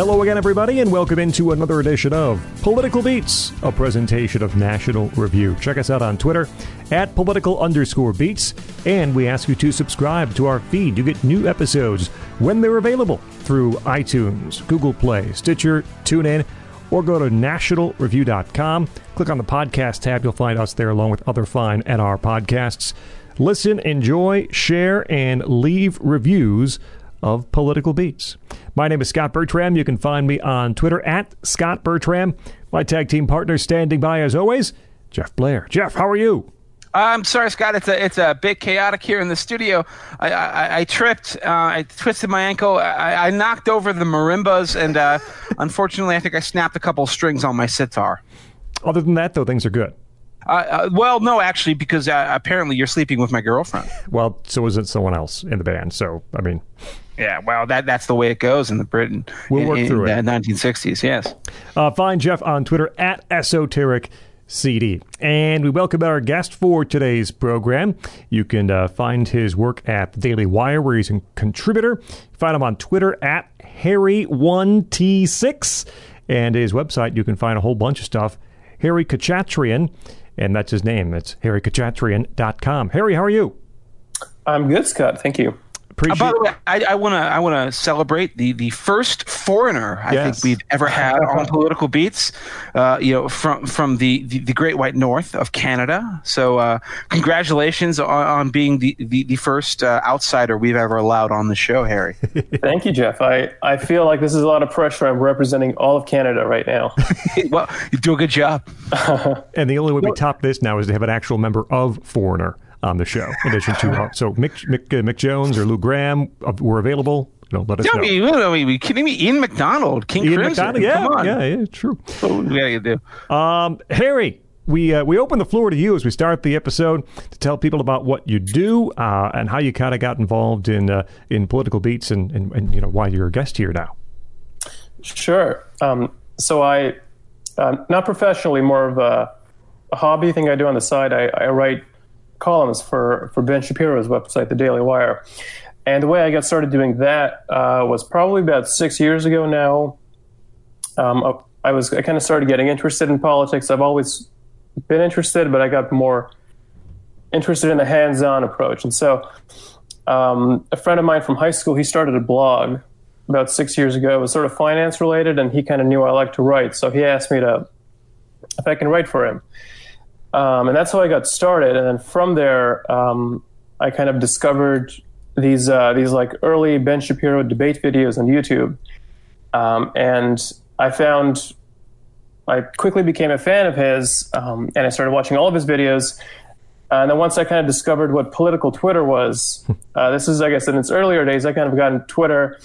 Hello again, everybody, and welcome into another edition of Political Beats, a presentation of National Review. Check us out on Twitter at political underscore beats, and we ask you to subscribe to our feed. You get new episodes when they're available through iTunes, Google Play, Stitcher, TuneIn, or go to nationalreview.com. Click on the podcast tab. You'll find us there along with other fine NR podcasts. Listen, enjoy, share, and leave reviews of Political Beats. My name is Scott Bertram. You can find me on Twitter at Scott Bertram. My tag team partner standing by as always, Jeff Blehar. Jeff, how are you? I'm sorry, Scott. It's a it's a bit chaotic here in the studio. I I, I tripped. Uh, I twisted my ankle. I, I, knocked over the marimbas, and uh, unfortunately, I think I snapped a couple strings on my sitar. Other than that, though, things are good. Uh, uh, well, no, actually, because uh, apparently you're sleeping with my girlfriend. Well, so is it someone else in the band. So, I mean, yeah, well, that that's the way it goes in the Britain. We'll work through in it. The 1960s, yes. Uh, find Jeff on Twitter at esoteric. CD. And we welcome our guest for today's program. You can uh, find his work at the Daily Wire, where he's a contributor. Find him on Twitter at Harry1T6. And his website, you can find a whole bunch of stuff. Harry Khachatrian, and that's his name. It's harrykhachatrian.com. Harry, how are you? I'm good, Scott. Thank you. Appreciate uh, by the way, I want to I want to celebrate the the first foreigner I yes. think we've ever had on political beats. Uh, you know, from from the, the, the Great White North of Canada. So, uh, congratulations on, on, being the the, the first uh, outsider we've ever allowed on the show, Harry. Thank you, Jeff. I I feel like this is a lot of pressure. I'm representing all of Canada right now. well, you do a good job. and the only way we top this now is to have an actual member of Foreigner on the show. In addition to uh, so Mick Mick, uh, Mick Jones or Lou Gramm uh, were available. You know, let us yeah, know. You know, you kidding me? Ian McDonald, King Ian Crimson. McDonald, yeah, Come on. yeah, yeah, true. What we gotta do? Um, Harry, we uh, we open the floor to you as we start the episode to tell people about what you do uh, and how you kind of got involved in uh, in political beats and, and, and you know why you're a guest here now. Sure. Um, so I, uh, not professionally, more of a, a, hobby thing I do on the side. I, I write columns for, for Ben Shapiro's website, The Daily Wire. And the way I got started doing that uh, was probably about six years ago now. Um, I was I kind of started getting interested in politics. I've always been interested, but I got more interested in the hands-on approach. And so, um, a friend of mine from high school, he started a blog about six years ago. It was sort of finance related, and he kind of knew I liked to write, so he asked me to if I can write for him. Um, and that's how I got started. And then from there, um, I kind of discovered these uh, these like early Ben Shapiro debate videos on YouTube, um, and I found I quickly became a fan of his, um, and I started watching all of his videos. And then once I kind of discovered what political Twitter was, uh, this is I guess in its earlier days, I kind of got on Twitter,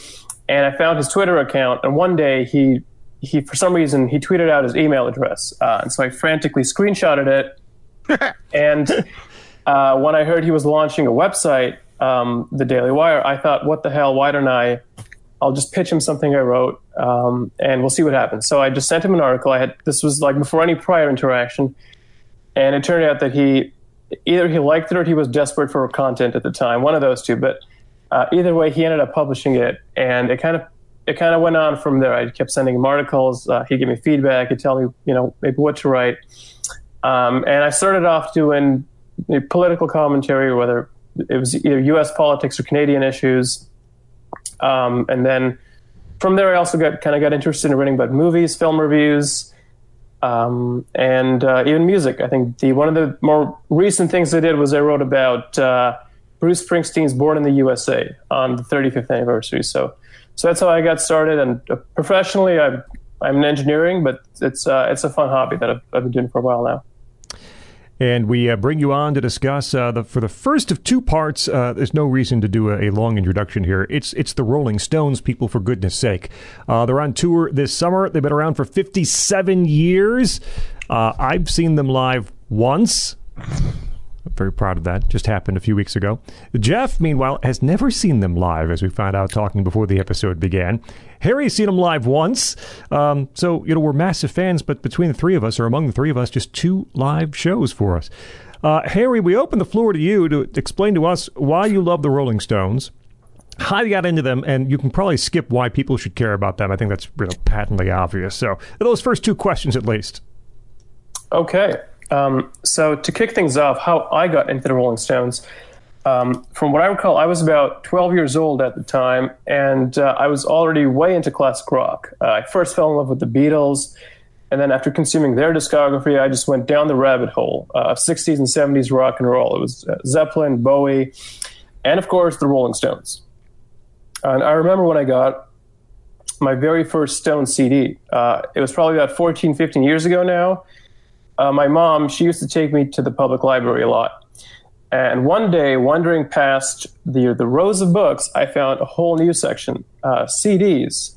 and I found his Twitter account. And one day he he for some reason he tweeted out his email address, uh, and so I frantically screenshotted it. and uh, when I heard he was launching a website, um, the Daily Wire, I thought, "What the hell? Why don't I? I'll just pitch him something I wrote, um, and we'll see what happens." So I just sent him an article. I had this was like before any prior interaction, and it turned out that he either he liked it or he was desperate for content at the time, one of those two. But uh, either way, he ended up publishing it, and it kind of it kind of went on from there. I kept sending him articles. Uh, he'd give me feedback. He'd tell me, you know, maybe what to write. Um, and I started off doing political commentary, whether it was either U.S. politics or Canadian issues. Um, and then from there, I also got kind of got interested in writing about movies, film reviews, um, and uh, even music. I think the one of the more recent things I did was I wrote about uh, Bruce Springsteen's "Born in the USA" on the 35th anniversary. So, so that's how I got started. And uh, professionally, I'm I'm in engineering, but it's uh, it's a fun hobby that I've, I've been doing for a while now. And we uh, bring you on to discuss uh, the for the first of two parts. Uh, there's no reason to do a, a, long introduction here. It's it's the Rolling Stones, people, for goodness sake. Uh, they're on tour this summer. They've been around for 57 years. I've seen them live once. Very proud of that. Just happened a few weeks ago. Jeff, meanwhile, has never seen them live, as we found out talking before the episode began. Harry's seen them live once. Um, so, you know, we're massive fans, but between the three of us, or among the three of us, just two live shows for us. Uh, Harry, we open the floor to you to explain to us why you love the Rolling Stones how you got into them, and you can probably skip why people should care about them. I think that's you know, patently obvious. So, those first two questions at least. Okay. Um, so, to kick things off, how I got into the Rolling Stones. Um, from what I recall, I was about 12 years old at the time, and uh, I was already way into classic rock. Uh, I first fell in love with the Beatles, and then after consuming their discography, I just went down the rabbit hole uh, of 60s and 70s rock and roll. It was uh, Zeppelin, Bowie, and of course, the Rolling Stones. And I remember when I got my very first Stone CD. Uh, it was probably about 14, 15 years ago now. Uh, my mom, she used to take me to the public library a lot. And one day, wandering past the the rows of books, I found a whole new section, uh, CDs.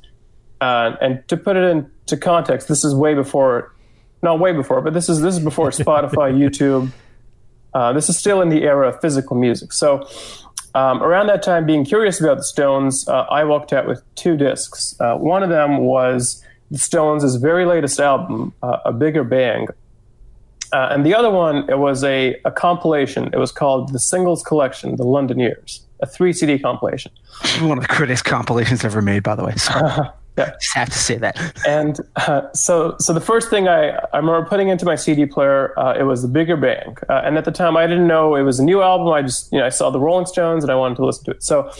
Uh, and to put it into context, this is way before, not way before, but this is this is before Spotify, YouTube. Uh, this is still in the era of physical music. So, um, around that time, being curious about the Stones, uh, I walked out with two discs. Uh, one of them was the Stones' very latest album, uh, A Bigger Bang, uh, and the other one, it was a, a compilation. It was called The Singles Collection, The London Years, a three CD compilation. One of the greatest compilations ever made, by the way. So uh, yeah. just have to say that. And uh, so, so the first thing I, I remember putting into my CD player, uh, it was The Bigger Bang. Uh, and at the time, I didn't know it was a new album. I just, you know, I saw the Rolling Stones and I wanted to listen to it. So,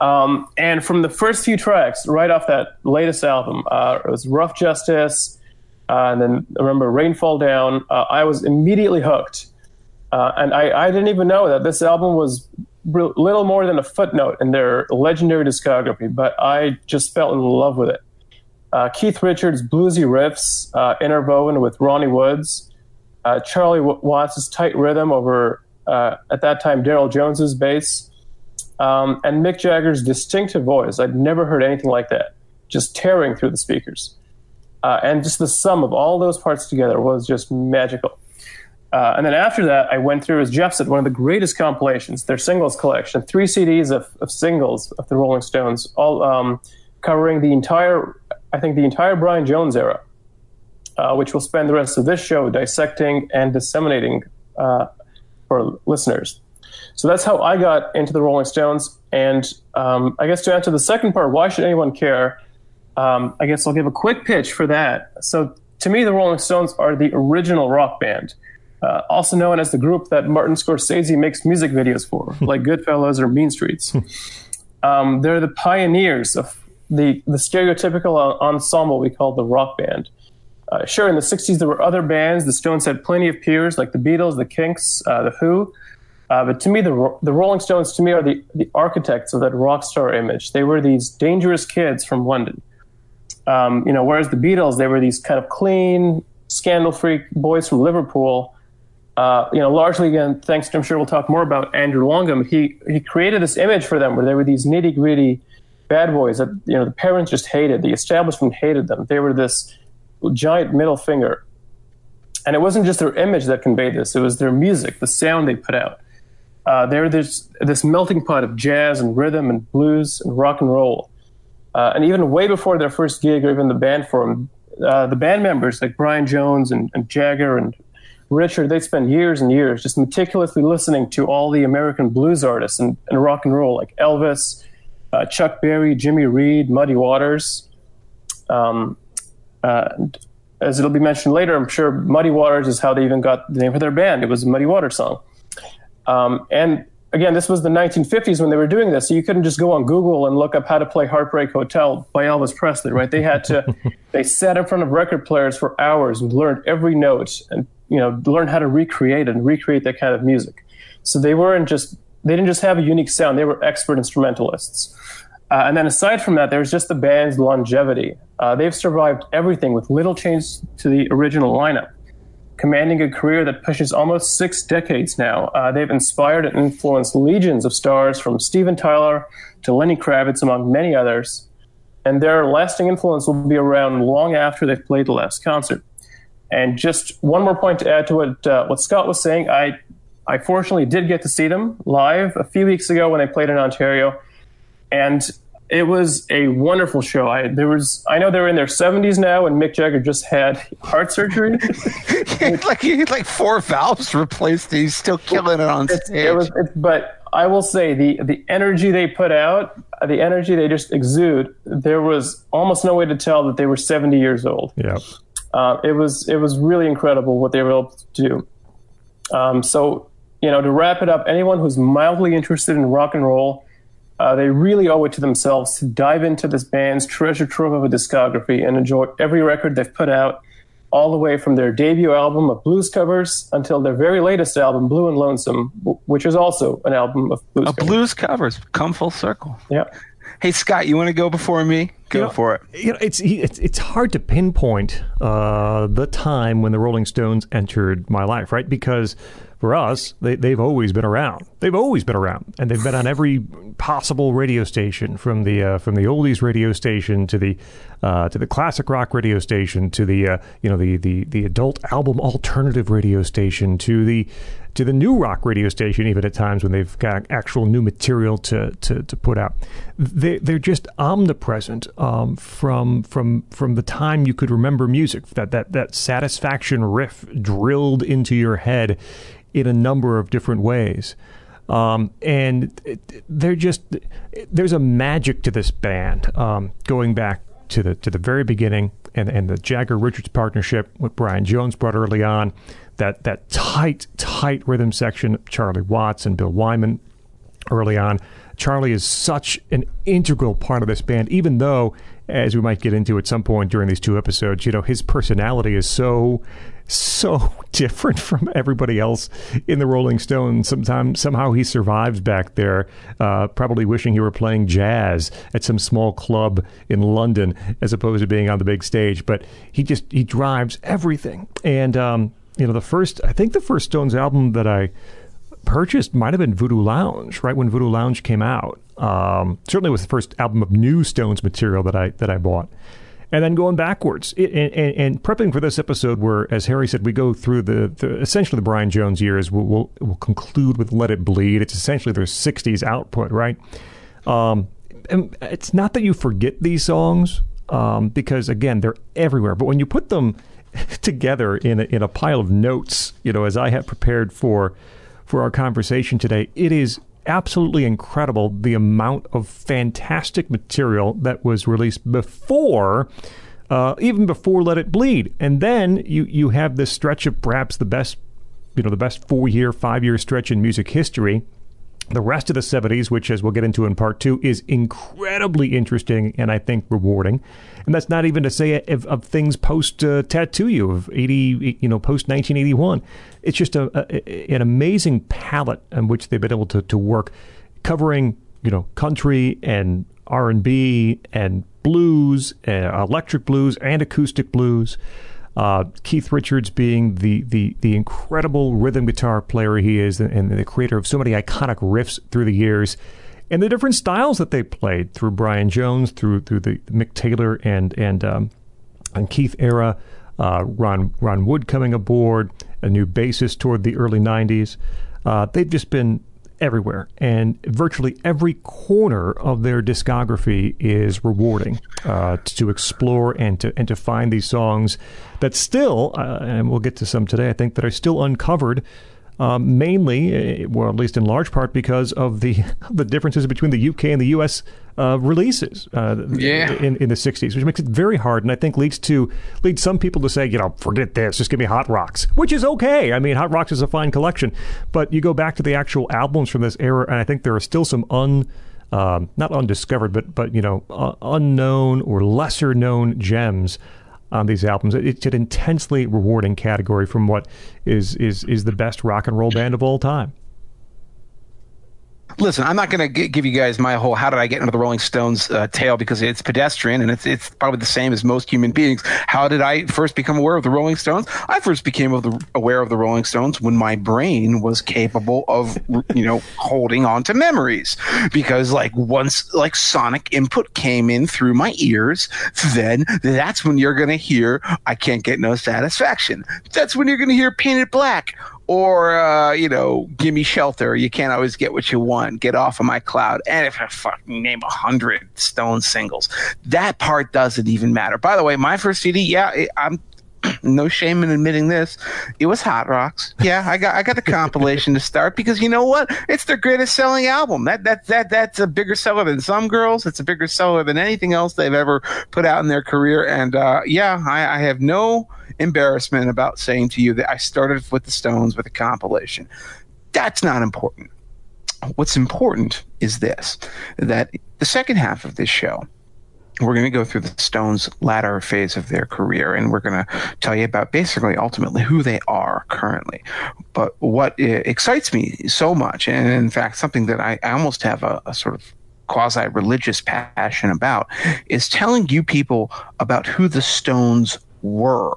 um, and from the first few tracks, right off that latest album, uh, it was Rough Justice. Uh, and then I remember Rainfall Down. Uh, I was immediately hooked. Uh, and I, I, didn't even know that this album was little more than a footnote in their legendary discography, but I just fell in love with it. Uh, Keith Richards' bluesy riffs, uh, interwoven with Ronnie Wood's, uh, Charlie Watts' tight rhythm over, at that time, Darryl Jones's bass, um, and Mick Jagger's distinctive voice. I'd never heard anything like that, just tearing through the speakers. Uh, and just the sum of all those parts together was just magical. Uh, and then after that, I went through, as Jeff said, one of the greatest compilations, their singles collection, three CDs of, of singles of the Rolling Stones, all um, covering the entire, I think, the entire Brian Jones era, uh, which we'll spend the rest of this show dissecting and disseminating uh, for listeners. So that's how I got into the Rolling Stones. And um, I guess to answer the second part, why should anyone care? Um, I guess I'll give a quick pitch for that. So, to me, the Rolling Stones are the original rock band, uh, also known as the group that Martin Scorsese makes music videos for, like Goodfellas or Mean Streets. Um, they're the pioneers of the, the stereotypical ensemble we call the rock band. Uh, sure, in the 60s, there were other bands. The Stones had plenty of peers, like the Beatles, the Kinks, uh, the Who. Uh, but to me, the, the Rolling Stones, to me, are the, the architects of that rock star image. They were these dangerous kids from London um, you know, whereas the Beatles, they were these kind of clean, scandal-free boys from Liverpool. Uh, you know, largely again, thanks to I'm sure we'll talk more about Andrew Longham. He he created this image for them where they were these nitty-gritty bad boys that you know the parents just hated, the establishment hated them. They were this giant middle finger, and it wasn't just their image that conveyed this; it was their music, the sound they put out. Uh, they were this this melting pot of jazz and rhythm and blues and rock and roll. Uh, and even way before their first gig or even the band formed, uh, the band members like Brian Jones and, and Jagger and Richard, they spent years and years just meticulously listening to all the American blues artists and, and rock and roll, like Elvis, uh, Chuck Berry, Jimmy Reed, Muddy Waters. Um, uh, as it'll be mentioned later, I'm sure Muddy Waters is how they even got the name for their band. It was a Muddy Waters song. Um, and again, this was the 1950s when they were doing this. So you couldn't just go on Google and look up how to play Heartbreak Hotel by Elvis Presley, right? They had to, they sat in front of record players for hours and learned every note and, you know, learned how to recreate and recreate that kind of music. So they weren't just, they didn't just have a unique sound. They were expert instrumentalists. Uh, and then aside from that, there's just the band's longevity. Uh, they've survived everything with little change to the original lineup commanding a career that pushes almost six decades now. Uh, they've inspired and influenced legions of stars from Steven Tyler to Lenny Kravitz, among many others. And their lasting influence will be around long after they've played the last concert. And just one more point to add to what uh, what Scott was saying. I I fortunately did get to see them live a few weeks ago when they played in Ontario, and it was a wonderful show. I there was I know they're in their 70s now, and Mick Jagger just had heart surgery. like he had like four valves replaced. He's still killing it on stage. It was, it, but I will say the the energy they put out, the energy they just exude. There was almost no way to tell that they were 70 years old. Yeah. Uh, it was it was really incredible what they were able to do. Um, so you know, to wrap it up, anyone who's mildly interested in rock and roll, uh, they really owe it to themselves to dive into this band's treasure trove of a discography and enjoy every record they've put out all the way from their debut album of blues covers until their very latest album, Blue and Lonesome, which is also an album of blues a covers. blues covers. Come full circle. Yeah. Hey Scott, you want to go before me? Go You know, for it. You know, it's it's it's hard to pinpoint uh, the time when the Rolling Stones entered my life, right? Because for us, they, they've always been around. They've always been around, and they've been on every possible radio station, from the uh, from the oldies radio station to the uh, to the classic rock radio station to the uh, you know the, the the adult album alternative radio station to the to the new rock radio station, even at times when they've got actual new material to to, to put out. They they're just omnipresent um, from from from the time you could remember music. That that that satisfaction riff drilled into your head in a number of different ways. Um, and they're just there's a magic to this band um, going back to the to the very beginning and and the Jagger Richards partnership with Brian Jones brought early on that that tight tight rhythm section Charlie Watts and Bill Wyman early on. Charlie is such an integral part of this band, even though, as we might get into at some point during these two episodes, you know, his personality is so so different from everybody else in the Rolling Stones. Sometimes somehow he survives back there, uh, probably wishing he were playing jazz at some small club in London as opposed to being on the big stage. But he just he drives everything. And um, you know, the first I think the first Stones album that I purchased might have been Voodoo Lounge, right when Voodoo Lounge came out. Um, certainly was the first album of new Stones material that I that I bought. And then going backwards, it, and, and, and, prepping for this episode, where, as Harry said, we go through the, the essentially the Brian Jones years. We'll, we'll, we'll, conclude with "Let It Bleed." It's essentially their '60s output, right? Um, and it's not that you forget these songs, um, because again, they're everywhere. But when you put them together in a, in a pile of notes, you know, as I have prepared for for our conversation today, it is absolutely incredible the amount of fantastic material that was released before. Uh, even before Let It Bleed, and then you you have this stretch of perhaps the best, you know, the best four year, five year stretch in music history, the rest of the 70s, which, as we'll get into in part two, is incredibly interesting and I think rewarding. And that's not even to say of, of things post uh, Tattoo You of 80, you know, post 1981. It's just a, a, an amazing palette on which they've been able to, to work, covering, you know, country and R&B and blues, uh, electric blues and acoustic blues. Uh, Keith Richards being the, the the incredible rhythm guitar player he is, and, and, the creator of so many iconic riffs through the years, and the different styles that they played through Brian Jones, through through the Mick Taylor and and um, and Keith era, uh, Ron Ron Wood coming aboard, a new bassist toward the early '90s. Uh, they've just been everywhere, and virtually every corner of their discography is rewarding uh, to explore and to and to find these songs that still, uh, and we'll get to some today, I think that are still uncovered. Um, mainly, uh, well, at least in large part, because of the the differences between the UK and the US uh, releases uh, yeah. in, in the 60s, which makes it very hard and I think leads to leads some people to say, you know, forget this, just give me Hot Rocks, which is okay. I mean, Hot Rocks is a fine collection, but you go back to the actual albums from this era, and I think there are still some un um, not undiscovered, but but you know, uh, unknown or lesser known gems on these albums. It's an intensely rewarding category from what is is is the best rock and roll band of all time. Listen, I'm not going to give you guys my whole "How did I get into the Rolling Stones" uh, tale because it's pedestrian and it's it's probably the same as most human beings. How did I first become aware of the Rolling Stones? I first became of the, aware of the Rolling Stones when my brain was capable of you know holding on to memories because like once like sonic input came in through my ears, then that's when you're going to hear "I Can't Get No Satisfaction." That's when you're going to hear "Paint It Black." Or uh, you know, give me shelter. You can't always get what you want. Get off of my cloud. And if I fucking name a hundred Stone singles, that part doesn't even matter. By the way, my first CD, yeah, I'm. no shame in admitting this. It was Hot Rocks. Yeah, I got I got the compilation to start because you know what? It's their greatest selling album. That that that that's a bigger seller than Some Girls. It's a bigger seller than anything else they've ever put out in their career. And uh, yeah, I, I have no embarrassment about saying to you that I started with the Stones with a compilation. That's not important. What's important is this: that the second half of this show we're going to go through the Stones' latter phase of their career, and we're going to tell you about basically, ultimately, who they are currently. But what uh, excites me so much, and in fact, something that I, I almost have a, a sort of quasi religious passion about, is telling you people about who the Stones were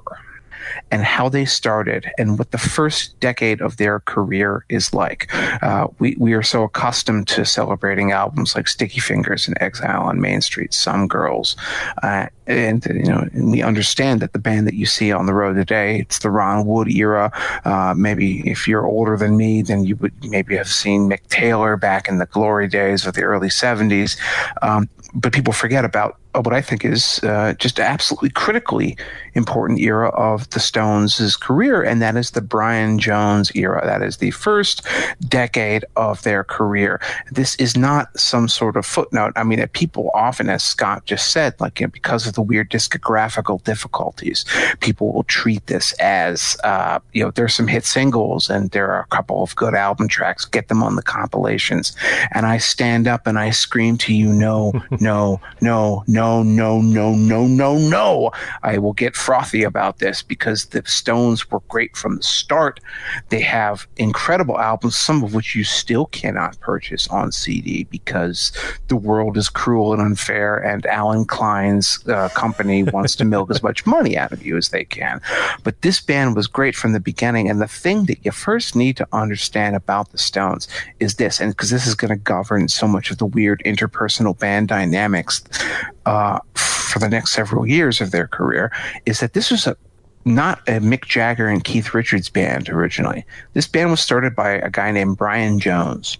and how they started and what the first decade of their career is like. Uh, we, we are so accustomed to celebrating albums like Sticky Fingers and Exile on Main Street, Some Girls. Uh, and, you know, and we understand that the band that you see on the road today, it's the Ron Wood era. Uh, maybe if you're older than me, then you would maybe have seen Mick Taylor back in the glory days of the early 70s. Um, but people forget about what I think is uh, just absolutely critically important era of the Stones' career, and that is the Brian Jones era. That is the first decade of their career. This is not some sort of footnote. I mean, people often, as Scott just said, like you know, because of the weird discographical difficulties, people will treat this as uh, you know, there's some hit singles and there are a couple of good album tracks. Get them on the compilations, and I stand up and I scream to you, no, no, no, no no, no, no, no, no. I will get frothy about this because the Stones were great from the start. They have incredible albums, some of which you still cannot purchase on CD because the world is cruel and unfair, and Allen Klein's uh, company wants to milk as much money out of you as they can. But this band was great from the beginning. And the thing that you first need to understand about the Stones is this, and because this is going to govern so much of the weird interpersonal band dynamics uh, for the next several years of their career is that this was a not a Mick Jagger and Keith Richards band originally. This band was started by a guy named Brian Jones.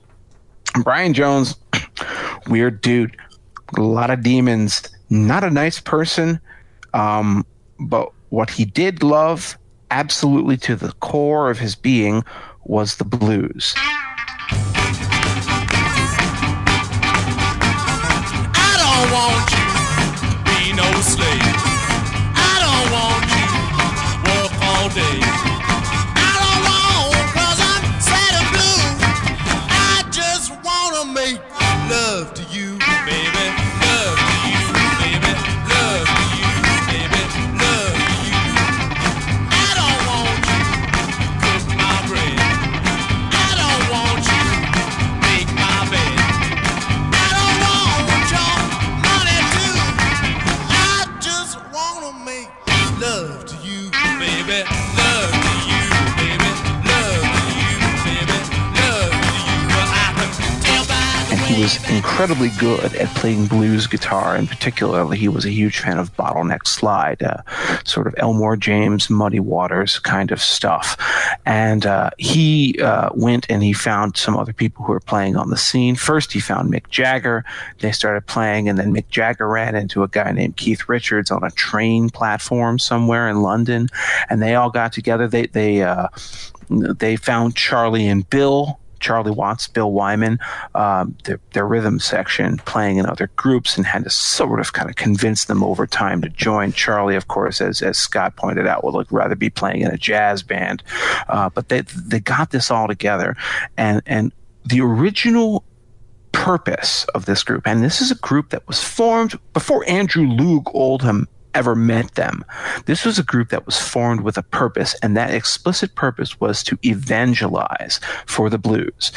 Brian Jones, weird dude, a lot of demons, not a nice person, um, but what he did love absolutely to the core of his being was the blues. want you, be no slave. Was incredibly good at playing blues guitar. In particular, he was a huge fan of Bottleneck Slide, uh, sort of Elmore James, Muddy Waters kind of stuff. And uh, he uh, went and he found some other people who were playing on the scene. First, he found Mick Jagger. They started playing, and then Mick Jagger ran into a guy named Keith Richards on a train platform somewhere in London, and they all got together. They they uh, they found Charlie and Bill Charlie Watts, Bill Wyman, um, their, their rhythm section playing in other groups and had to sort of kind of convince them over time to join. Charlie, of course, as, as Scott pointed out, would rather be playing in a jazz band. Uh, but they, they got this all together and, and the original purpose of this group, and this is a group that was formed before Andrew Loog Oldham ever met them. This was a group that was formed with a purpose, and that explicit purpose was to evangelize for the blues.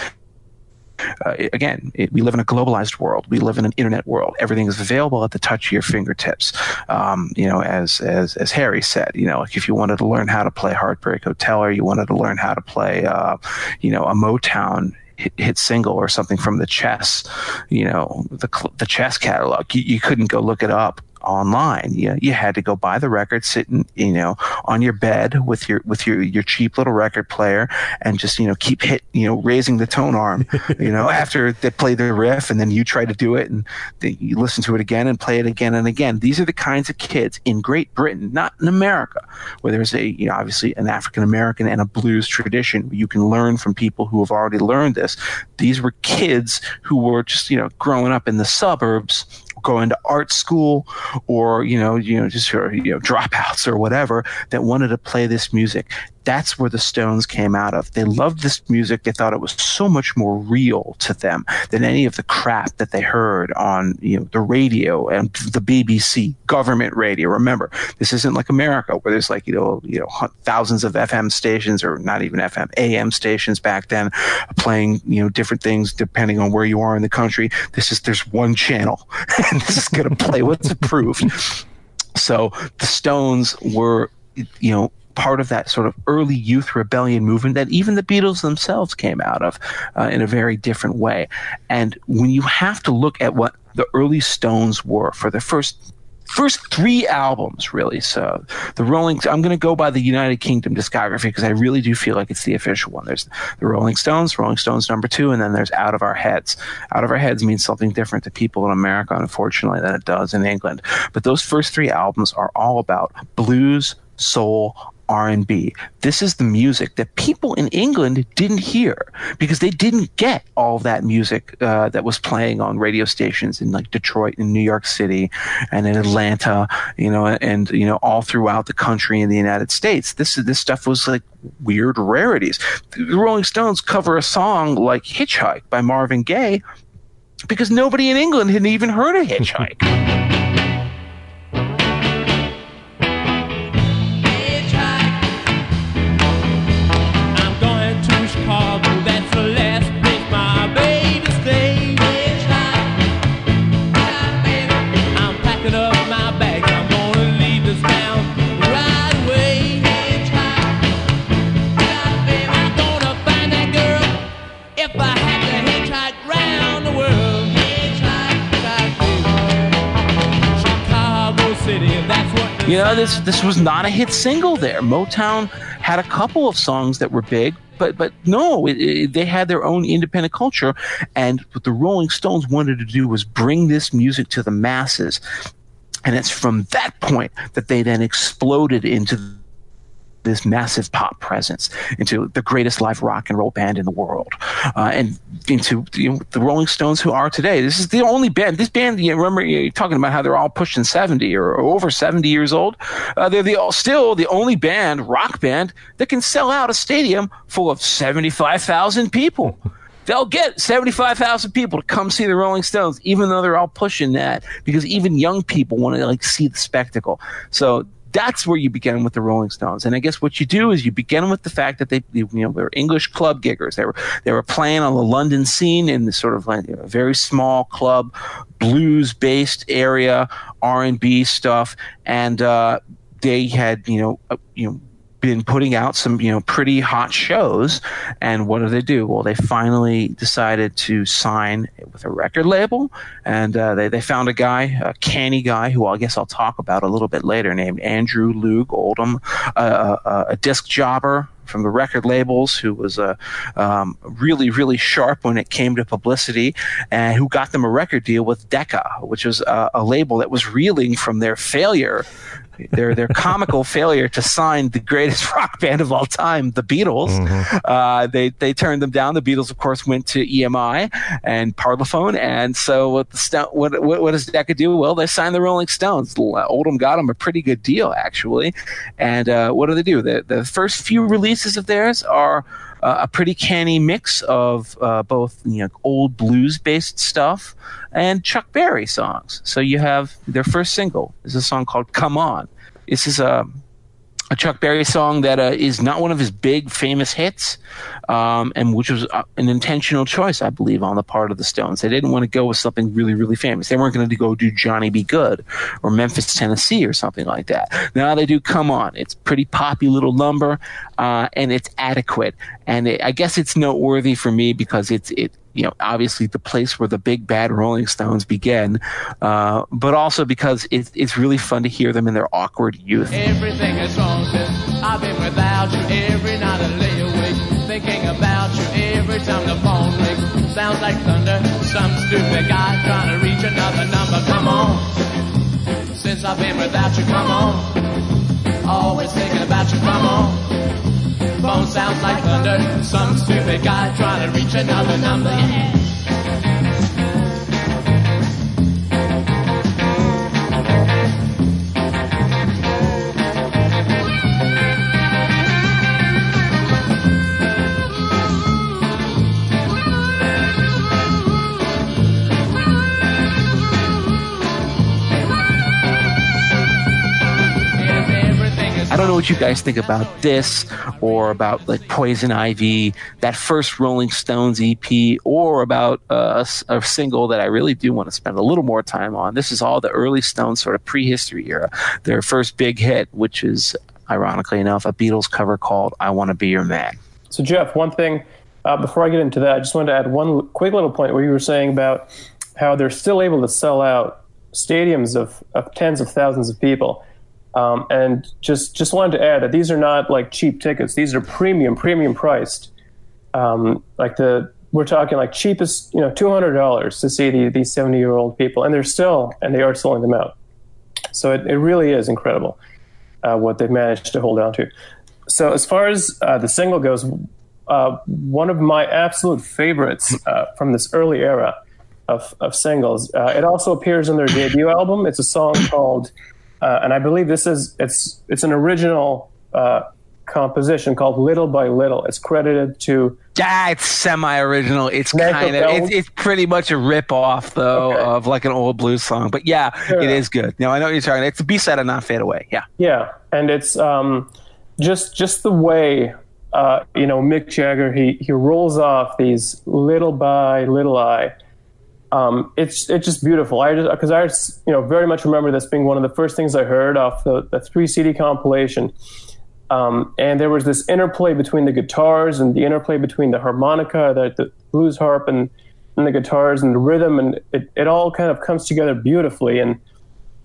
Uh, again, it, we live in a globalized world. We live in an internet world. Everything is available at the touch of your fingertips. Um, you know, as as as Harry said, you know, like if you wanted to learn how to play Heartbreak Hotel, or you wanted to learn how to play, uh, you know, a Motown hit, hit, single or something from the chess, you know, the the chess catalog, you, you couldn't go look it up online. You, you had to go buy the record, sitting, you know, on your bed with your with your your cheap little record player, and just you know keep hit, you know, raising the tone arm, you know, after they play the riff, and then you try to do it, and they, you listen to it again and play it again and again. These are the kinds of kids in Great Britain, not in America, where there's a you know, obviously an African American and a blues tradition. You can learn from people who have already learned this. These were kids who were just you know growing up in the suburbs going to art school or you know you know just you know dropouts or whatever that wanted to play this music that's where the Stones came out of. They loved this music. They thought it was so much more real to them than any of the crap that they heard on you know the radio and the BBC government radio. Remember, this isn't like America where there's like you know you know thousands of FM stations or not even FM AM stations back then playing you know different things depending on where you are in the country. This is there's one channel and this is going to play what's approved. So the Stones were you know part of that sort of early youth rebellion movement that even the Beatles themselves came out of uh, in a very different way. And when you have to look at what the early Stones were for the first first three albums really so the rolling i'm going to go by the united kingdom discography because i really do feel like it's the official one. There's the rolling stones rolling stones number two and then there's out of our heads. Out of our heads means something different to people in america unfortunately than it does in england. But those first three albums are all about blues soul R&B. This is the music that people in England didn't hear because they didn't get all that music uh, that was playing on radio stations in like Detroit and New York City and in Atlanta, you know, and you know all throughout the country in the United States. This this stuff was like weird rarities. The Rolling Stones cover a song like Hitchhike by Marvin Gaye because nobody in England had even heard of Hitchhike. You know, this this was not a hit single there. Motown had a couple of songs that were big, but but no, it, it, they had their own independent culture, and what the Rolling Stones wanted to do was bring this music to the masses, and it's from that point that they then exploded into this massive pop presence into the greatest live rock and roll band in the world, uh, and into you know, the Rolling Stones who are today. This is the only band. This band, you remember, you're talking about how they're all pushing seventy or, over seventy years old. Uh, they're the still the only band, rock band, that can sell out a stadium full of seventy five thousand people. they'll get 75,000 people to come see the Rolling Stones, even though they're all pushing that, because even young people want to like see the spectacle. So that's where you begin with the Rolling Stones. And I guess what you do is you begin with the fact that they, you know, they were English club giggers. They were they were playing on the London scene in this sort of like a very small club, blues based area, R and B stuff, and uh, they had you know uh, you know been putting out some, you know, pretty hot shows. And what do they do? Well, they finally decided to sign with a record label, and uh, they they found a guy, a canny guy, who I guess I'll talk about a little bit later, named Andrew Loog Oldham, uh, uh, a disc jobber from the record labels who was uh, um, really, really sharp when it came to publicity and who got them a record deal with Decca, which was uh, a label that was reeling from their failure their their comical failure to sign the greatest rock band of all time, the Beatles. Mm-hmm. Uh, they they turned them down. The Beatles, of course, went to EMI and Parlophone, and so what the what, what, what does Decca do? Well, they signed the Rolling Stones. Oldham got them a pretty good deal, actually. And uh, what do they do? The the first few releases of theirs are uh, a pretty canny mix of uh, both you know old blues based stuff and Chuck Berry songs. So you have their first single is a song called "Come On." This is a a Chuck Berry song that uh, is not one of his big famous hits, um, and which was uh, an intentional choice, I believe, on the part of the Stones. They didn't want to go with something really, really famous. They weren't going to go do Johnny B. Goode or Memphis, Tennessee, or something like that. Now they do Come On. It's pretty poppy little number, uh, and it's adequate. And it, I guess it's noteworthy for me because it's it you know, obviously the place where the big bad Rolling Stones began, uh, but also because it, it's really fun to hear them in their awkward youth. Everything is wrong since I've been without you. Every night I lay awake thinking about you. Every time the phone rings, sounds like thunder. Some stupid guy trying to reach another number. Come on, since I've been without you, come on. Always thinking about you, come on phone sounds like thunder. Some stupid guy trying to reach another number. I don't know what you guys think about this or about like Poison Ivy, that first Rolling Stones EP, or about uh, a, a, single that I really do want to spend a little more time on. This is all the early Stones sort of prehistory era. Their first big hit, which is ironically enough a Beatles cover called I Want to Be Your Man. So, Jeff, one thing uh, before I get into that, I just wanted to add one quick little point where you were saying about how they're still able to sell out stadiums of, of tens of thousands of people. Um, and just just wanted to add that these are not like cheap tickets. These are premium, premium priced. Um, like the we're talking like cheapest, you know, two hundred dollars to see the, these seventy year old people, and they're still and they are selling them out. So it, it really is incredible uh, what they've managed to hold on to. So as far as uh, the single goes, uh, one of my absolute favorites uh, from this early era of, of singles. Uh, it also appears in their debut album. It's a song called uh, and I believe this is it's it's an original uh, composition called "Little by Little." It's credited to. Yeah, it's semi-original. It's kind of it's, it's pretty much a rip-off though okay. of like an old blues song. But yeah, sure. it is good. No, I know what you're talking. It's a B-side of "Not Fade Away." Yeah. Yeah, and it's um, just just the way uh, you know Mick Jagger he he rolls off these little by little I um, it's it's just beautiful. I just because I you know very much remember this being one of the first things I heard off the, the three CD compilation. Um, and there was this interplay between the guitars and the interplay between the harmonica, the, the blues harp, and, and the guitars and the rhythm, and it, it all kind of comes together beautifully. And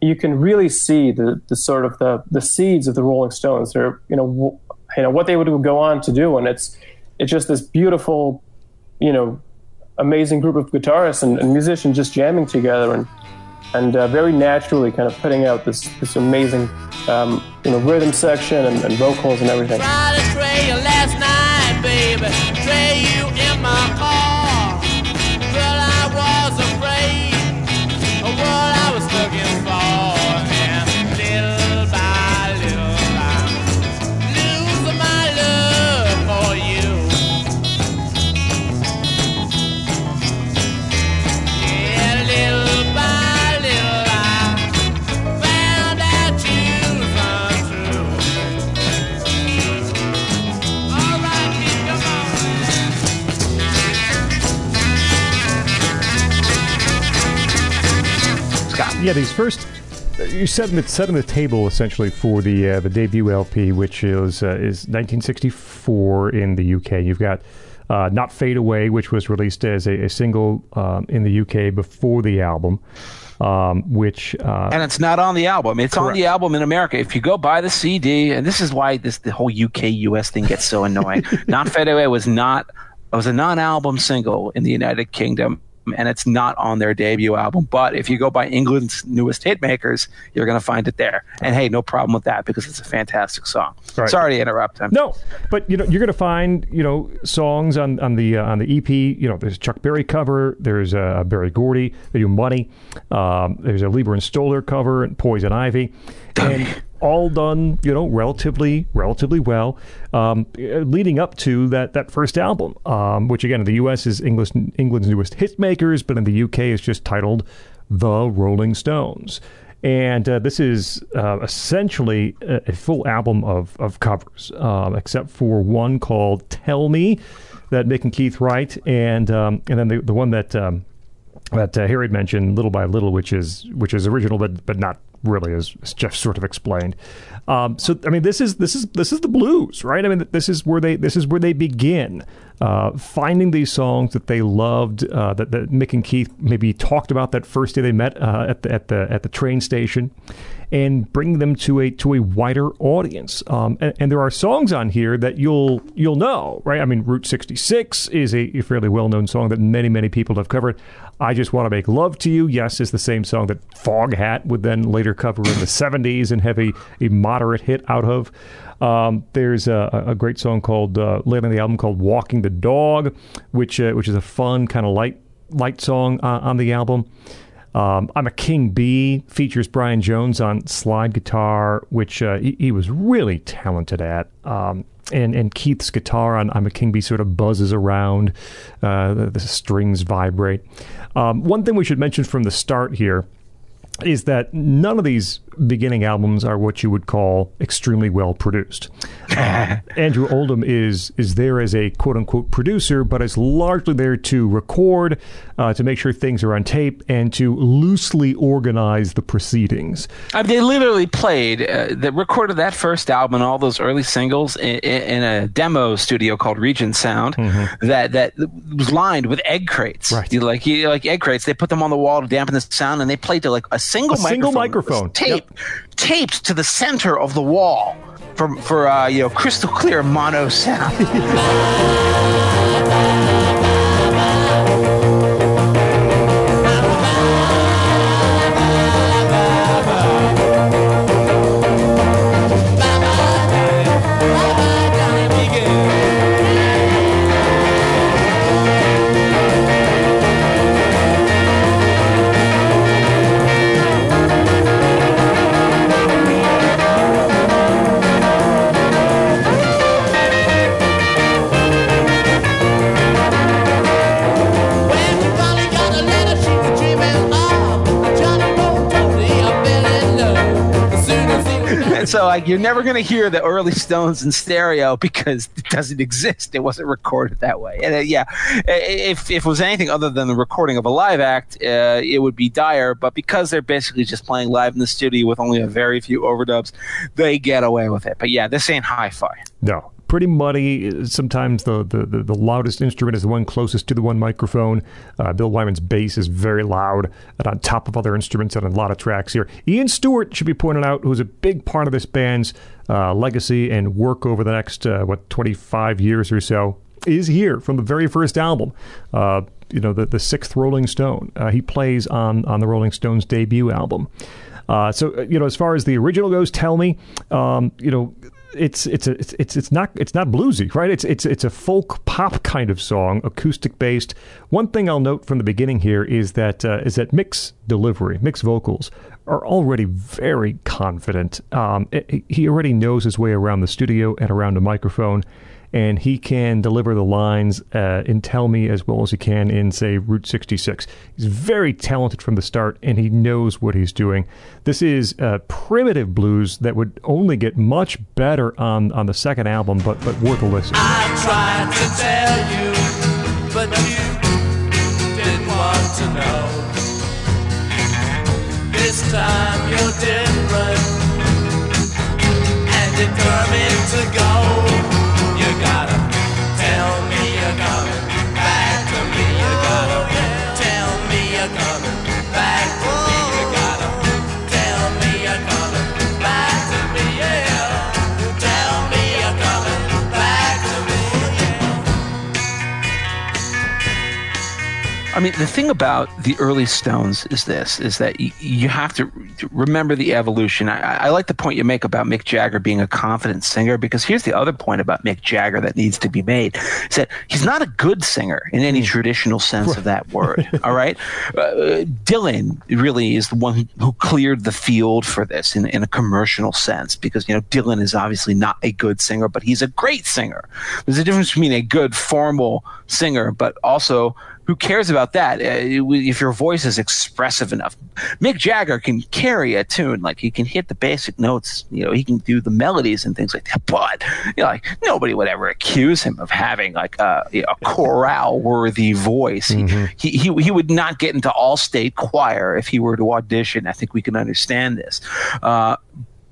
you can really see the, the sort of the, the seeds of the Rolling Stones. They're you know w- you know what they would go on to do, and it's it's just this beautiful you know amazing group of guitarists and, and musicians just jamming together and and uh, very naturally kind of putting out this this amazing um, you know rhythm section and, and vocals and everything. Yeah, these first you're setting the setting the table essentially for the uh, the debut LP, which is uh, is 1964 in the UK. You've got uh, "Not Fade Away," which was released as a, a single um, in the UK before the album. Um, which uh, and it's not on the album. It's correct. on the album in America. If you go buy the CD, and this is why this the whole UK US thing gets so annoying. "Not Fade Away" was not it was a non-album single in the United Kingdom and it's not on their debut album. But if you go by England's newest hitmakers, you're going to find it there. And hey, no problem with that because it's a fantastic song. Right. Sorry to interrupt. Him. No, but you know you're going to find you know songs on on the uh, on the EP. You know, there's Chuck Berry cover. There's a uh, Berry Gordy. They do Money. Um, there's a Leiber and Stoller cover and Poison Ivy. And all done, you know, relatively relatively well, um, leading up to that that first album, um, which again in the U.S. is English England's newest hit makers, but in the U.K. is just titled The Rolling Stones. And uh, this is uh, essentially a, a, full album of, of covers, uh, except for one called "Tell Me," that Mick and Keith write, and um, and then the the one that um, that uh, Harry mentioned, "Little by Little," which is which is original but but not really, as, as Jeff sort of explained. Um, so I mean, this is this is this is the blues, right? I mean, this is where they this is where they begin. uh, finding these songs that they loved, uh, that, that Mick and Keith maybe talked about that first day they met uh, at the at the at the train station, and bring them to a to a wider audience. Um, and, and, there are songs on here that you'll you'll know, right? I mean, Route 66 is a, a fairly well known song that many many people have covered. I just want to make love to you. Yes, is the same song that Foghat would then later cover in the 70s and have a, a moderate hit out of. Um, there's a, a, great song called uh, later in the album called "Walking the Dog," which uh, which is a fun kind of light light song uh, on the album. Um, I'm a King Bee features Brian Jones on slide guitar, which uh, he, he, was really talented at. Um, and, and Keith's guitar on I'm a King Bee sort of buzzes around, uh, the, the, strings vibrate. Um, one thing we should mention from the start here is that none of these beginning albums are what you would call extremely well produced. Uh, Andrew Oldham is is there as a quote unquote producer, but is largely there to record, uh, to make sure things are on tape, and to loosely organize the proceedings. I mean, they literally played, uh, they recorded that first album and all those early singles in, in a demo studio called Regent Sound mm-hmm. that that was lined with egg crates. Right. You like you, like egg crates. They put them on the wall to dampen the sound, and they played to like a single a microphone. Single microphone. Tape. Yep taped to the center of the wall for for uh, you know crystal clear mono sound. so like you're never going to hear the early Stones in stereo because it doesn't exist. It wasn't recorded that way. And uh, yeah, if, if it was anything other than the recording of a live act, uh, it would be dire. But because they're basically just playing live in the studio with only a very few overdubs, they get away with it. But yeah, this ain't hi-fi. No, pretty muddy. Sometimes the, the, the, the, loudest instrument is the one closest to the one microphone. Uh, Bill Wyman's bass is very loud and on top of other instruments on a lot of tracks here. Ian Stewart should be pointed out, who's a big part of this band's uh, legacy and work over the next, uh, what, 25 years or so, is here from the very first album. Uh, you know, the, the sixth Rolling Stone. Uh, he plays on, on the Rolling Stones debut album. Uh, so, you know, as far as the original goes, tell me, um, you know, it's it's a, it's it's it's not it's not bluesy, right? It's it's it's a folk pop kind of song, acoustic based. One thing I'll note from the beginning here is that uh, is that Mick's delivery, Mick's vocals are already very confident. Um, it, he already knows his way around the studio and around a microphone and he can deliver the lines uh, in Tell Me as well as he can in, say, Route 66. He's very talented from the start, and he knows what he's doing. This is uh, primitive blues that would only get much better on, on the second album, but, but worth a listen. I tried to tell you, but you didn't want to know. This time you're different, and determined to go I mean, the thing about the early Stones is this: is that you, you have to remember the evolution. I, I, like the point you make about Mick Jagger being a confident singer because here's the other point about Mick Jagger that needs to be made: is that he's not a good singer in any hmm. traditional sense of that word. all right, uh, Dylan really is the one who, who cleared the field for this in, in a commercial sense because you know Dylan is obviously not a good singer, but he's a great singer. There's a difference between a good formal singer, but also who cares about that? Uh, if your voice is expressive enough, Mick Jagger can carry a tune. Like he can hit the basic notes. You know, he can do the melodies and things like that. But you know, like nobody would ever accuse him of having like a, you know, a chorale worthy voice. Mm-hmm. He, he he would not get into all state choir if he were to audition. I think we can understand this. Uh,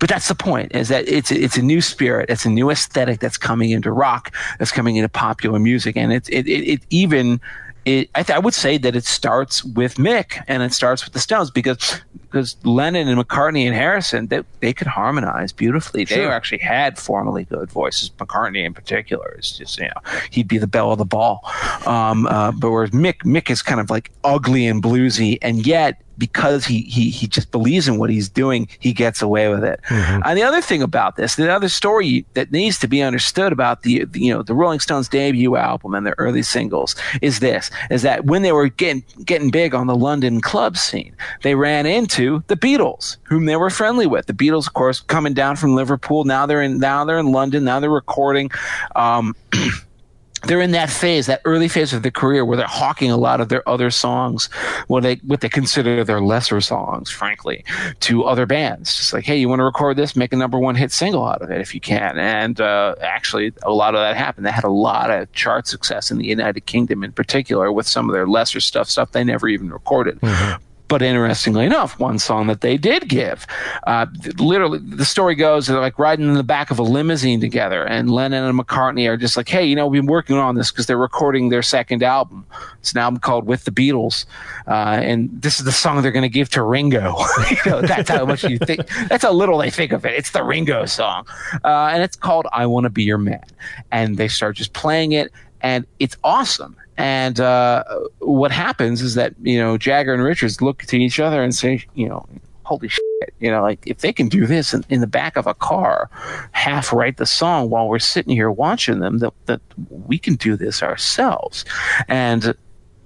but that's the point is that it's it's a new spirit it's a new aesthetic that's coming into rock that's coming into popular music and it it, it, it even it, I, th- I, would say that it starts with Mick and it starts with the Stones because because Lennon and McCartney and Harrison they, they could harmonize beautifully. Sure. They actually had formally good voices. McCartney in particular is just you know he'd be the belle of the ball. Um, uh, but whereas Mick Mick is kind of like ugly and bluesy, and yet because he he he just believes in what he's doing, he gets away with it. Mm-hmm. And the other thing about this, the other story that needs to be understood about the, the, you know the Rolling Stones debut album and their early singles is this: is that when they were getting getting big on the London club scene, they ran into the Beatles, whom they were friendly with. The Beatles, of course, coming down from Liverpool. Now they're in now they're in London. Now they're recording. Um, they're in that phase, that early phase of their career where they're hawking a lot of their other songs, what they what they consider their lesser songs, frankly, to other bands. Just like, hey, you want to record this, make a number one hit single out of it if you can. And uh, actually, a lot of that happened. They had a lot of chart success in the United Kingdom, in particular, with some of their lesser stuff, stuff they never even recorded. Mm-hmm. But interestingly enough, one song that they did give, uh, literally, the story goes they're like riding in the back of a limousine together, and Lennon and McCartney are just like, "Hey, you know, we've been working on this because they're recording their second album. It's an album called With the Beatles, uh, and this is the song they're going to give to Ringo. you know, that's how much you think. That's how little they think of it. It's the Ringo song, uh, and it's called "I Want to Be Your Man." And they start just playing it, and it's awesome and uh, what happens is that you know Jagger and Richards look to each other and say, you know, holy shit, you know, like if they can do this in, in the back of a car, half write the song while we're sitting here watching them, that, that we can do this ourselves. And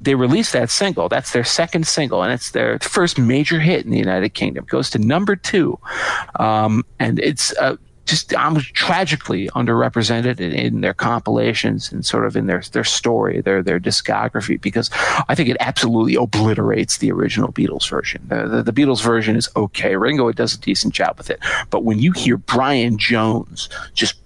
they released that single. That's their second single, and it's their first major hit in the United Kingdom. It goes to number two, um, and it's. Uh, just um, tragically underrepresented in, in, their compilations and sort of in their their story, their their discography, because I think it absolutely obliterates the original Beatles version. The, the, the, Beatles version is okay. Ringo does a decent job with it, but when you hear Brian Jones just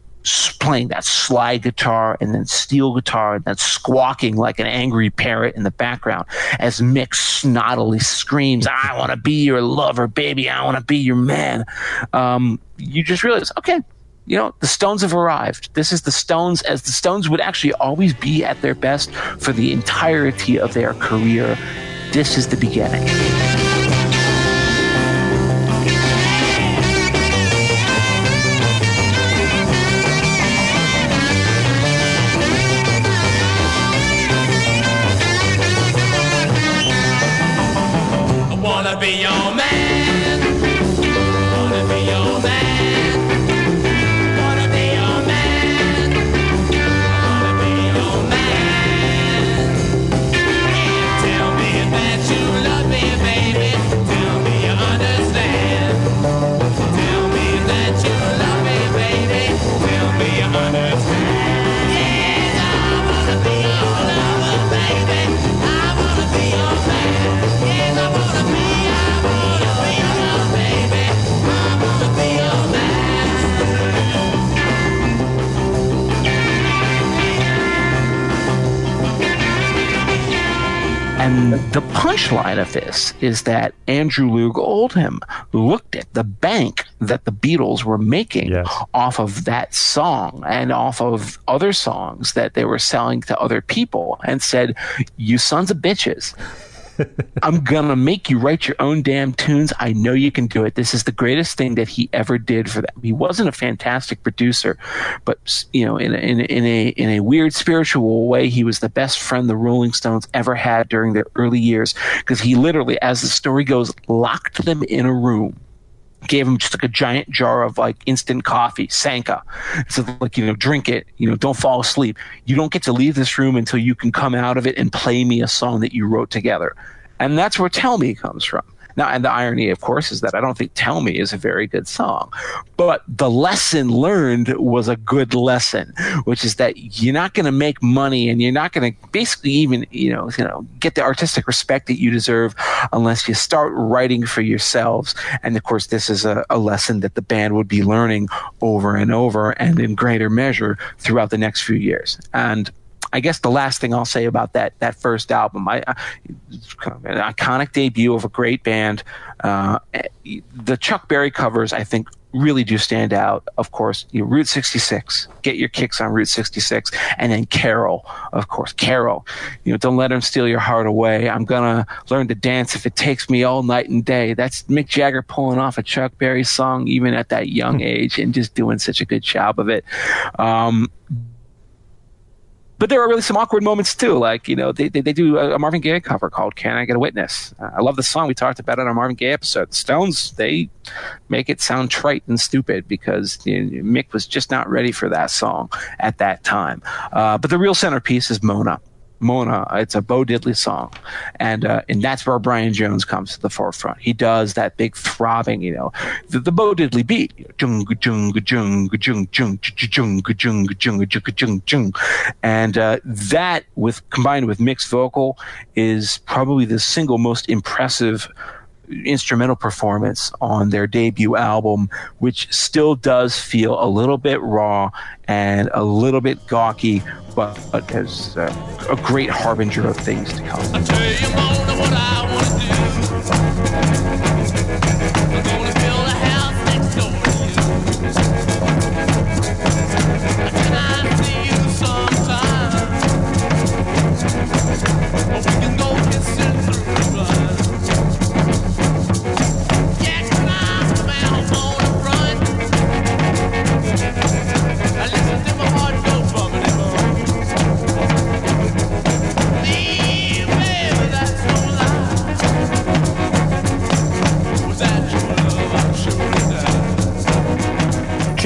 playing that slide guitar and then steel guitar and then squawking like an angry parrot in the background as Mick snottily screams, I want to be your lover, baby. I want to be your man. Um, you just realize, okay, you know, the Stones have arrived. This is the Stones as the Stones would actually always be at their best for the entirety of their career. This is the beginning. Punchline of this is that Andrew Loog Oldham looked at the bank that the Beatles were making yes. off of that song and off of other songs that they were selling to other people and said, You sons of bitches. I'm gonna make you write your own damn tunes. I know you can do it. This is the greatest thing that he ever did for them. He wasn't a fantastic producer, but you know, in a, in a, in a in a weird spiritual way, he was the best friend the Rolling Stones ever had during their early years because he literally, as the story goes, locked them in a room gave him just like a giant jar of like instant coffee, Sanka. So like, you know, drink it, you know, don't fall asleep. You don't get to leave this room until you can come out of it and play me a song that you wrote together. And that's where Tell Me comes from. Now, and the irony, of course, is that I don't think Tell Me is a very good song, but the lesson learned was a good lesson, which is that you're not going to make money and you're not going to basically even, you know, you know, get the artistic respect that you deserve unless you start writing for yourselves. And of course, this is a, a lesson that the band would be learning over and over and in greater measure throughout the next few years. And I guess the last thing I'll say about that that first album, I, I kind of an iconic debut of a great band. Uh, the Chuck Berry covers, I think, really do stand out. Of course, you know, Route 66. Get your kicks on Route 66, and then Carol, of course, Carol. You know, don't let him steal your heart away. I'm gonna learn to dance if it takes me all night and day. That's Mick Jagger pulling off a Chuck Berry song, even at that young age, and just doing such a good job of it. Um, but there are really some awkward moments too. Like, you know, they, they, they do a, Marvin Gaye cover called Can I Get a Witness? Uh, I love the song. We talked about it on our Marvin Gaye episode. The Stones, they make it sound trite and stupid because you know, Mick was just not ready for that song at that time. Uh, but the real centerpiece is Mona. Mona. It's a Bo Diddley song, and uh, and that's where Brian Jones comes to the forefront. He does that big throbbing, you know, the, the Bo Diddley beat, and uh, that with combined with Mick's vocal is probably the single most impressive instrumental performance on their debut album, which still does feel a little bit raw and a little bit gawky, but, as uh, a great harbinger of things to come.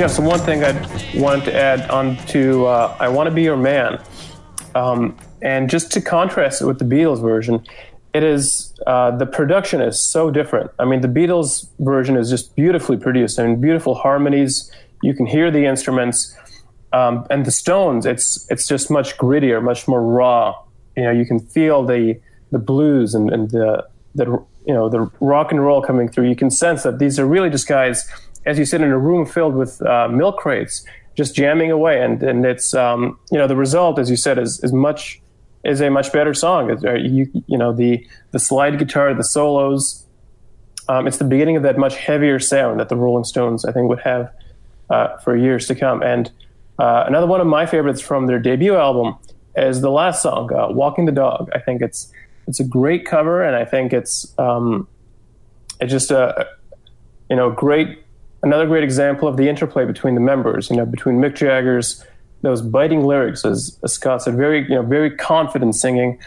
Jeff, so one thing I wanted to add on to uh, I Want to Be Your Man. Um, and just to contrast it with the Beatles version, it is uh, the production is so different. I mean, the Beatles version is just beautifully produced. I mean, beautiful harmonies. You can hear the instruments, um, and the Stones. It's it's just much grittier, much more raw. You know, you can feel the the blues and, and the the you know the rock and roll coming through. You can sense that these are really just guys as you sit in a room filled with uh, milk crates, just jamming away, and and it's um, you know the result, as you said, is is much is a much better song. Uh, you you know the the slide guitar, the solos. Um, it's the beginning of that much heavier sound that the Rolling Stones, I think, would have uh, for years to come. And uh, another one of my favorites from their debut album is the last song, uh, "Walking the Dog." I think it's it's a great cover, and I think it's um, it's just a you know great another great example of the interplay between the members, you know, between Mick Jagger's those biting lyrics, as, as Scott said, very you know very confident singing,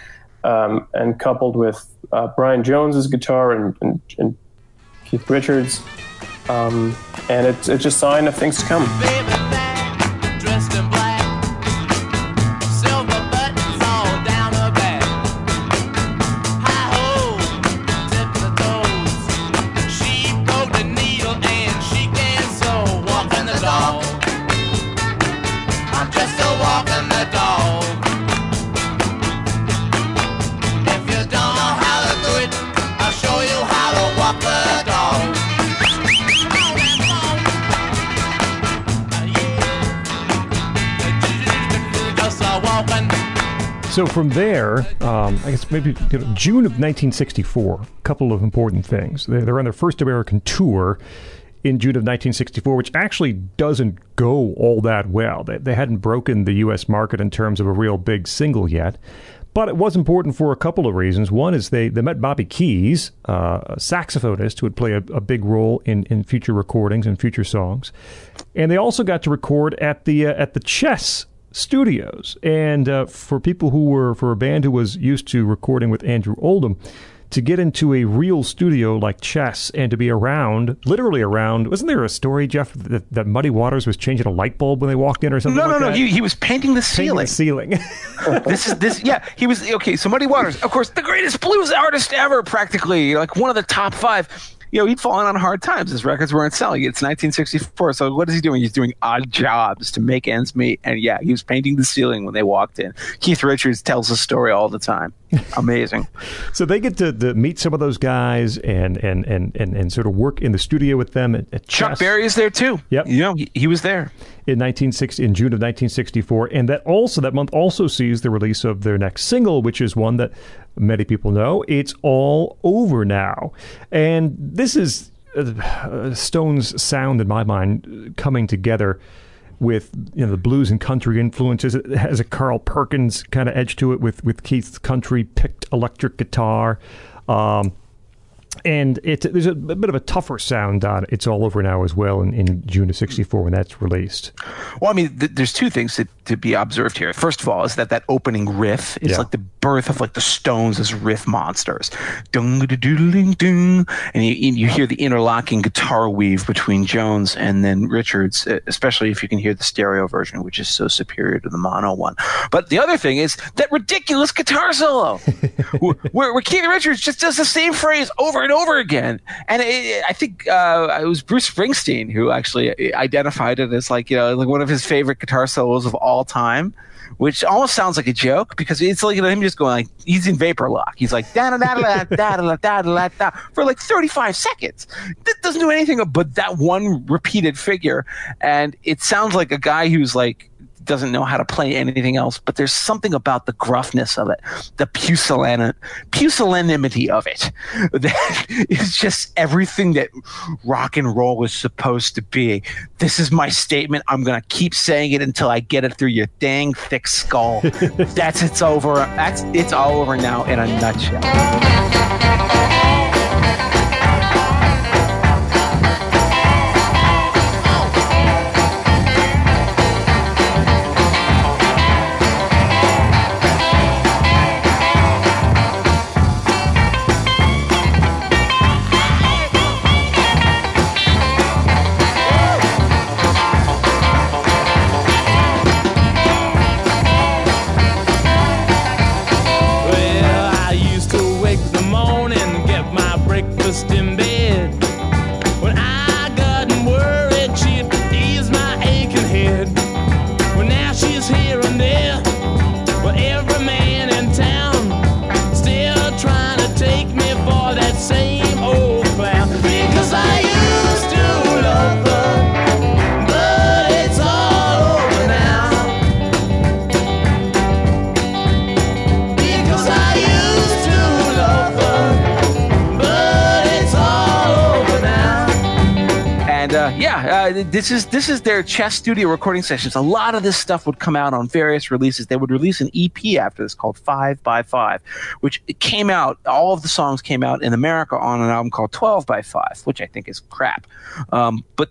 um, and coupled with uh, Brian Jones's guitar and, and, and Keith Richards, um, and it's it's just a sign of things to come. So from there, um, I guess maybe you know, June of 1964, a couple of important things. They're, on their first American tour in June of 1964, which actually doesn't go all that well. They, they hadn't broken the U.S. market in terms of a real big single yet. But it was important for a couple of reasons. One is they, they met Bobby Keys, uh, a saxophonist who would play a, a, big role in, in future recordings and future songs, and they also got to record at the uh, at the Chess studios. And uh, for people who were, for a band who was used to recording with Andrew Oldham, to get into a real studio like Chess and to be around, literally around, wasn't there a story, Jeff, that, that Muddy Waters was changing a light bulb when they walked in or something? No, like no, no. He, he was painting the ceiling. Painting the ceiling. this is this. Yeah, he was okay. So Muddy Waters, of course, the greatest blues artist ever, practically like one of the top five you know, he'd fallen on hard times. His records weren't selling. It's 1964. So what is he doing? He's doing odd jobs to make ends meet. And yeah, he was painting the ceiling when they walked in. Keith Richards tells the story all the time. Amazing. so they get to, to, meet some of those guys and, and, and, and, and sort of work in the studio with them. At, at Chuck Berry is there too. Yep. You know, he, he was there in 1960 in June of 1964, and that also that month also sees the release of their next single, which is one that many people know. It's all over now, and this is uh, Stones sound in my mind coming together with you know the blues and country influences. It has a Carl Perkins kind of edge to it with with Keith's country picked electric guitar. Um, and it, there's a, a, bit of a tougher sound on. It's all over now as well in, in June of '64 when that's released. Well, I mean, th- there's two things to, to be observed here. First of all, is that that opening riff is yeah. like the birth of like the Stones as riff monsters, dung ding ding, and you, you hear the interlocking guitar weave between Jones and then Richards, especially if you can hear the stereo version, which is so superior to the mono one. But the other thing is that ridiculous guitar solo, where, where Keith Richards just does the same phrase over and over again. And it, I think uh, it was Bruce Springsteen who actually identified it as like you know like one of his favorite guitar solos of all time. Which almost sounds like a joke because it's like you know, him just going like he's in vapor lock. He's like da da da da da da da da da for like thirty five seconds. That doesn't do anything but that one repeated figure, and it sounds like a guy who's like doesn't know how to play anything else, but there's something about the gruffness of it, the pusillan- pusillanimity of it, that is just everything that rock and roll is supposed to be. This is my statement. I'm going to keep saying it until I get it through your dang thick skull. That's it's over. That's it's all over now in a nutshell. this is this is their chess studio recording sessions. A lot of this stuff would come out on various releases. They would release an EP after this called Five by Five, which came out. All of the songs came out in America on an album called Twelve by Five, which I think is crap. Um, but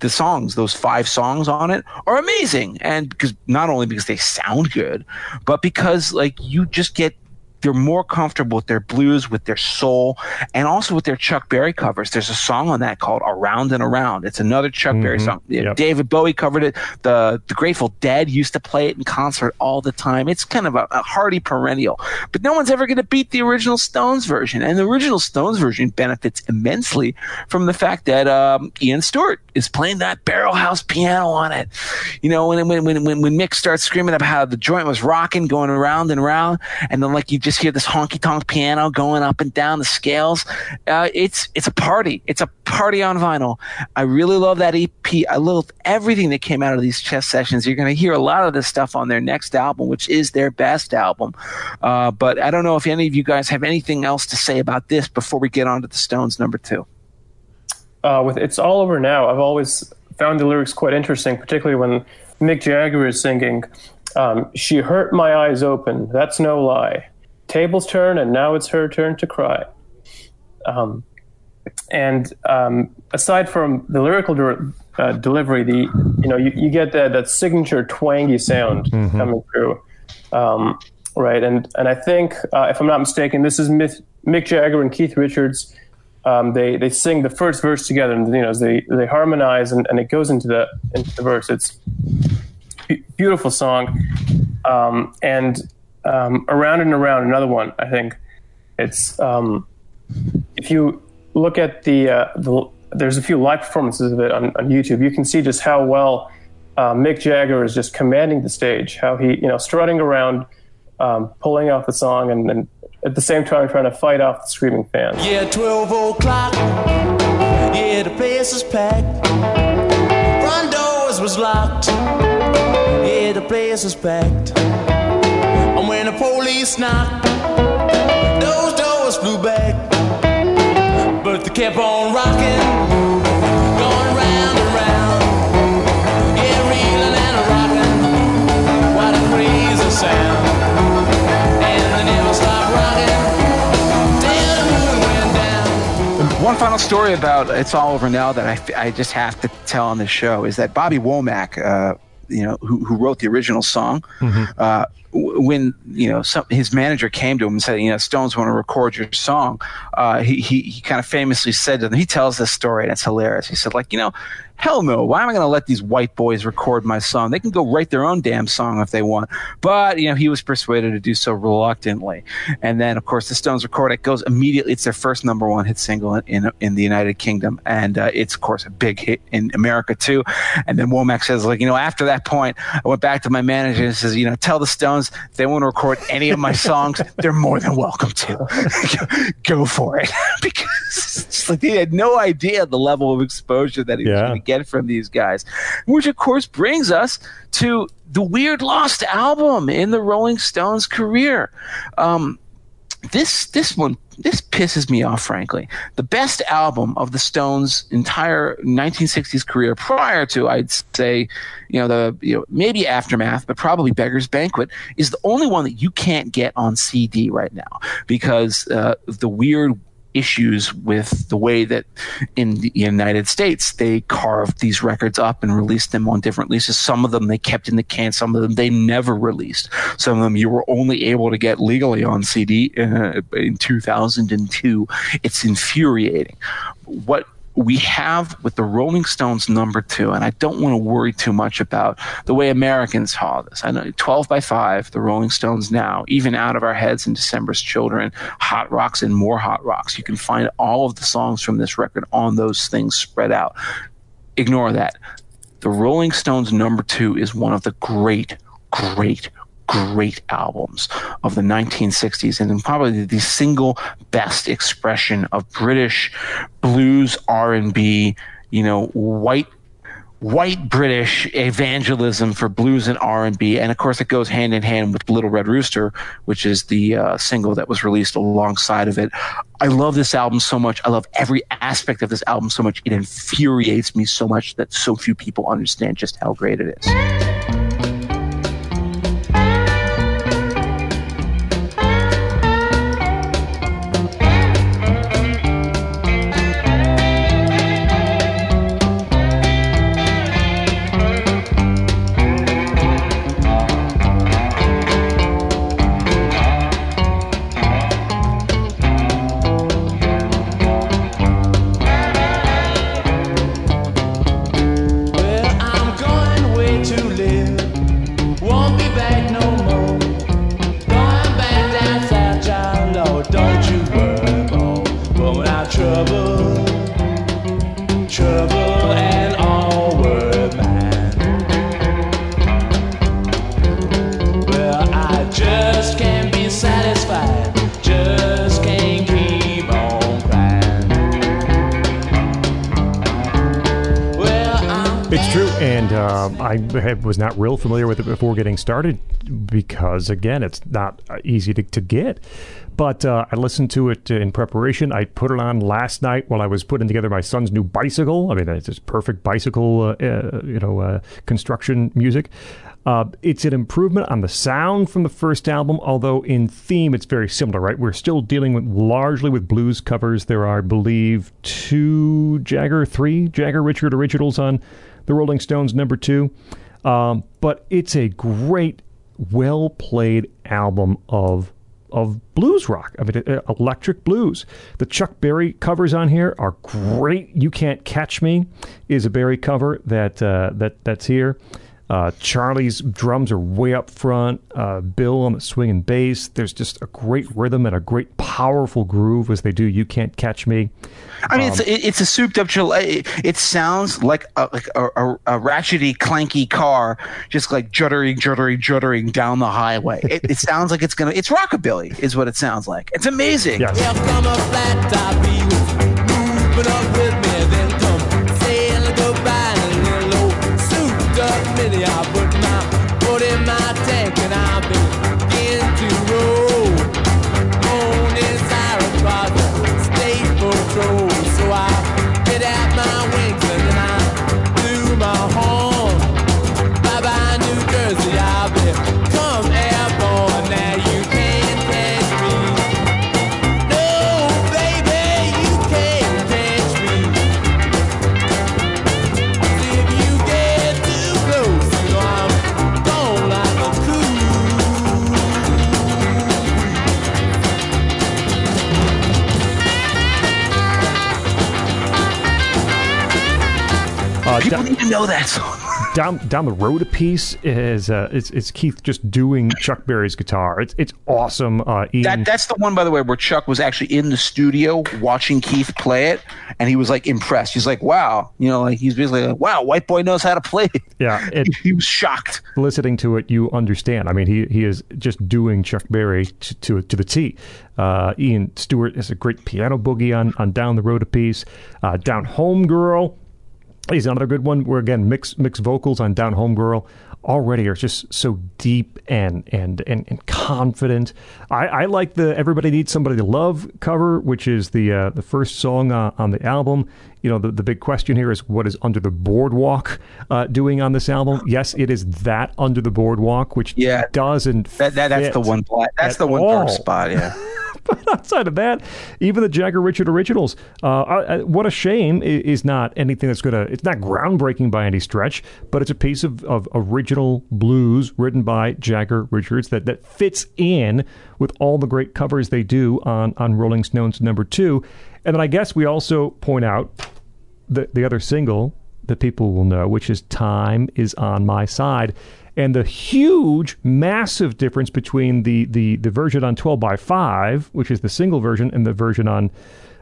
the songs, those five songs on it, are amazing, and because not only because they sound good, but because like you just get they're more comfortable with their blues, with their soul, and also with their Chuck Berry covers. There's a song on that called "Around and Around." It's another Chuck mm-hmm. Berry song. Yep. David Bowie covered it. The the Grateful Dead used to play it in concert all the time. It's kind of a, a hearty perennial, but no one's ever going to beat the original Stones version. And the original Stones version benefits immensely from the fact that um, Ian Stewart is playing that barrel house piano on it. You know, when when when when Mick starts screaming about how the joint was rocking, going around and around, and then like you just hear this honky tonk piano going up and down the scales. Uh, it's it's a party. It's a party on vinyl. I really love that EP. I love everything that came out of these chess sessions. You're going to hear a lot of this stuff on their next album, which is their best album. Uh, but I don't know if any of you guys have anything else to say about this before we get on to the Stones number two. Uh, with "It's All Over Now," I've always found the lyrics quite interesting, particularly when Mick Jagger is singing. Um, she hurt my eyes open. That's no lie tables turn, and now it's her turn to cry. Um, and um, aside from the lyrical de- uh, delivery, the you know you, you get that that signature twangy sound mm-hmm. coming through, um, right? And and I think uh, if I'm not mistaken, this is Myth- Mick Jagger and Keith Richards. Um, they they sing the first verse together, and you know they they harmonize, and, and it goes into the into the verse. It's beautiful song, um, and um, around and around another one i think. It's um, if you look at the, uh, the, there's a few live performances of it on, on youtube. You can see just how well uh, mick jagger is just commanding the stage how he you know strutting around um, pulling off the song and, and at the same time trying to fight off the screaming fans. Yeah 12 o'clock. Yeah the place is packed. Front doors was locked. Yeah the place is packed police. Those doors flew back, but they kept on rocking, One final story about It's All Over Now that I, I just have to tell on this show is that Bobby Womack, uh, you know, who, who, wrote the original song, mm-hmm. Uh, when you know some, his manager came to him and said, you know, Stones want to record your song, uh, he, he he kind of famously said to them, he tells this story and it's hilarious. He said, like, you know, hell no, why am I going to let these white boys record my song? They can go write their own damn song if they want. But you know, he was persuaded to do so reluctantly. And then, of course, the Stones record it goes immediately. It's their first number one hit single in in, in the United Kingdom, and uh, it's of course a big hit in America too. And then Womack says, like, you know, after that point, I went back to my manager and says, you know, tell the Stones if they want to record any of my songs, they're more than welcome to. go for it, because like he had no idea the level of exposure that he was going to get from these guys, which of course brings us to the weird lost album in the Rolling Stones career. Um, this this one this pisses me off frankly. The best album of the stones entire 1960s career prior to i'd say you know the you know maybe aftermath but probably beggars banquet is the only one that you can't get on cd right now because uh, the weird issues with the way that in the United States they carved these records up and released them on different leases. Some of them they kept in the can, some of them they never released. Some of them you were only able to get legally on CD uh, in 2002. It's infuriating. What we have with the Rolling Stones number two, and I don't want to worry too much about the way Americans saw this. I know 12 by 5, the Rolling Stones now, even out of our heads and December's Children, Hot Rocks, and more Hot Rocks. You can find all of the songs from this record on those things spread out. Ignore that. The Rolling Stones number two is one of the great, great, great albums of the 1960s and probably the single best expression of British blues R&B, you know, white white British evangelism for blues and R&B and of course it goes hand in hand with Little Red Rooster which is the uh, single that was released alongside of it. I love this album so much. I love every aspect of this album so much. It infuriates me so much that so few people understand just how great it is. Before getting started because, again, it's not uh, easy to, to get. But uh, I listened to it in preparation. I put it on last night while I was putting together my son's new bicycle. I mean, it's just perfect bicycle, uh, uh, you know, uh, construction music. Uh, it's an improvement on the sound from the first album, although in theme it's very similar, right? We're still dealing with largely with blues covers. There are, I believe, two Jagger, three Jagger Richard originals on the Rolling Stones number two. Um, but it's a great, well played album of of blues rock. I mean, electric blues. The Chuck Berry covers on here are great. You can't catch me is a Berry cover that uh, that that's here. Uh, Charlie's drums are way up front. Uh, Bill on the swing and bass. There's just a great rhythm and a great powerful groove as they do. You can't catch me. I mean, it's it, it's a souped up. chil- It, it sounds like a, like a, a, a ratchety, clanky car, just like juddering, juddering, juddering down the highway. It, it sounds like it's gonna. It's rockabilly, is what it sounds like. It's amazing. Yes. Here Uh, People down, need to know that song. down down the road a piece is uh, it's, it's Keith just doing Chuck Berry's guitar. It's it's awesome. Uh, Ian, That that's the one, by the way, where Chuck was actually in the studio watching Keith play it, and he was like impressed. He's like, "Wow," you know, like he's basically like, "Wow, white boy knows how to play." it." yeah, it, he was shocked. listening to it, you understand. I mean, he he is just doing Chuck Berry to to, to the T. Uh, Ian Stewart has a great piano boogie on on Down the Road a piece. Uh, Down Home Girl is another good one. Where again, Mick's Mick's vocals on Down Home Girl already are just so deep and and and, and confident. I, I like the Everybody Needs Somebody to Love cover, which is the uh, the first song uh, on the album. You know, the, the big question here is what is Under the Boardwalk uh, doing on this album? Yes, it is that Under the Boardwalk, which Yeah. doesn't That, that that's the one. That's the one dark spot. Yeah. but outside of that, even the Jagger Richard originals, uh, uh, what a shame is not anything that's gonna. It's not groundbreaking by any stretch, but it's a piece of, of original blues written by Jagger Richards that that fits in with all the great covers they do on on Rolling Stones number two. And then I guess we also point out the the other single that people will know, which is "Time Is on My Side," and the huge, massive difference between the the the version on 12 by 5, which is the single version, and the version on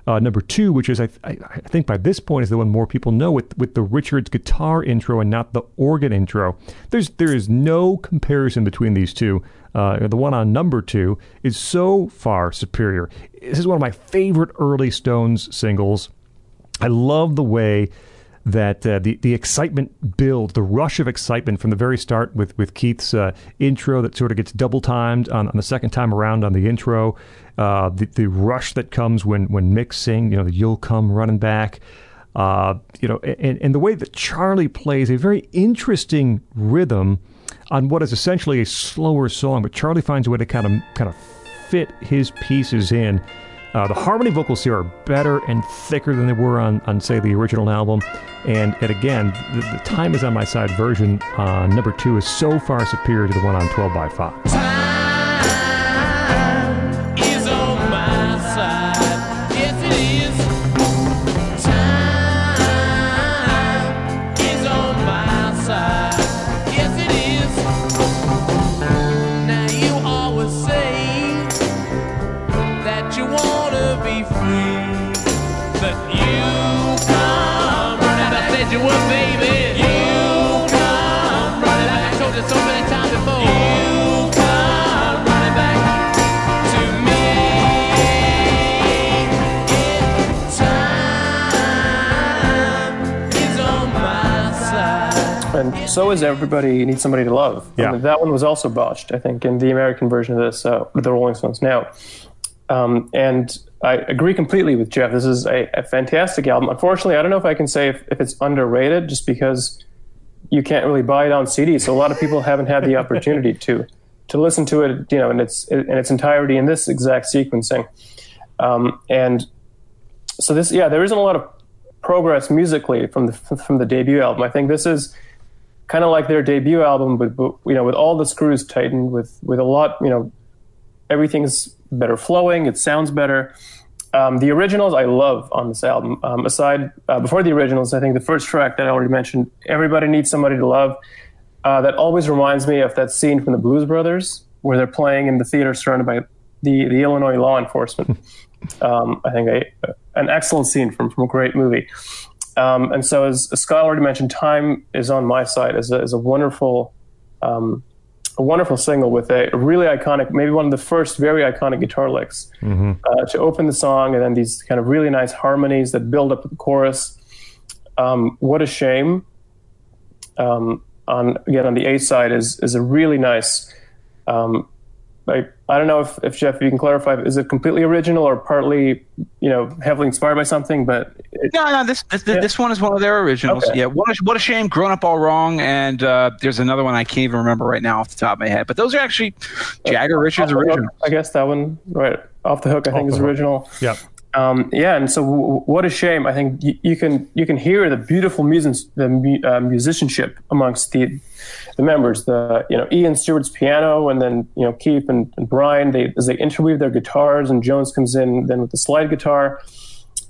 uh, number two, which is I, I, think by this point is the one more people know with with the Richards guitar intro and not the organ intro. There's there is no comparison between these two. Uh, the one on number two is so far superior. This is one of my favorite early Stones singles. I love the way that uh, the the excitement builds, the rush of excitement from the very start with with Keith's uh, intro that sort of gets double timed on, on the second time around on the intro. Uh, the the rush that comes when when Mick sing, you know, the "You'll Come Running Back." Uh, you know, and, and the way that Charlie plays a very interesting rhythm on what is essentially a slower song, but Charlie finds a way to kind of kind of fit his pieces in. Uh, the harmony vocals here are better and thicker than they were on, on say, the original album. And, and again, the, the Time Is On My Side version on number two is so far superior to the one on 12 by 5. And so is Everybody Needs Somebody to Love. Yeah. And that one was also botched, I think, in the American version of this uh, with the Rolling Stones now. Um, and I agree completely with Jeff. This is a, a fantastic album. Unfortunately, I don't know if I can say if, if it's underrated just because you can't really buy it on CD. So a lot of people haven't had the opportunity to to listen to it, you know, in its in its entirety in this exact sequencing. Um, and so this, yeah, there isn't a lot of progress musically from the from the debut album. I think this is kind of like their debut album, but, but you know, with all the screws tightened, with with a lot, you know, everything's better flowing. It sounds better. Um, the originals I love on this album. Um, aside uh, before the originals, I think the first track that I already mentioned, "Everybody Needs Somebody to Love," uh, that always reminds me of that scene from the Blues Brothers where they're playing in the theater surrounded by the the Illinois law enforcement. um, I think a, an excellent scene from from a great movie. Um, and so, as, as Scott already mentioned, "Time is on my side" is a, is a wonderful. Um, a wonderful single with a really iconic, maybe one of the first very iconic guitar licks uh, to open the song, and then these kind of really nice harmonies that build up the chorus. Um, what a shame. Um, on again on the A side is is a really nice. Like I don't know if, if Jeff, you can clarify, is it completely original or partly, you know, heavily inspired by something? But it, No, no, this this, this one is one of their originals. Okay. Yeah, what a, what a shame, grown up all wrong, and uh, there's another one I can't even remember right now off the top of my head. But those are actually Jagger Richards Off the originals. I guess that one, right off the hook, I think is Hook. original. Yeah. Um, yeah, and so w- w- what a shame. I think you, you can you can hear the beautiful music, the mu- uh, musicianship amongst the the members. The you know Ian Stewart's piano, and then you know Keith and, and Brian. They as they interweave their guitars, and Jones comes in then with the slide guitar,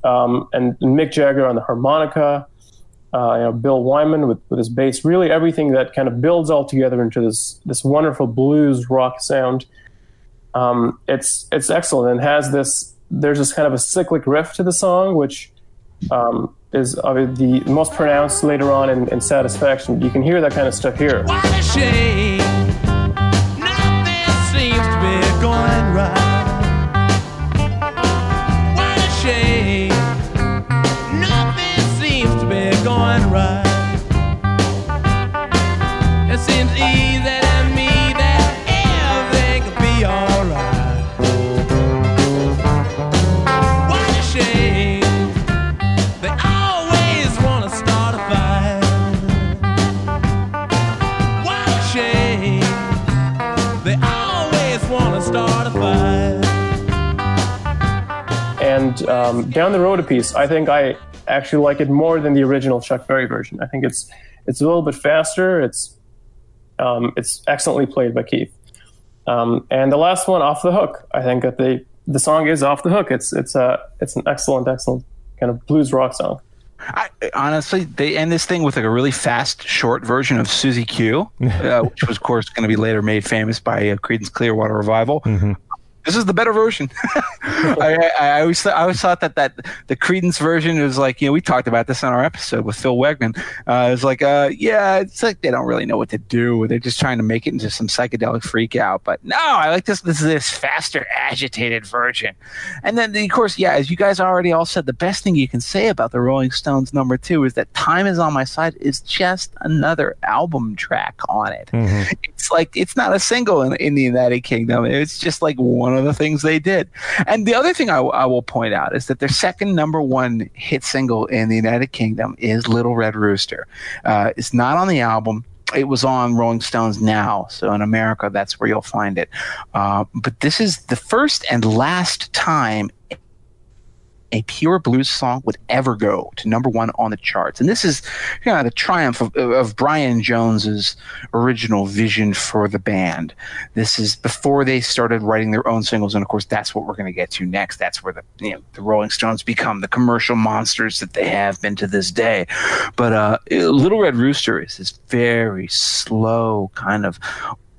um, and, and Mick Jagger on the harmonica. uh, you know, Bill Wyman with, with his bass, really everything that kind of builds all together into this this wonderful blues rock sound. Um, it's it's excellent and has this. There's this kind of a cyclic riff to the song, which um, is the most pronounced later on in, in Satisfaction. You can hear that kind of stuff here. What a shame. Nothing seems to be going right. Um, down the road a piece, I think I actually like it more than the original Chuck Berry version. I think it's it's a little bit faster. It's um, it's excellently played by Keith. Um, and the last one, off the hook. I think that the the song is off the hook. It's it's a it's an excellent excellent kind of blues rock song. I, honestly, they end this thing with like a really fast, short version of Susie Q, uh, which was, of course, going to be later made famous by uh, Creedence Clearwater Revival. This is the better version. I, I, I always, th- I always thought that that the Creedence version was like, you know, we talked about this on our episode with Phil Wegman. Uh, it's like, uh, yeah, it's like they don't really know what to do. They're just trying to make it into some psychedelic freak out. But no, I like this. This is this faster, agitated version. And then, of course, yeah, as you guys already all said, the best thing you can say about the Rolling Stones number two is that "Time Is on My Side" is just another album track on it. It's like it's not a single in, in the United Kingdom. It's just like one of the things they did. And the other thing I, I will point out is that their second number one hit single in the United Kingdom is "Little Red Rooster." Uh, it's not on the album it was on Rolling Stones now. So in America, that's where you'll find it. Uh, but this is the first and last time a pure blues song would ever go to number one on the charts. And this is you know, the triumph of, of Brian Jones's original vision for the band. This is before they started writing their own singles. And of course, that's what we're going to get to next. That's where the, you know, the Rolling Stones become the commercial monsters that they have been to this day. But uh, Little Red Rooster is this very slow kind of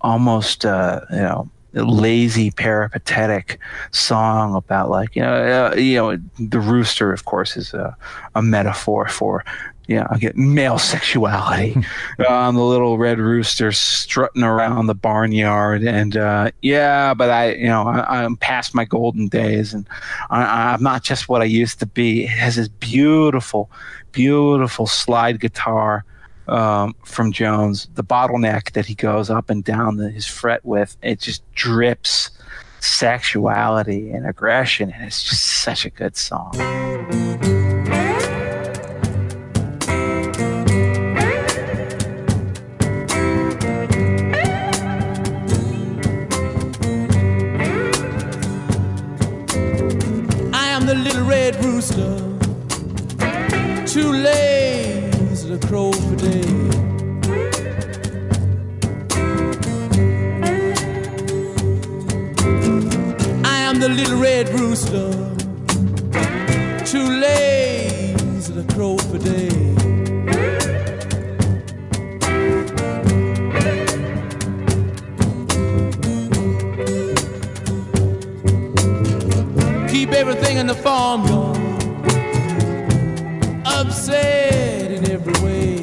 almost, uh, you know, lazy peripatetic song about like you know uh, you know the rooster of course is a, a metaphor for yeah, I get male sexuality. um, the little red rooster strutting around the barnyard, and uh, yeah, but I, you know, I, I'm past my golden days, and I, I'm not just what I used to be. It has this beautiful, beautiful slide guitar um, from Jones, the bottleneck that he goes up and down the, his fret with, it just drips sexuality and aggression, and it's just such a good song. I am the little red rooster, too lazy to crow for day. I am the little red rooster, too lazy to crow for day. Keep everything in the farmyard upset every way.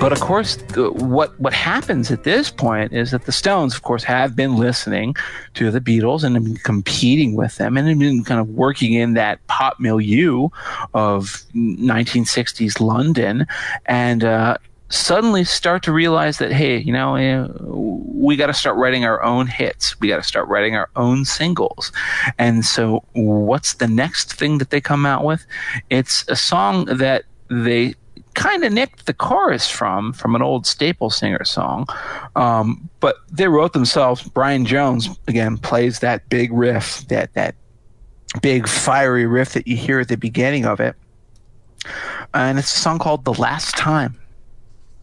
But of course, the, what what happens at this point is that the Stones, of course, have been listening to the Beatles and have been competing with them, and have been kind of working in that pop milieu of 1960s London, and uh, suddenly start to realize that hey, you know, eh, we got to start writing our own hits. We got to start writing our own singles. And so, what's the next thing that they come out with? It's a song that they kind of nicked the chorus from from an old staple singer song um, but they wrote themselves brian jones again plays that big riff that that big fiery riff that you hear at the beginning of it and it's a song called the last time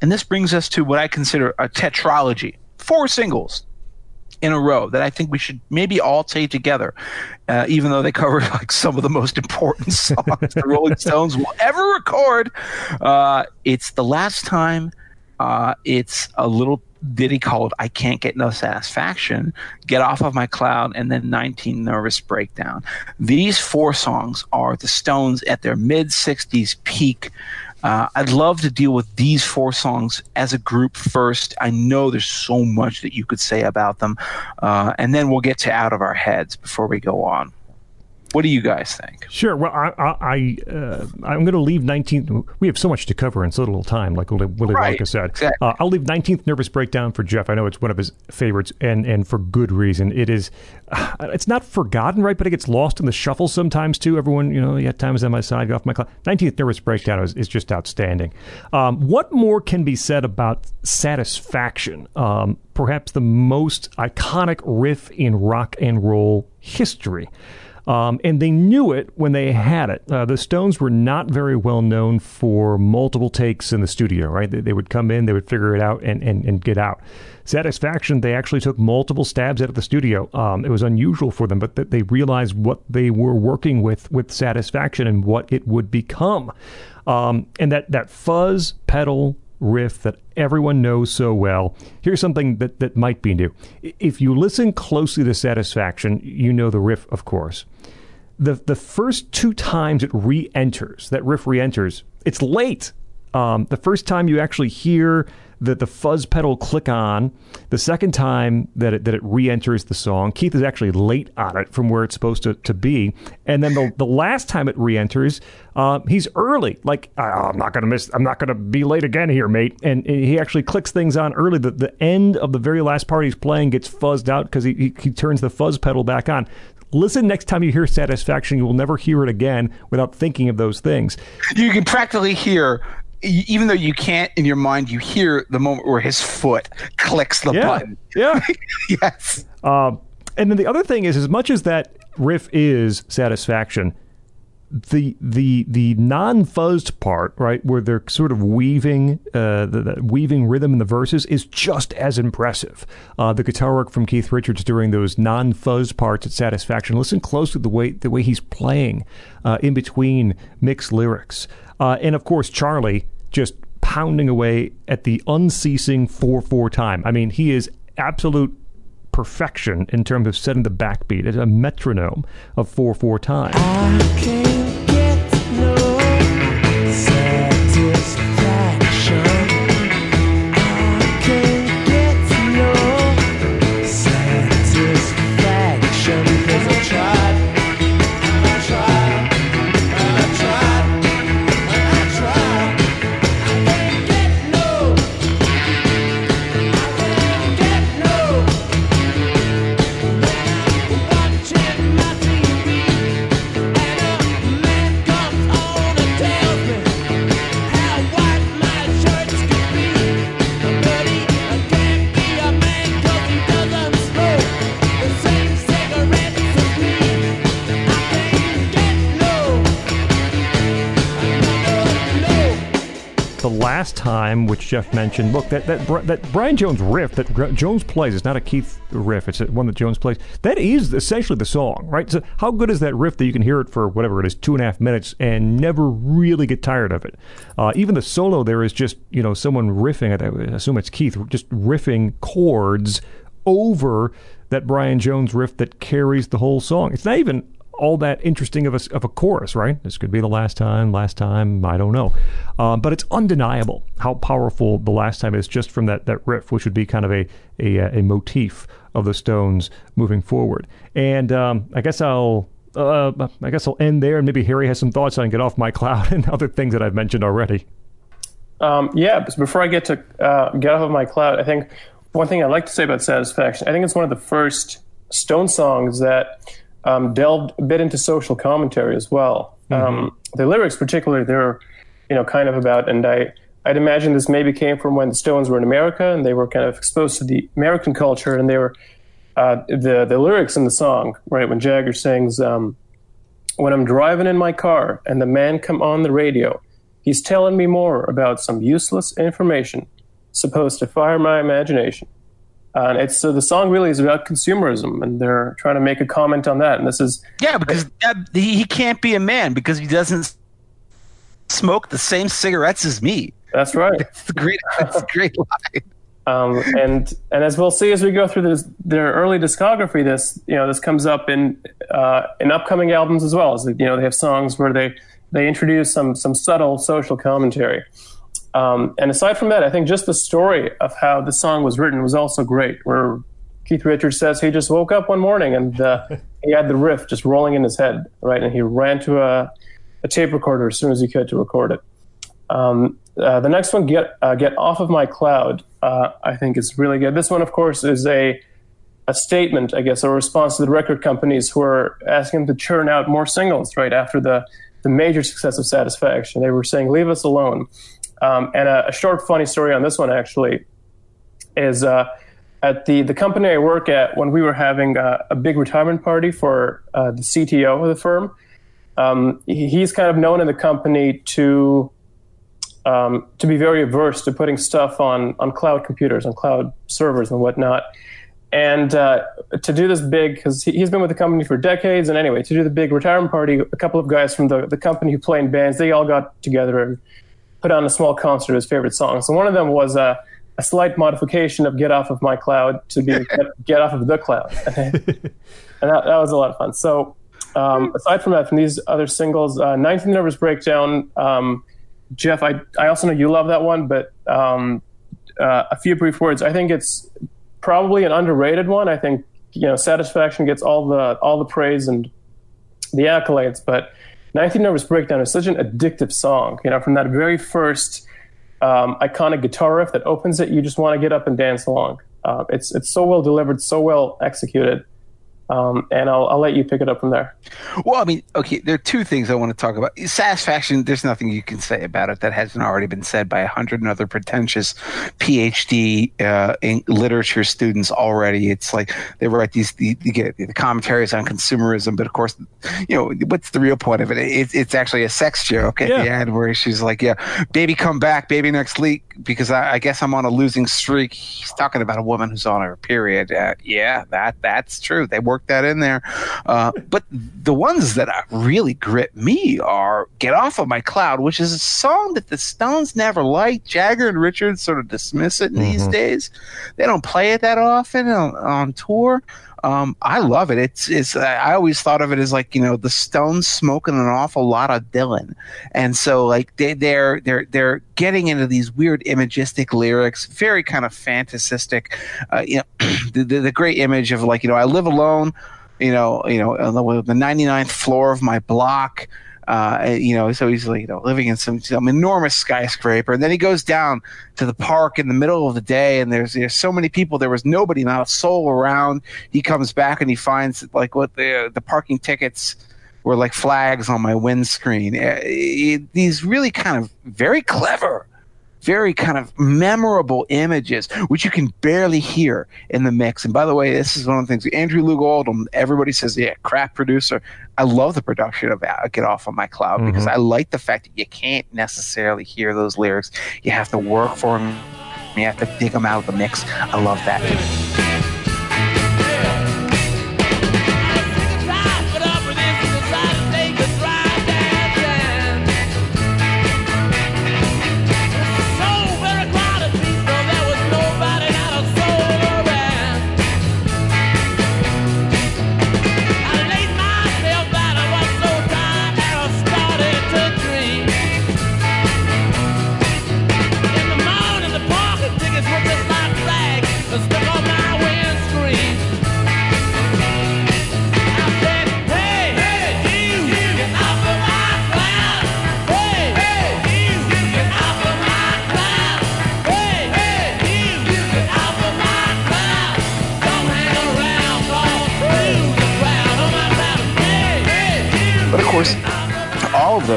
and this brings us to what i consider a tetralogy four singles in a row that I think we should maybe all take together, uh, even though they cover like some of the most important songs the Rolling Stones will ever record. Uh, it's the last time. Uh, it's a little ditty called "I Can't Get No Satisfaction," "Get Off of My Cloud," and then "19 Nervous Breakdown." These four songs are the Stones at their mid '60s peak. Uh, I'd love to deal with these four songs as a group first. I know there's so much that you could say about them, uh, and then we'll get to out of our heads before we go on. What do you guys think? Sure. Well, I, I, I uh, I'm going to leave 19th. We have so much to cover in so little time, like Willy, Willy Right, Wonka said. exactly. Uh, I'll leave 19th Nervous Breakdown for Jeff. I know it's one of his favorites, and and for good reason. It is. Uh, it's not forgotten, right? But it gets lost in the shuffle sometimes too. Everyone, you know, yeah, time is on my side. Go off my clock. 19th Nervous Breakdown is, is just outstanding. Um, what more can be said about Satisfaction? Um, perhaps the most iconic riff in rock and roll history. Um, and they knew it when they had it. Uh, the Stones were not very well known for multiple takes in the studio, right? They, they would come in, they would figure it out, and, and, and get out. Satisfaction, they actually took multiple stabs at the studio. Um, it was unusual for them, but th- they realized what they were working with with Satisfaction and what it would become. Um, and that, that fuzz pedal riff that everyone knows so well. Here's something that, that might be new. If you listen closely to Satisfaction, you know the riff, of course. The the first two times it re-enters, that riff re-enters, it's late. Um, the first time you actually hear the, the fuzz pedal click on, the second time that it, that it re-enters the song, Keith is actually late on it from where it's supposed to, to be. And then the, the last time it re-enters, uh, he's early. Like, "Oh, I'm not to miss, I'm not to be late again here, mate. And he actually clicks things on early. The, the end of the very last part he's playing gets fuzzed out because he, he, he turns the fuzz pedal back on. Listen next time you hear Satisfaction. You will never hear it again without thinking of those things. You can practically hear, even though you can't in your mind, you hear the moment where his foot clicks the Yeah. button. Yeah. yes. Um, and then the other thing is, as much as that riff is satisfaction, the the the non-fuzzed part, right, where they're sort of weaving uh, the, the weaving rhythm in the verses, is just as impressive. Uh, the guitar work from Keith Richards during those non-fuzzed parts at Satisfaction. Listen close to the way the way he's playing uh, in between mixed lyrics, uh, and of course Charlie just pounding away at the unceasing four-four time. I mean, he is absolute perfection in terms of setting the backbeat. It's a metronome of 4 4 time. Last time, which Jeff mentioned, look, that, that, that Brian Jones riff that Jones plays, it's not a Keith riff, it's one that Jones plays. That is essentially the song, right? So, how good is that riff that you can hear it for whatever it is, two and a half minutes, and never really get tired of it? Uh, even the solo there is just, you know, someone riffing, I assume it's Keith, just riffing chords over that Brian Jones riff that carries the whole song. It's not even all that interesting of a, of a chorus, right? This could be the last time, last time, I don't know. Um, but it's undeniable how powerful the last time is just from that, that riff, which would be kind of a, a, a motif of the Stones moving forward. And um, I guess I'll. Uh, I guess I'll end there, and maybe Harry has some thoughts on "Get Off My Cloud" and other things that I've mentioned already. Um, yeah, but before I get to uh, get off of my cloud, I think one thing I'd like to say about Satisfaction, I think it's one of the first Stone songs that um, delved a bit into social commentary as well. Um, the lyrics, particularly, they're you know kind of about, and I I'd imagine this maybe came from when the Stones were in America and they were kind of exposed to the American culture, and they were uh, the the lyrics in the song, right? When Jagger sings, um, "When I'm driving in my car and the man come on the radio." He's telling me more about some useless information supposed to fire my imagination. And it's so the song really is about consumerism, and they're trying to make a comment on that. And this is Yeah, because that, he, can't be a man because he doesn't smoke the same cigarettes as me. that's right. It's a great, it's a great line. Um, and and as we'll see as we go through this, their early discography, this you know this comes up in uh, in upcoming albums as well. As you know, they have songs where they they introduce some some subtle social commentary. Um, and aside from that, I think just the story of how the song was written was also great. Where Keith Richards says he just woke up one morning and uh, he had the riff just rolling in his head, right, and he ran to a, a tape recorder as soon as he could to record it. Um, uh, the next one, get uh, get off of my cloud. Uh, I think is really good. This one, of course, is a a statement, I guess, a response to the record companies who are asking them to churn out more singles right after the the major success of Satisfaction. They were saying, "Leave us alone." Um, and a, a short, funny story on this one actually is uh, at the the company I work at when we were having uh, a big retirement party for uh, the CTO of the firm. Um, he, he's kind of known in the company to um, to be very averse to putting stuff on on cloud computers, on cloud servers, and whatnot. And uh, to do this big, because he, he's been with the company for decades, and anyway, to do the big retirement party, a couple of guys from the, the company who play in bands, they all got together and put on a small concert of his favorite songs. And one of them was a, a slight modification of "Get Off of My Cloud" to be "Get, Get Off of the Cloud," and that, that was a lot of fun. So, um, aside from that, from these other singles, uh, "19 Nervous Breakdown." Um, Jeff, I I also know you love that one, but um, uh, a few brief words. I think it's probably an underrated one. I think you know Satisfaction gets all the all the praise and the accolades, but 19 Nervous Breakdown is such an addictive song. You know, from that very first um, iconic guitar riff that opens it, you just want to get up and dance along. Uh, it's it's so well delivered, so well executed, um, and I'll I'll let you pick it up from there. Well, I mean, okay, there are two things I want to talk about. Satisfaction, there's nothing you can say about it that hasn't already been said by a hundred other pretentious PhD uh, in literature students already. It's like they write these, the, you get the commentaries on consumerism, but of course, you know, what's the real point of it? it it's actually a sex joke at Yeah. the end where she's like, yeah, baby, come back, baby, next week, because I, I guess I'm on a losing streak. He's talking about a woman who's on her period. Uh, yeah, that that's true. They worked that in there. Uh, but the ones that really grip me are "Get Off of My Cloud," which is a song that the Stones never liked. Jagger and Richards sort of dismiss it these days. They don't play it that often on, on tour. Um, I love it. It's it's. I always thought of it as like you know the Stones smoking an awful lot of Dylan, and so like they they're they're they're getting into these weird imagistic lyrics, very kind of fantasistic. Uh, you know, the, the the great image of like you know I live alone, you know you know on the, the 99th floor of my block. Uh, you know, so he's like, you know, living in some, some enormous skyscraper, and then he goes down to the park in the middle of the day, and there's there's so many people, there was nobody, not a soul around. He comes back and he finds like what the the parking tickets were like flags on my windscreen. Uh, these really kind of very clever, very kind of memorable images, which you can barely hear in the mix. And by the way, this is one of the things. Andrew Loog Oldham, everybody says, yeah, crap producer. I love the production of Get Off of My Cloud because mm-hmm. I like the fact that you can't necessarily hear those lyrics. You have to work for them. You have to dig them out of the mix. I love that.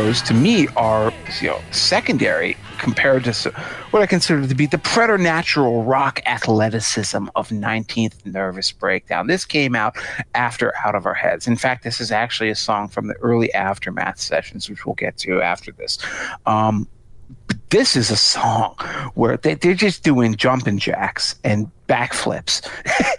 Those to me are you know secondary compared to what I consider to be the preternatural rock athleticism of 19th Nervous Breakdown. This came out after Out of Our Heads. In fact, this is actually a song from the early Aftermath sessions, which we'll get to after this. Um, this is a song where they, they're just doing jumping jacks and backflips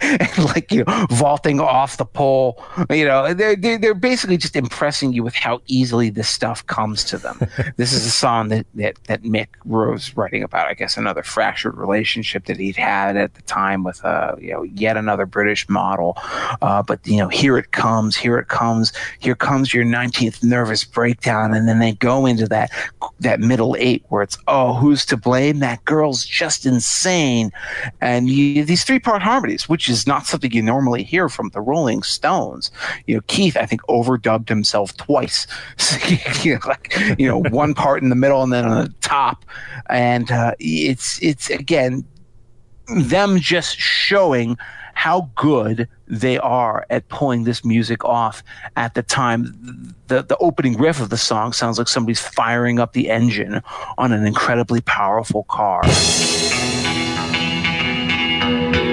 and like you know vaulting off the pole. You know, they're, they're they're basically just impressing you with how easily this stuff comes to them. this is a song that that that Mick was writing about. I guess another fractured relationship that he'd had at the time with uh you know yet another British model. Uh, but you know, here it comes, here it comes, here comes your 19th nervous breakdown, and then they go into that that middle eight where it's oh who's to blame? That girl's just insane, and you, these three part harmonies, which is not something you normally hear from the Rolling Stones. You know, Keith I think overdubbed himself twice. you know, like you know one part in the middle and then on the top, and uh, it's it's again them just showing how good they are at pulling this music off at the time. The, the opening riff of the song sounds like somebody's firing up the engine on an incredibly powerful car. Never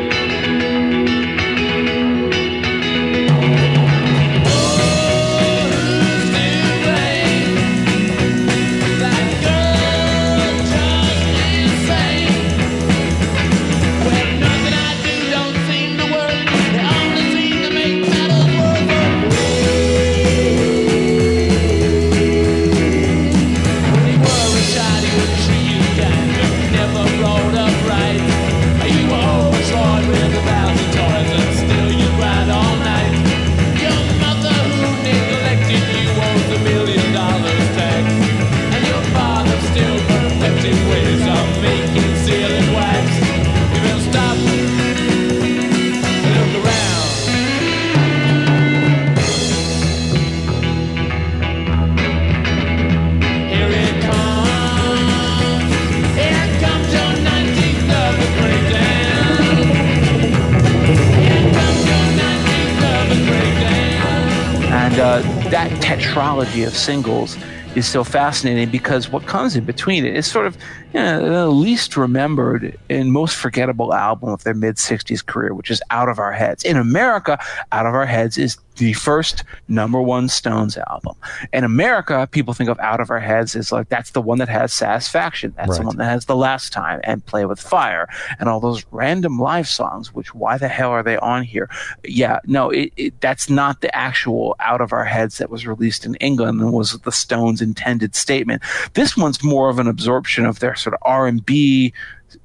that tetralogy of singles is so fascinating because what comes in between it is sort of know, the least remembered and most forgettable album of their mid 60s career, which is Out of Our Heads. In America, Out of Our Heads is the first number one Stones album. In America, people think of Out of Our Heads as like that's the one that has Satisfaction. That's the one that has The Last Time and Play with Fire and all those random live songs, which why the hell are they on here? Yeah, no, it, it, that's not the actual Out of Our Heads that was released in England and was the Stones' intended statement. This one's more of an absorption of their sort of R&B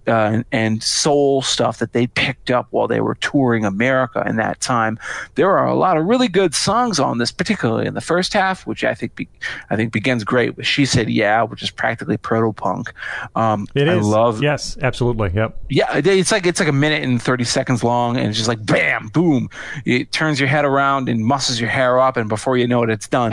uh, and soul stuff that they picked up while they were touring America in that time. There are a lot of really good songs on this, particularly in the first half, which I think be, I think begins great with "She Said Yeah," which is practically proto punk. Um, It I is. love Yes, absolutely. Yep. yeah, it's like it's like a minute and thirty seconds long, and it's just like bam, boom. It turns your head around and muscles your hair up, and before you know it, it's done.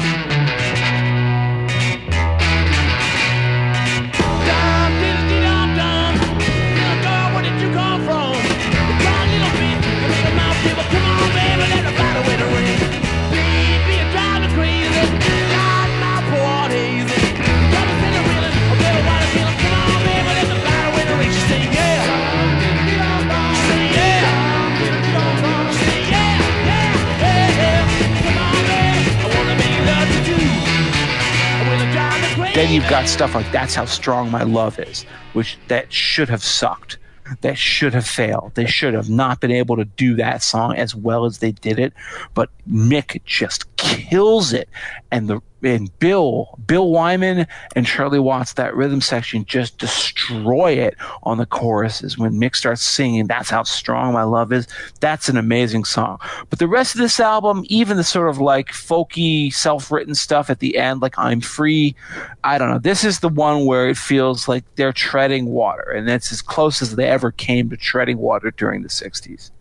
Then you've got stuff like "That's How Strong My Love Is," which that should have sucked. That should have failed. They should have not been able to do that song as well as they did it. But Mick just kills it, and the and Bill Bill Wyman and Charlie Watts that rhythm section just destroy it on the choruses when Mick starts singing. That's how strong my love is. That's an amazing song. But the rest of this album, even the sort of like folky, self-written stuff at the end, like "I'm Free," I don't know. This is the one where it feels like they're treading water, and that's as close as they ever came to treading water during the '60s.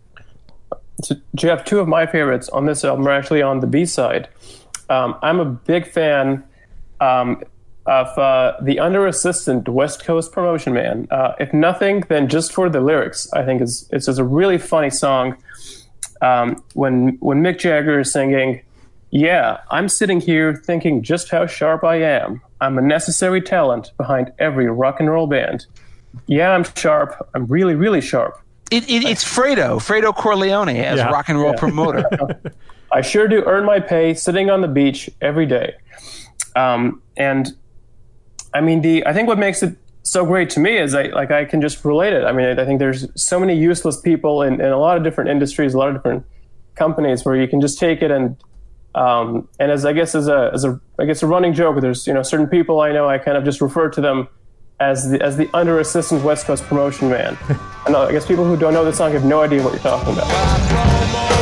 So, Jeff, two of my favorites on this album are actually on the B side. Um, I'm a big fan um, of uh, the Under Assistant West Coast Promotion Man. Uh, if nothing, then just for the lyrics, I think it's it's just a really funny song. Um, when when Mick Jagger is singing, "Yeah, I'm sitting here thinking just how sharp I am. I'm a necessary talent behind every rock and roll band. Yeah, I'm sharp. I'm really, really sharp." It, it, it's Fredo, Fredo Corleone as Yeah. rock and roll promoter. I sure do earn my pay sitting on the beach every day. Um, and I mean, the I think what makes it so great to me is I like I can just relate it. I mean, I think there's so many useless people in, in a lot of different industries, a lot of different companies where you can just take it and um, and as I guess as a as a I guess a running joke, there's you know certain people I know I kind of just refer to them as the as the under assistant West Coast promotion man. and I guess people who don't know the song have no idea what you're talking about.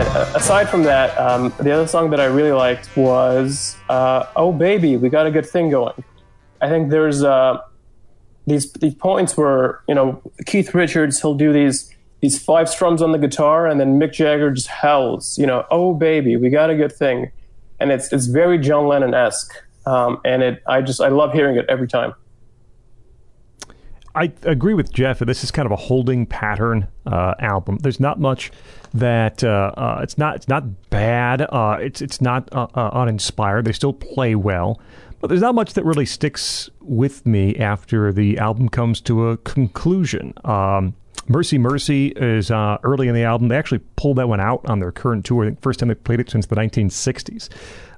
And uh, aside from that, um, the other song that I really liked was uh, "Oh Baby, We Got a Good Thing Going." I think there's uh, these these points where you know Keith Richards he'll do these these five strums on the guitar, and then Mick Jagger just howls, you know, "Oh baby, we got a good thing," and it's it's very John Lennon esque, um, and it I just I love hearing it every time. I agree with Jeff. This is kind of a holding pattern uh, album. There's not much that uh, uh, it's not it's not bad. Uh, it's it's not uh, uh, uninspired. They still play well, but there's not much that really sticks with me after the album comes to a conclusion. Um, Mercy Mercy is uh, early in the album. They actually pulled that one out on their current tour. Think first time they played it since the 1960s.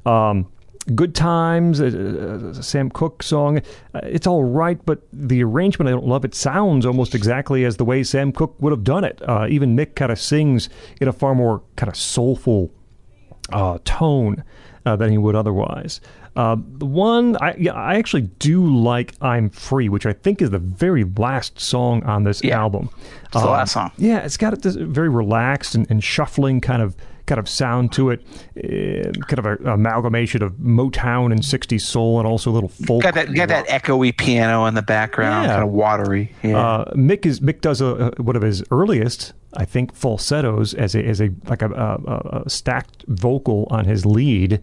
Um, Good Times, a, a Sam Cooke song. Uh, it's all right, but the arrangement I don't love. It sounds almost exactly as the way Sam Cooke would have done it. Uh, even Mick kind of sings in a far more kind of soulful uh, tone uh, than he would otherwise. Uh, the one I yeah, I actually do like "I'm Free," which I think is the very last song on this Yeah. album. It's the last song. Yeah, it's got this very relaxed and, and shuffling kind of kind of sound to it, uh, kind of a amalgamation of Motown and '60s soul, and also a little folk. Got that got that echoey piano in the background, Yeah. kind of watery. Yeah. Uh, Mick is Mick does a, a one of his earliest, I think, falsettos as a as a like a, a, a stacked vocal on his lead.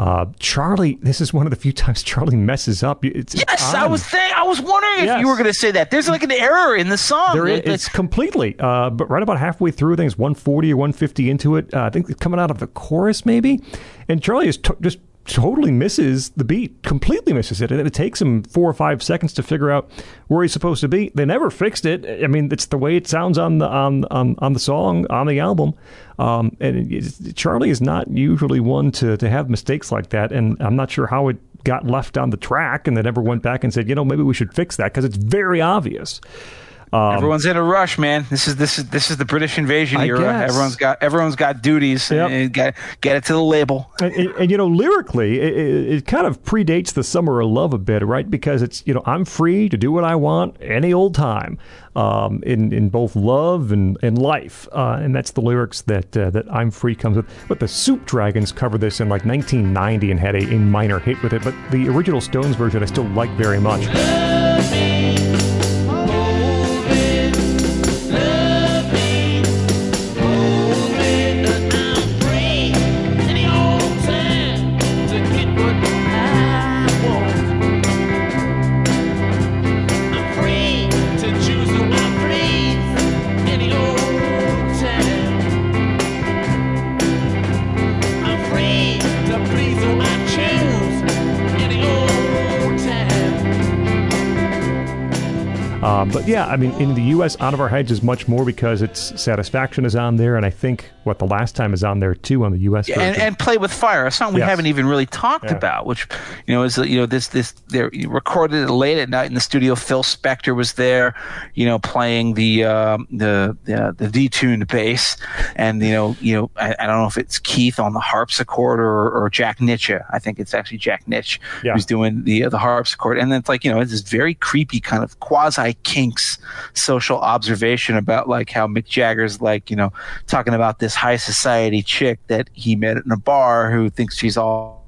Uh, Charlie, this is one of the few times Charlie messes up. It's, it's yes, I was th- I was wondering if Yes. you were going to say that. There's like an error in the song. There is, It- it's completely, uh, but right about halfway through, I think it's 140 or 150 into it. Uh, I think it's coming out of the chorus, maybe. And Charlie is to- just totally misses the beat, completely misses it. And it takes him four or five seconds to figure out where he's supposed to be. They never fixed it. I mean, it's the way it sounds on the on on, on the song on the album. Um, and it, Charlie is not usually one to to have mistakes like that. And I'm not sure how it got left on the track and they never went back and said, you know, maybe we should fix that because it's very obvious. Um, Everyone's in a rush, man. This is this is this is the British invasion I era. guess. Everyone's got everyone's got duties. Yep. And got get it to the label. And, and, and, you know, lyrically, it, it, it kind of predates the Summer of Love a bit, right? Because it's you know, I'm free to do what I want any old time, um, in in both love and, and life, uh, and that's the lyrics that uh, that I'm free comes with. But the Soup Dragons covered this in like 1990 and had a, a minor hit with it. But the original Stones version, I still like very much. Um, but yeah, I mean, in the U.S., Out of Our Heads is much more because its Satisfaction is on there, and I think what the last time is on there too on the U.S. version. and, and play with fire, a song we Yes. haven't even really talked Yeah. about, which you know is you know this this they recorded it late at night in the studio. Phil Spector was there, you know, playing the um, the the, the detuned bass, and you know you know I, I don't know if it's Keith on the harpsichord or, or Jack Nitzsche. I think it's actually Jack Nitzsche Yeah. who's doing the the harpsichord, and then it's like you know it's this very creepy kind of quasi kinks social observation about like how Mick Jagger's like you know talking about this high society chick that he met in a bar who thinks she's all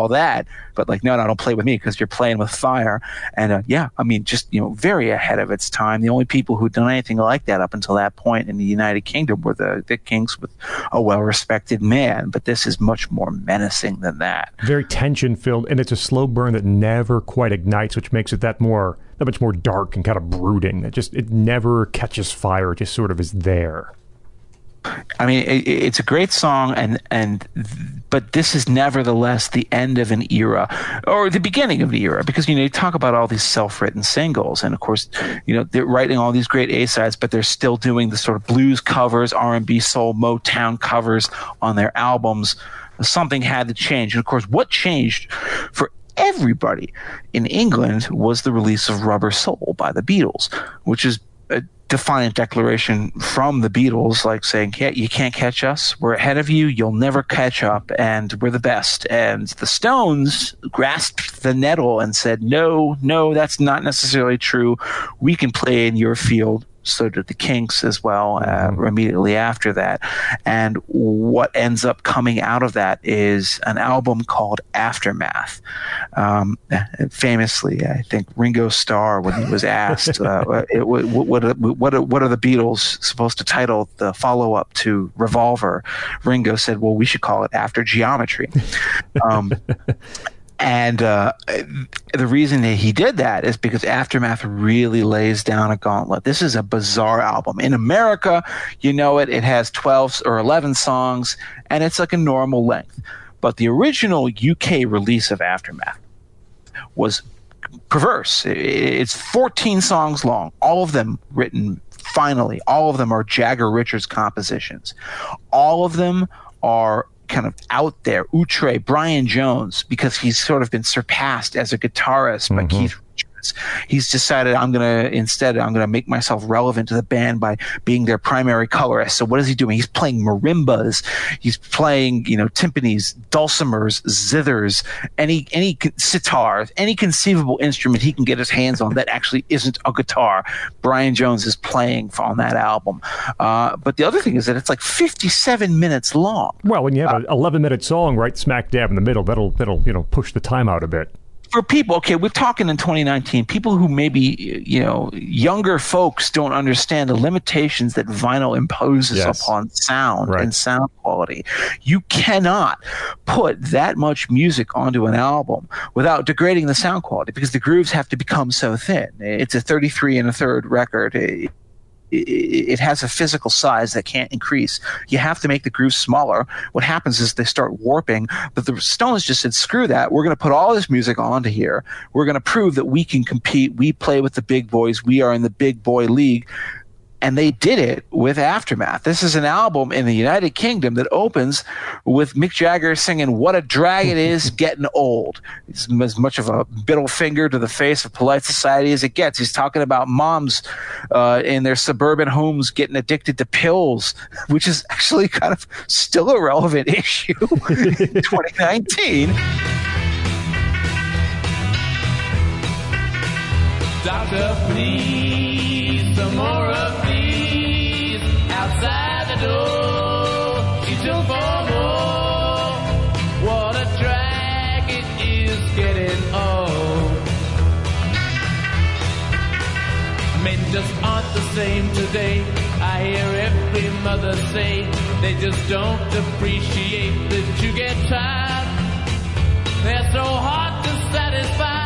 all that, but like, no, no, don't play with me because you're playing with fire. And uh, yeah, I mean, just you know, very ahead of its time. The only people who'd done anything like that up until that point in the United Kingdom were the the Kinks with a well-respected man. But this is much more menacing than that. Very tension filled, and it's a slow burn that never quite ignites, which makes it that more that much more dark and kind of brooding. It just it never catches fire. It just sort of is there. I mean, it, it's a great song, and and but this is nevertheless the end of an era, or the beginning of the era, because you know you talk about all these self-written singles, and of course, you know they're writing all these great A sides, but they're still doing the sort of blues covers, R and B, soul, Motown covers on their albums. Something had to change, and of course, what changed for everybody in England was the release of Rubber Soul by the Beatles, which is defiant declaration from the Beatles, like saying, yeah, you can't catch us. We're ahead of you. You'll never catch up. And we're the best. And the Stones grasped the nettle and said, no, no, that's not necessarily true. We can play in your field. So did the Kinks as well uh, immediately after that. And what ends up coming out of that is an album called Aftermath. Um, famously, I think Ringo Starr, when he was asked, uh, it, what, what, what, what are the Beatles supposed to title the follow up to Revolver? Ringo said, well, we should call it After Geography. Um, and uh, the reason that he did that is because Aftermath really lays down a gauntlet. This is a bizarre album. In America, you know it, it has 12 or 11 songs, and it's like a normal length. But the original UK release of Aftermath was perverse. It's 14 songs long, all of them written finally. All of them are Jagger Richards compositions. All of them are kind of out there. Outre, Brian Jones, because he's sort of been surpassed as a guitarist by Keith mm-hmm. He's decided I'm gonna instead I'm gonna make myself relevant to the band by being their primary colorist. So what is he doing? He's playing marimbas, he's playing you know timpanis, dulcimers, zithers, any any sitar, any conceivable instrument he can get his hands on that actually isn't a guitar. Brian Jones is playing on that album. Uh, but the other thing is that it's like 57 minutes long. Well, when you have an 11 minute song right smack dab in the middle, that'll that'll you know push the time out a bit. For people, okay, we're talking in 2019, people who maybe, you know, younger folks don't understand the limitations that vinyl imposes Yes. upon sound Right. and sound quality. You cannot put that much music onto an album without degrading the sound quality because the grooves have to become so thin. It's a 33 and a third record. It- it has a physical size that can't increase. You have to make the grooves smaller. What happens is they start warping. But the Stones just said, screw that. We're going to put all this music onto here. We're going to prove that we can compete. We play with the big boys. We are in the big boy league. And they did it with Aftermath. This is an album in the United Kingdom that opens with Mick Jagger singing "What a Drag It Is Getting Old." It's as much of a middle finger to the face of polite society as it gets. He's talking about moms uh, in their suburban homes getting addicted to pills, which is actually kind of still a relevant issue in 2019. Doctor, please, some more of the same today. I hear every mother say they just don't appreciate that you get tired. They're so hard to satisfy.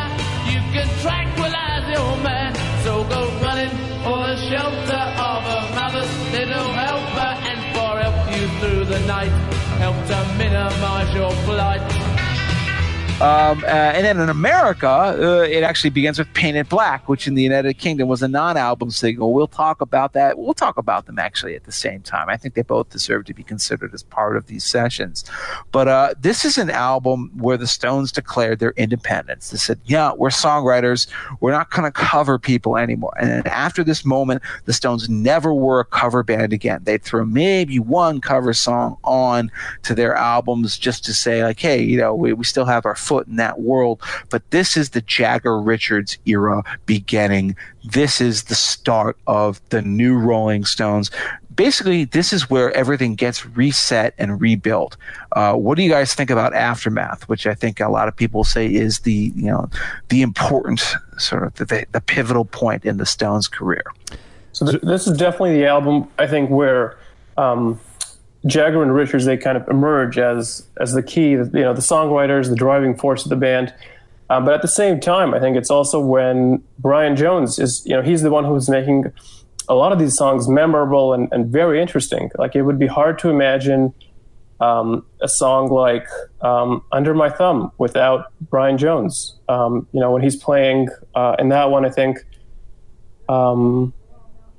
You can tranquilize your mind. So go running for the shelter of a mother's little helper and for help you through the night. Help to minimize your plight. Um, uh, and then in America, uh, it actually begins with Paint It Black, which in the United Kingdom was a non album single. We'll talk about that. We'll talk about them actually at the same time. I think they both deserve to be considered as part of these sessions. But uh, this is an album where the Stones declared their independence. They said, yeah, we're songwriters. We're not going to cover people anymore. And after this moment, the Stones never were a cover band again. They'd throw maybe one cover song on to their albums just to say, like, hey, you know, we, we still have our foot in that world. But this is the Jagger Richards era beginning. This is the start of the new Rolling Stones basically, this is where everything gets reset and rebuilt. Uh, what do you guys think about Aftermath, which I think a lot of people say is the you know the important sort of the, the pivotal point in the Stones' career? So th- this is definitely the album I think where um, Jagger and Richards they kind of emerge as as the key, you know, the songwriters, the driving force of the band. Uh, but at the same time, I think it's also when Brian Jones is, you know, he's the one who's making a lot of these songs memorable and, and very interesting. Like it would be hard to imagine um, a song like um, "Under My Thumb" without Brian Jones. Um, you know, when he's playing uh, in that one, I think um,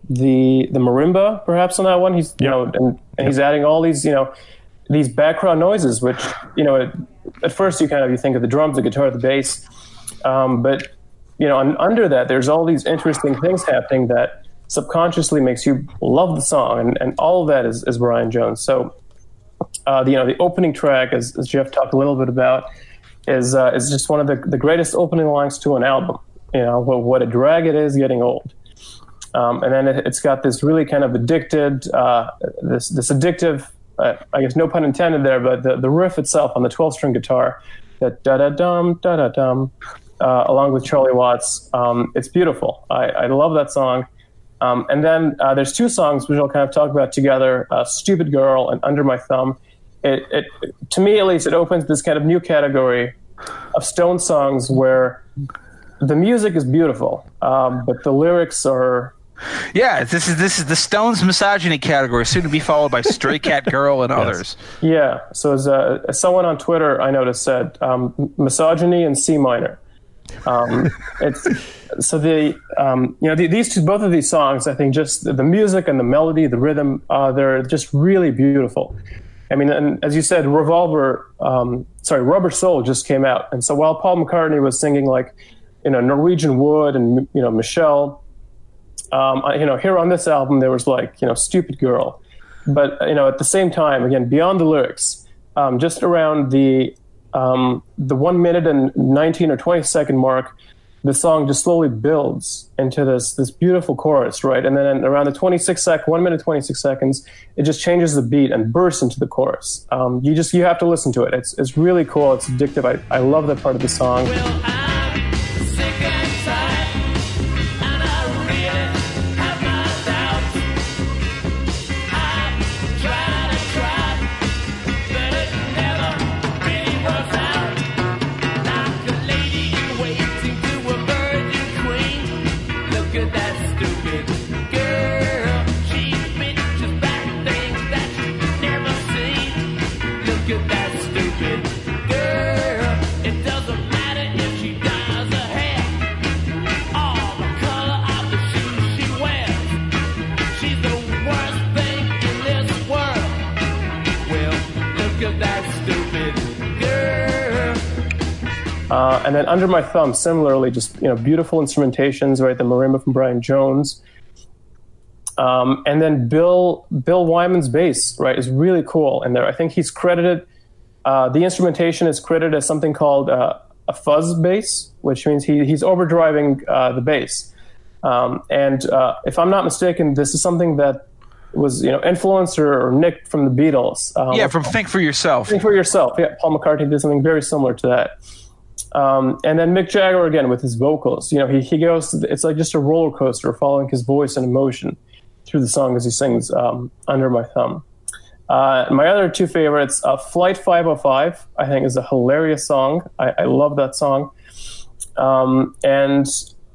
the the marimba perhaps on that one. He's you know, and, and he's adding all these you know these background noises, which you know at, at first you kind of you think of the drums, the guitar, the bass, um, but you know and under that there's all these interesting things happening that subconsciously makes you love the song, and, and all of that is, is Brian Jones. So uh, the, you know the opening track, as, as Jeff talked a little bit about, is uh, is just one of the, the greatest opening lines to an album. You know what, what a drag it is getting old. Um, and then it, has got this really kind of addicted, uh, this this addictive, uh, I guess no pun intended there, but the, the riff itself on the 12 string guitar, that da da dum da da dum, uh, along with Charlie Watts, um, it's beautiful. I, I love that song. Um, and then uh, there's two songs which I'll kind of talk about together: uh, "Stupid Girl" and "Under My Thumb." It, it, to me, at least, it opens this kind of new category of Stone songs where the music is beautiful, um, but the lyrics are Yeah, this is this is the Stones misogyny category, soon to be followed by Stray Cat Girl and others. Yeah. So as, uh, as someone on Twitter I noticed said, um, misogyny in C minor. Um, it's so the um, you know the, these two both of these songs I think just the, the music and the melody the rhythm uh, they're just really beautiful. I mean, and as you said, Revolver, um, sorry, Rubber Soul just came out, and so while Paul McCartney was singing like, you know, Norwegian Wood and you know Michelle, um, you know, here on this album there was like you know Stupid Girl, but you know at the same time again beyond the lyrics, um, just around the um, the one minute and nineteen or twenty second mark, the song just slowly builds into this this beautiful chorus, right? And then around the 26 sec, one minute 26 seconds, it just changes the beat and bursts into the chorus. Um, you just you have to listen to it. It's it's really cool. It's addictive. I, I love that part of the song. Well, Uh, and then under my thumb, similarly, just you know, beautiful instrumentations, right? The marimba from Brian Jones, um, and then Bill Bill Wyman's bass, right, is really cool. And there, I think he's credited. Uh, the instrumentation is credited as something called uh, a fuzz bass, which means he, he's overdriving uh, the bass. Um, and uh, if I'm not mistaken, this is something that was you know influenced or, or nicked from the Beatles. Um, Yeah, from Think for Yourself. Think for yourself. Yeah, Paul McCartney did something very similar to that. Um, and then Mick Jagger again with his vocals. You know, he, he goes. It's like just a roller coaster, following his voice and emotion through the song as he sings um, "Under My Thumb." Uh, my other two favorites, uh, "Flight 505," I think is a hilarious song. I, I love that song. Um, and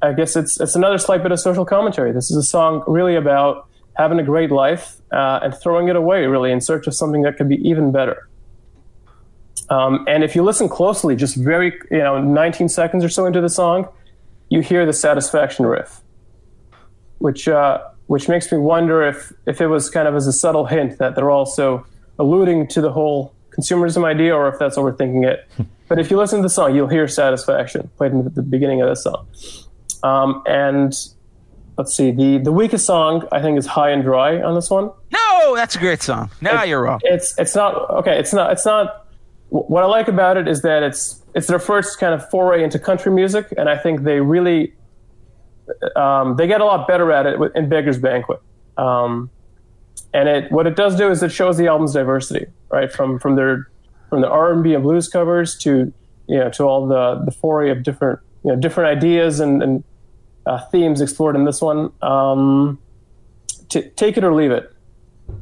I guess it's it's another slight bit of social commentary. This is a song really about having a great life uh, and throwing it away, really in search of something that could be even better. Um, and if you listen closely, just very, you know, 19 seconds or so into the song, you hear the satisfaction riff, which uh, which makes me wonder if if it was kind of as a subtle hint that they're also alluding to the whole consumerism idea, or if that's overthinking it. but if you listen to the song, you'll hear satisfaction played in the beginning of the song. Um, and let's see, the the weakest song I think is "High and Dry" on this one. No, that's a great song. Now you're wrong. It's it's not okay. It's not it's not. What I like about it is that it's it's their first kind of foray into country music, and I think they really um, they get a lot better at it in Beggar's Banquet. Um, and it what it does do is it shows the album's diversity, right? From from their from the R and B and blues covers to you know to all the the foray of different you know different ideas and, and uh, themes explored in this one. Um, t- take it or leave it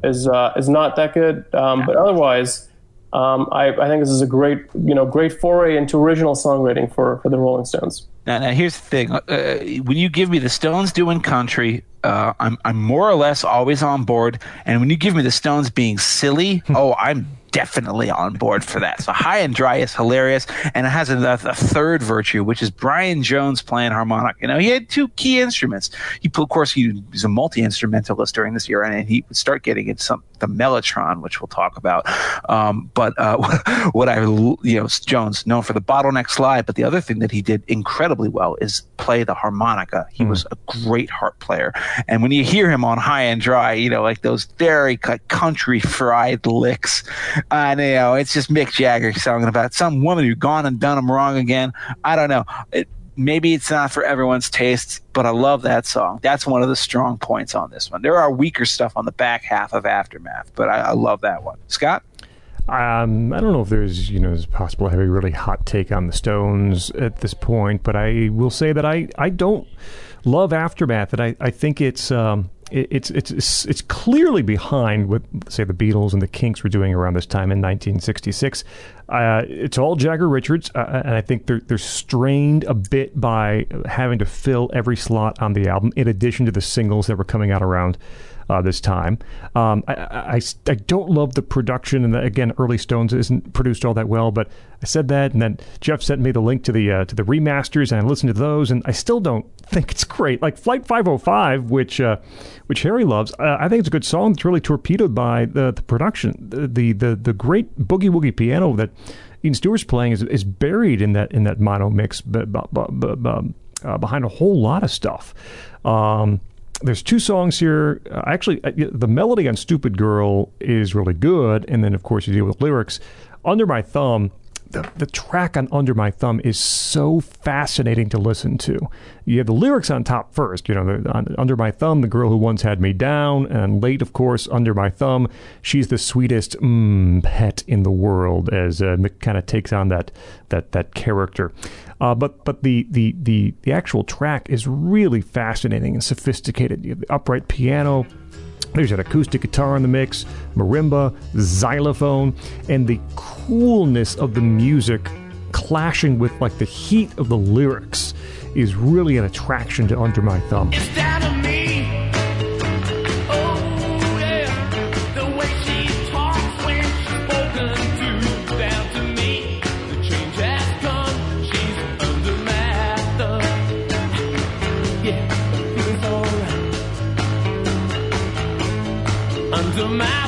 is uh, is not that good, um, but otherwise. Um, I, I think this is a great, you know, great foray into original songwriting for, for the Rolling Stones. Now, now here's the thing: uh, when you give me the Stones doing country, uh, I'm I'm more or less always on board. And when you give me the Stones being silly, oh, I'm definitely on board for that. So High and Dry is hilarious, and it has a, a third virtue, which is Brian Jones playing harmonic. You know, he had two key instruments. He, of course, he was a multi instrumentalist during this era, and he would start getting into some the mellotron, which we'll talk about. Um, but uh, what I, you know, Jones known for the bottleneck slide, but the other thing that he did incredibly well is play the harmonica. He was a great harp player, and when you hear him on High and Dry, you know, like those very like, country fried licks, you know, it's just Mick Jagger singing about some woman who gone and done him wrong again. I don't know. It, maybe it's not for everyone's tastes, but I love that song. That's one of the strong points on this one. There are weaker stuff on the back half of Aftermath, but I, I love that one. Scott? Um, I don't know if there's, you know, it's possible I have a really hot take on the Stones at this point, but I will say that I, I don't love Aftermath. And I, I think it's, um, it, it's, it's, it's, clearly behind what, say, the Beatles and the Kinks were doing around this time in 1966. Uh, it's all Jagger Richards, uh, and I think they're, they're strained a bit by having to fill every slot on the album, in addition to the singles that were coming out around uh, this time. Um, I, I, I, don't love the production, and the, again, early Stones isn't produced all that well. But I said that, and then Jeff sent me the link to the uh, to the remasters, and I listened to those, and I still don't think it's great. Like Flight 505, which uh, which Harry loves, uh, I think it's a good song. It's really torpedoed by the, the production, the, the the the great boogie woogie piano that Ian Stewart's playing is is buried in that in that mono mix, but, but, but, but uh, behind a whole lot of stuff. Um, there's two songs here. Uh, actually, uh, the melody on "Stupid Girl" is really good, and then of course you deal with lyrics. "Under My Thumb," the, the track on "Under My Thumb" is so fascinating to listen to. You have the lyrics on top first. You know, the, on, "Under My Thumb," the girl who once had me down, and late, of course, "Under My Thumb," she's the sweetest mm, pet in the world. As uh, Mick kind of takes on that that that character. Uh, but but the, the the the actual track is really fascinating and sophisticated. You have the upright piano. There's an acoustic guitar in the mix, marimba, xylophone, and the coolness of the music clashing with like the heat of the lyrics is really an attraction to Under My Thumb. Alright. Under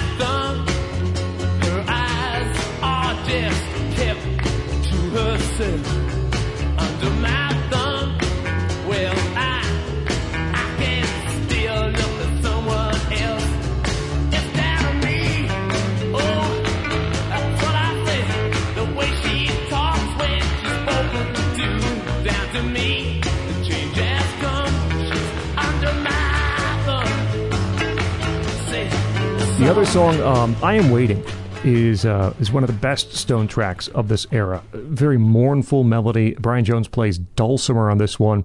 The other song, um, "I Am Waiting," is uh, is one of the best Stone tracks of this era. Very mournful melody. Brian Jones plays dulcimer on this one.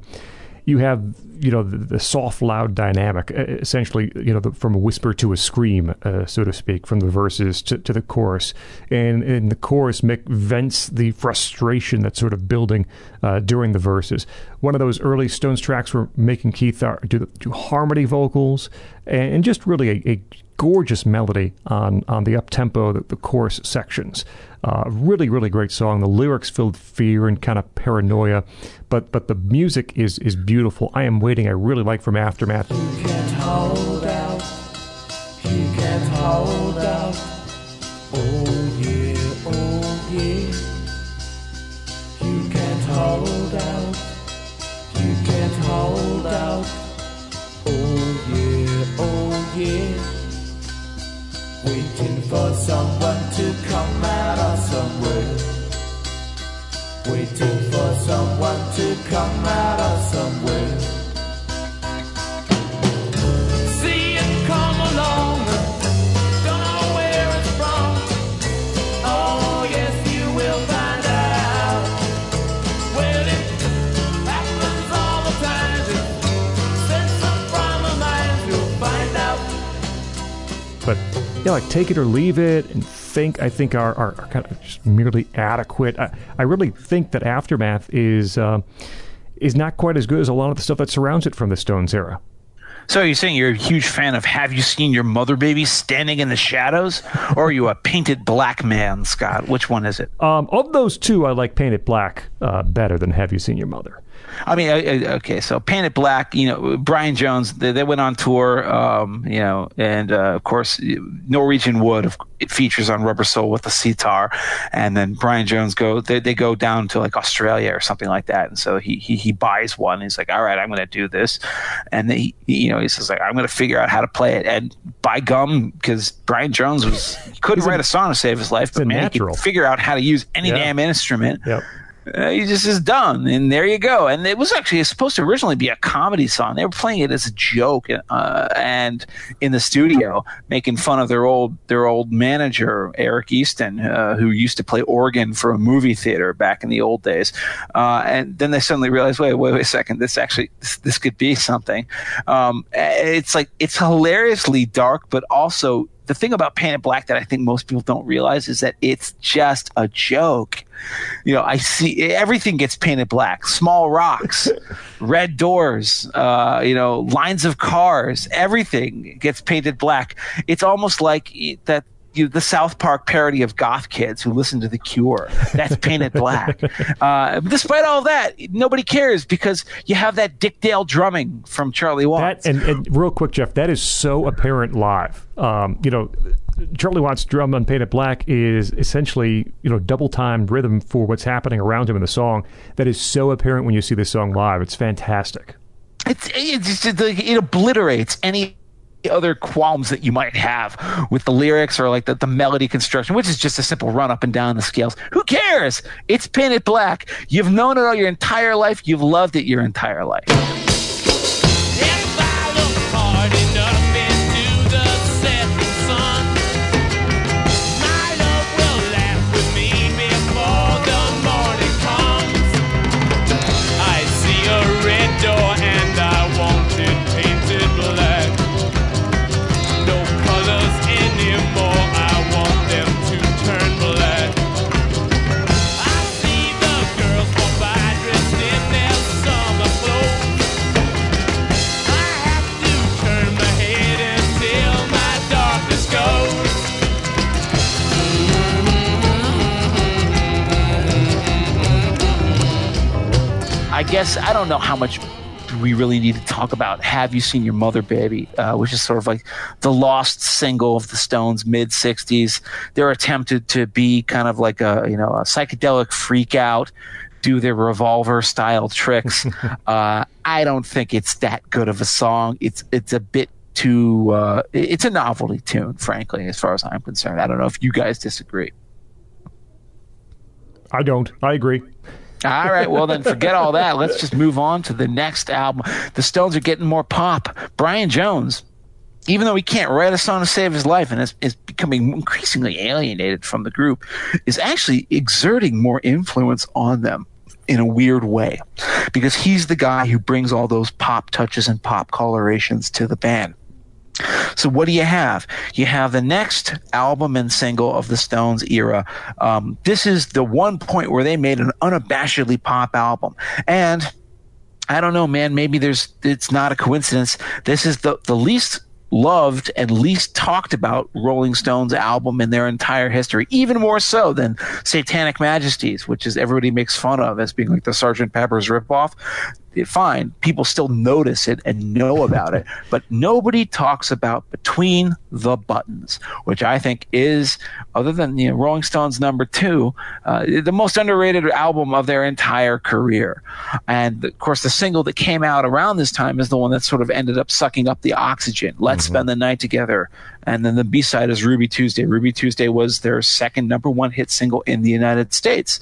You have you know the, the soft, loud dynamic, essentially you know the, from a whisper to a scream, uh, so to speak, from the verses to, to the chorus. And in the chorus, Mick vents the frustration that's sort of building uh, during the verses. One of those early Stones tracks where Mick and Keith do, do harmony vocals and, and just really a, a gorgeous melody on on the up tempo, the, the chorus sections. Uh, really, really great song. The lyrics filled fear and kind of paranoia, but but the music is is beautiful. I am waiting. I really like from Aftermath. Can't hold out. Can't hold out. Oh yeah, oh yeah. Can't hold for someone to come out of somewhere. Waiting for someone to come out of somewhere. Yeah, like Take It or Leave It and Think, I think are, are, are kind of just merely adequate. I, I really think that Aftermath is uh, is not quite as good as a lot of the stuff that surrounds it from the Stones era. So you're saying you're a huge fan of Have You Seen Your Mother Baby Standing in the Shadows? Or are you a painted black man, Scott? Which one is it? Um, of those two, I like Paint It Black uh, better than Have You Seen Your Mother. I mean, I- I- okay, so Paint It Black, you know, Brian Jones, they, they went on tour, um, you know, and uh, of course, Norwegian Wood it features on Rubber Soul with the sitar, and then Brian Jones go, they, they go down to like Australia or something like that, and so he he, he buys one. He's like, all right, I'm going to do this, and he, you know, he says like, I'm going to figure out how to play it, and by gum, because Brian Jones was he couldn't write a song to save his life, but man, he could figure out how to use any Yeah. damn instrument Yep. Uh, he just is done, and there you go. And it was actually supposed to originally be a comedy song. They were playing it as a joke, uh, and in the studio, making fun of their old their old manager Eric Easton, uh, who used to play organ for a movie theater back in the old days. Uh, and then they suddenly realized, wait, wait, wait a second, this actually this, this could be something. Um, it's like it's hilariously dark, but also the thing about Paint It Black that I think most people don't realize is that it's just a joke. You know, I see everything gets painted black. Small rocks, red doors, uh, you know, lines of cars, everything gets painted black. It's almost like that. You, the South Park parody of goth kids who listen to The Cure. That's painted black. Uh, despite all that, nobody cares because you have that Dick Dale drumming from Charlie Watts. That and, and real quick, Jeff, that is so apparent live. Um, you know, Charlie Watts' drum on Paint It Black is essentially you know double time rhythm for what's happening around him in the song. That is so apparent when you see this song live. It's fantastic. it's, it's just, it obliterates any other qualms that you might have with the lyrics or like the, the melody construction, which is just a simple run up and down the scales. Who cares? It's painted black. You've known it all your entire life. You've loved it your entire life. Guess I don't know how much we really need to talk about Have You Seen Your Mother Baby, uh, which is sort of like the lost single of the Stones mid 60s. They're attempted to be kind of like a, you know, a psychedelic freak out, do their revolver style tricks. uh, I don't think it's that good of a song. It's, it's a bit too, uh, it's a novelty tune, frankly, as far as I'm concerned. I don't know if you guys disagree. I don't. I agree. All right, well then forget all that. Let's just move on to the next album. The Stones are getting more pop. Brian Jones, even though he can't write a song to save his life and is, is becoming increasingly alienated from the group, is actually exerting more influence on them in a weird way because he's the guy who brings all those pop touches and pop colorations to the band. So what do you have? You have the next album and single of the Stones era. Um, this is the one point where they made an unabashedly pop album, and I don't know, man. Maybe there's it's not a coincidence. This is the the least loved and least talked about Rolling Stones album in their entire history, even more so than Satanic Majesties, which is everybody makes fun of as being like the Sgt. Pepper's ripoff. Fine, people still notice it and know about it, but nobody talks about Between the Buttons, which I think is, other than you know, Rolling Stones number two, uh, the most underrated album of their entire career. And of course, the single that came out around this time is the one that sort of ended up sucking up the oxygen. Let's spend the night together. And then the B side is Ruby Tuesday. Ruby Tuesday was their second number one hit single in the United States.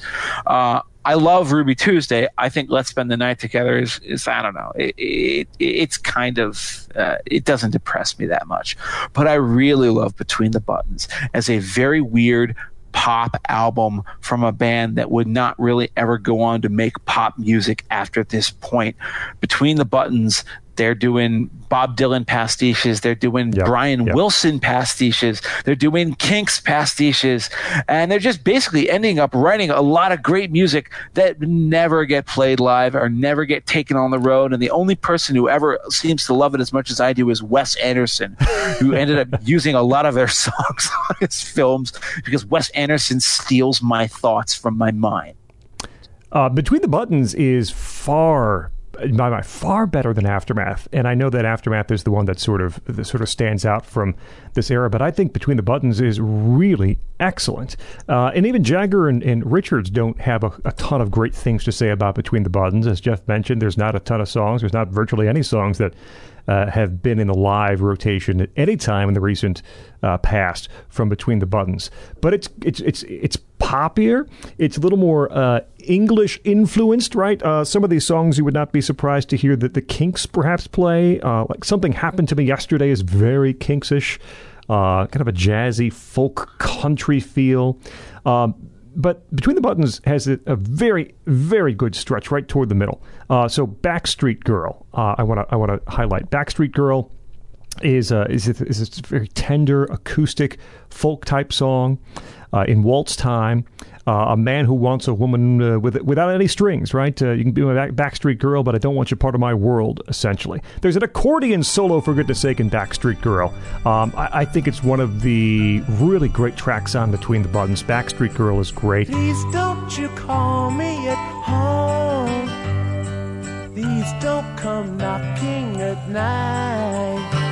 Uh, I love Ruby Tuesday. I think Let's Spend the Night Together is, is I don't know, it, it, it's kind of, uh, it doesn't depress me that much. But I really love Between the Buttons as a very weird pop album from a band that would not really ever go on to make pop music after this point. Between the Buttons, They're doing Bob Dylan pastiches. They're doing Yep, Brian yep. Wilson pastiches. They're doing Kinks pastiches. And they're just basically ending up writing a lot of great music that never get played live or never get taken on the road. And the only person who ever seems to love it as much as I do is Wes Anderson, who ended up using a lot of their songs on his films because Wes Anderson steals my thoughts from my mind. Uh, Between the Buttons is far by my far better than Aftermath, and I know that Aftermath is the one that sort of that sort of stands out from this era. But I think Between the Buttons is really excellent, uh, and even Jagger and, and Richards don't have a, a ton of great things to say about Between the Buttons. As Jeff mentioned, there's not a ton of songs. There's not virtually any songs that uh, have been in the live rotation at any time in the recent uh, past from Between the Buttons. But it's it's it's it's poppier. It's a little more uh, English influenced, right? Uh, some of these songs you would not be surprised to hear that the Kinks perhaps play. Uh, like something happened to me yesterday is very Kinksish, uh, kind of a jazzy folk country feel. Um, but Between the Buttons has a, very, very good stretch right toward the middle. Uh, so Backstreet Girl, uh, I want to I want to highlight Backstreet Girl is a, is is a very tender acoustic folk type song uh, in waltz time. Uh, a man who wants a woman uh, with without any strings, right? Uh, you can be my back, Backstreet Girl, but I don't want you part of my world. Essentially, there's an accordion solo for goodness sake in Backstreet Girl. Um, I, I think it's one of the really great tracks on Between the Buttons. Backstreet Girl is great. Please don't you call me at home. These don't come knocking at night.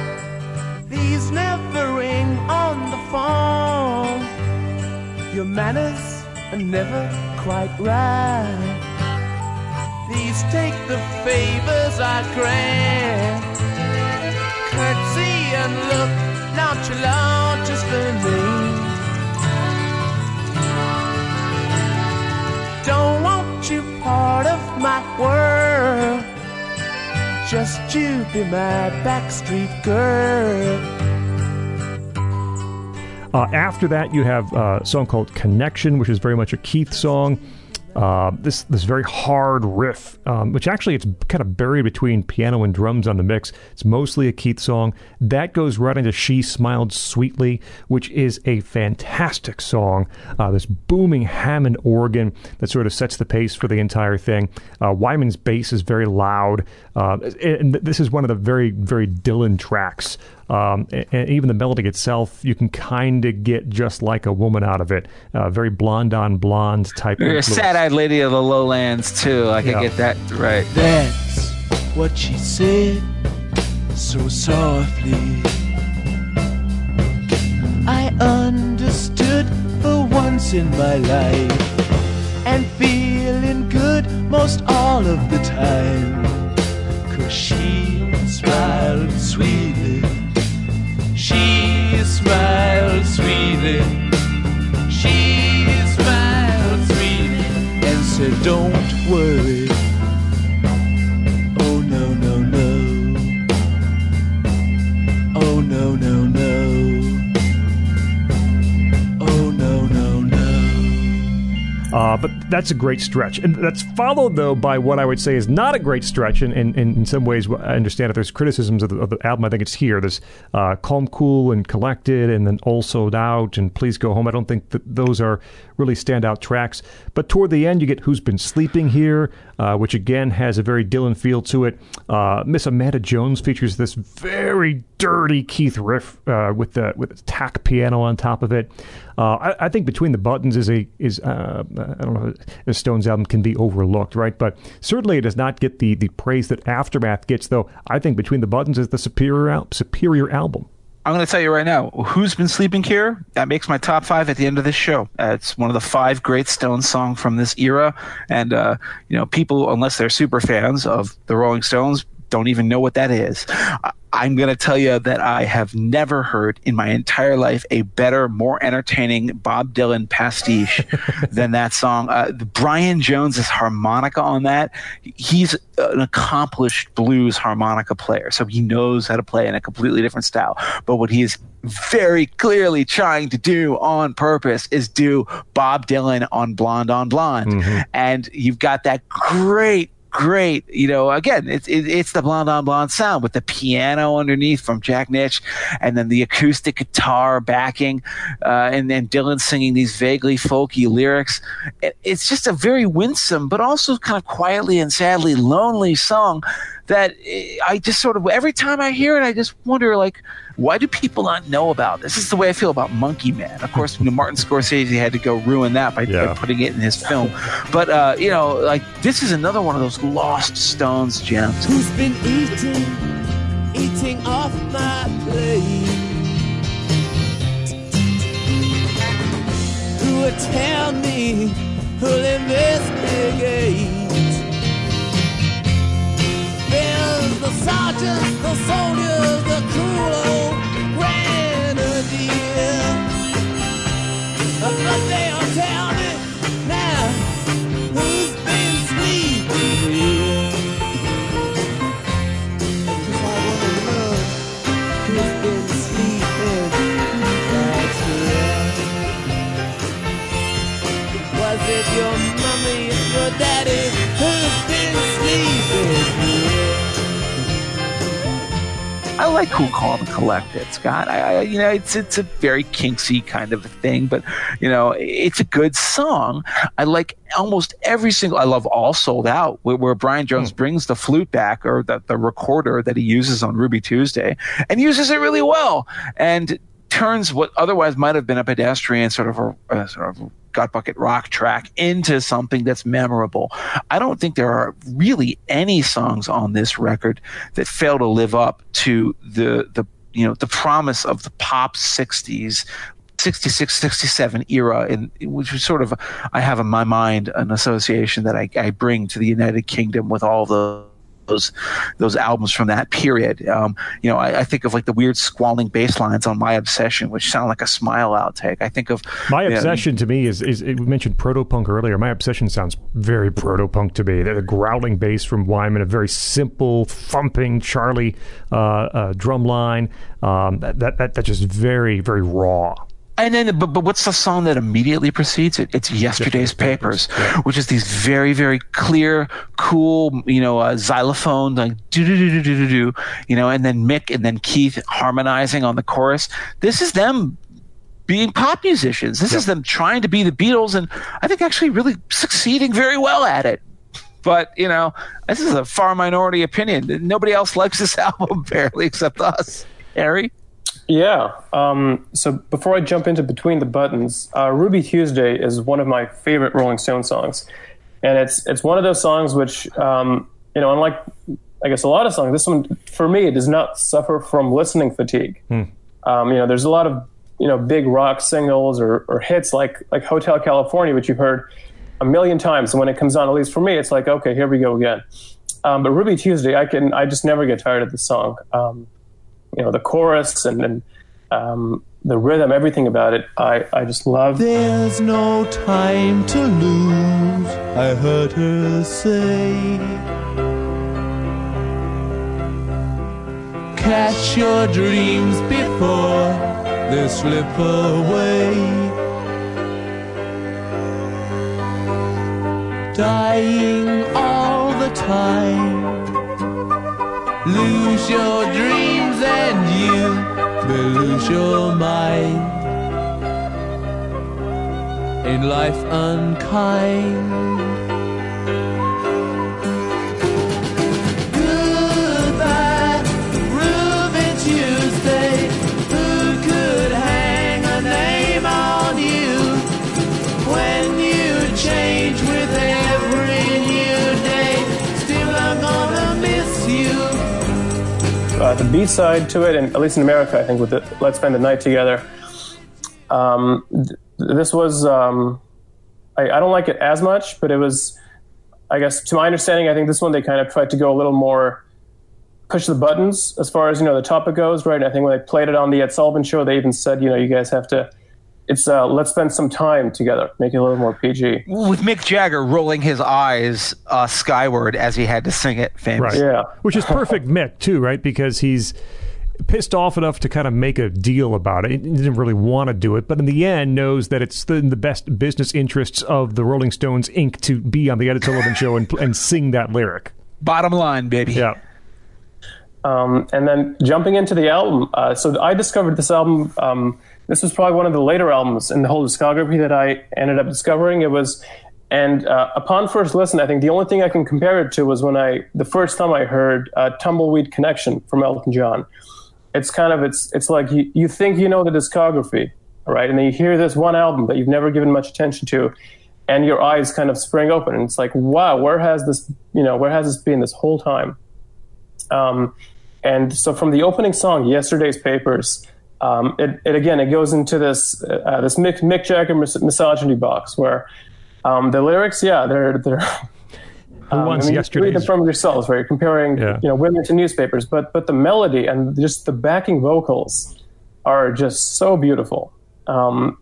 These never ring on the phone. Your manners are never quite right. Please take the favors I grant. Curtsy and look nonchalant just for me. Don't want you part of my world. Just you be my backstreet girl. Uh, after that, you have uh, a song called "Connection," which is very much a Keith song. Uh, this this very hard riff, um, which actually it's kind of buried between piano and drums on the mix. It's mostly a Keith song. That goes right into "She Smiled Sweetly," which is a fantastic song. Uh, this booming Hammond organ that sort of sets the pace for the entire thing. Uh, Wyman's bass is very loud, uh, and this is one of the very very Dylan tracks. Um, and, and even the melody itself, you can kind of get just like a woman out of it. Uh, very blonde on blonde type. You're a sad-eyed lady of the lowlands too. I Yeah. can get that right. That's what she said so softly. I understood for once in my life and feeling good most all of the time. Cause she smiled sweetly. She smiled sweetly. She smiled sweetly and said, Don't worry. Uh, but that's a great stretch. And that's followed, though, by what I would say is not a great stretch. And, and, and in some ways, I understand if there's criticisms of the, of the album, I think it's here. There's uh, Calm, Cool, and Collected, and then All Sold Out, and Please Go Home. I don't think that those are really standout tracks. But toward the end, you get Who's Been Sleeping Here, uh, which again has a very Dylan feel to it. Uh, Miss Amanda Jones features this very dirty Keith riff uh, with the with tack piano on top of it. Uh, I, I think Between the Buttons is a is uh, I don't know a Stones album can be overlooked, right? But certainly it does not get the the praise that Aftermath gets. Though I think Between the Buttons is the superior al- superior album. I'm going to tell you right now, who's been sleeping here? That makes my top five at the end of this show. Uh, it's one of the five great Stones songs from this era, and uh, you know, people, unless they're super fans of the Rolling Stones, don't even know what that is. I'm going to tell you that I have never heard in my entire life a better, more entertaining Bob Dylan pastiche than that song. Uh, Brian Jones's harmonica on that, he's an accomplished blues harmonica player, so he knows how to play in a completely different style. But what he is very clearly trying to do on purpose is do Bob Dylan on Blonde on Blonde. And you've got that great great. You know, again, it's it, it's the blonde on blonde sound with the piano underneath from Jack Nitzsche, and then the acoustic guitar backing, uh, and then Dylan singing these vaguely folky lyrics. It, it's just a very winsome, but also kind of quietly and sadly lonely song that eh, I just sort of every time I hear it, I just wonder like, why do people not know about this? This is the way I feel about Monkey Man. Of course, you know, Martin Scorsese had to go ruin that by, Yeah. by putting it in his film. But uh, you know, like this is another one of those lost Stones gems. Who's been eating, eating off my plate? Who would tell me who'll investigate? The sergeants, the soldiers, the cruel grenadier. like Cool Calm and Collected, Scott. I, I, you know, it's it's a very kinksy kind of a thing, but you know, it's a good song. I like almost every single. I love All Sold Out, where, where Brian Jones hmm. brings the flute back or the, the recorder that he uses on Ruby Tuesday and uses it really well, and turns what otherwise might have been a pedestrian sort of a, a sort of gut bucket rock track into something that's memorable. I don't think there are really any songs on this record that fail to live up to the the you know the promise of the pop 60s 66 67 era in which was sort of I have in my mind an association that I, I bring to the United Kingdom with all the those those albums from that period. Um, you know, I, I think of like the weird squalling bass lines on My Obsession, which sound like a smile outtake. I think of My obsession to me is, is we mentioned proto punk earlier. My obsession sounds very proto punk to me. The growling bass from Wyman, a very simple, thumping Charlie uh, uh, drum line. Um, that, that, that that's just very, very raw. And then, but, but what's the song that immediately precedes it? It's Yesterday's, Papers, which is these very, very clear, cool, you know, uh, xylophone, like do do do do do do do, you know, and then Mick and then Keith harmonizing on the chorus. This is them being pop musicians. This is them trying to be the Beatles, and I think actually really succeeding very well at it. But you know, this is a far minority opinion. Nobody else likes this album barely except us. Harry. Yeah. Um, so before I jump into Between the Buttons, uh, Ruby Tuesday is one of my favorite Rolling Stone songs, and it's it's one of those songs which, um, you know, unlike I guess a lot of songs, this one for me it does not suffer from listening fatigue. Um, you know, there's a lot of you know big rock singles or, or hits like like Hotel California, which you've heard a million times, and when it comes on, at least for me, it's like okay, here we go again. Um, but Ruby Tuesday, I can I just never get tired of the song. Um, you know the chorus and, um, the rhythm, everything about it, I, I just love. There's no time to lose, I heard her say. Catch your dreams before they slip away. Dying all the time. Lose your dreams and you will lose your mind. In life unkind. Uh, the B side to it, and at least in America, I think with it, "Let's Spend the Night Together." Um, th- this was um, I, I don't like it as much, but it was, I guess, to my understanding, I think this one they kind of tried to go a little more push the buttons as far as you know the topic goes, right? And I think when they played it on the Ed Sullivan Show, they even said, you know, you guys have to. It's uh, let's spend some time together, make it a little more PG. with Mick Jagger rolling his eyes uh, skyward as he had to sing it famously. Right. Yeah. Which is perfect Mick too, right? Because he's pissed off enough to kind of make a deal about it. He didn't really want to do it, but in the end knows that it's in the best business interests of the Rolling Stones Inc. to be on the Ed Sullivan Show and, and sing that lyric. Bottom line, baby. Yeah. Um, and then jumping into the album, uh, so I discovered this album. Um, this was probably one of the later albums in the whole discography that I ended up discovering. It was, and uh, upon first listen, I think the only thing I can compare it to was when I the first time I heard uh, "Tumbleweed Connection" from Elton John. It's kind of it's it's like you, you think you know the discography, right? And then you hear this one album that you've never given much attention to, and your eyes kind of spring open, and it's like, wow, where has this you know where has this been this whole time? Um, and so from the opening song, "Yesterday's Papers," um, it, it again it goes into this uh, this Mick, Mick Jagger mis- misogyny box where um, the lyrics, yeah, they're they're. Who um, wants I mean, you? Read them from yourselves, right? You're comparing, Yeah. you know, women to newspapers, but but the melody and just the backing vocals are just so beautiful. Um,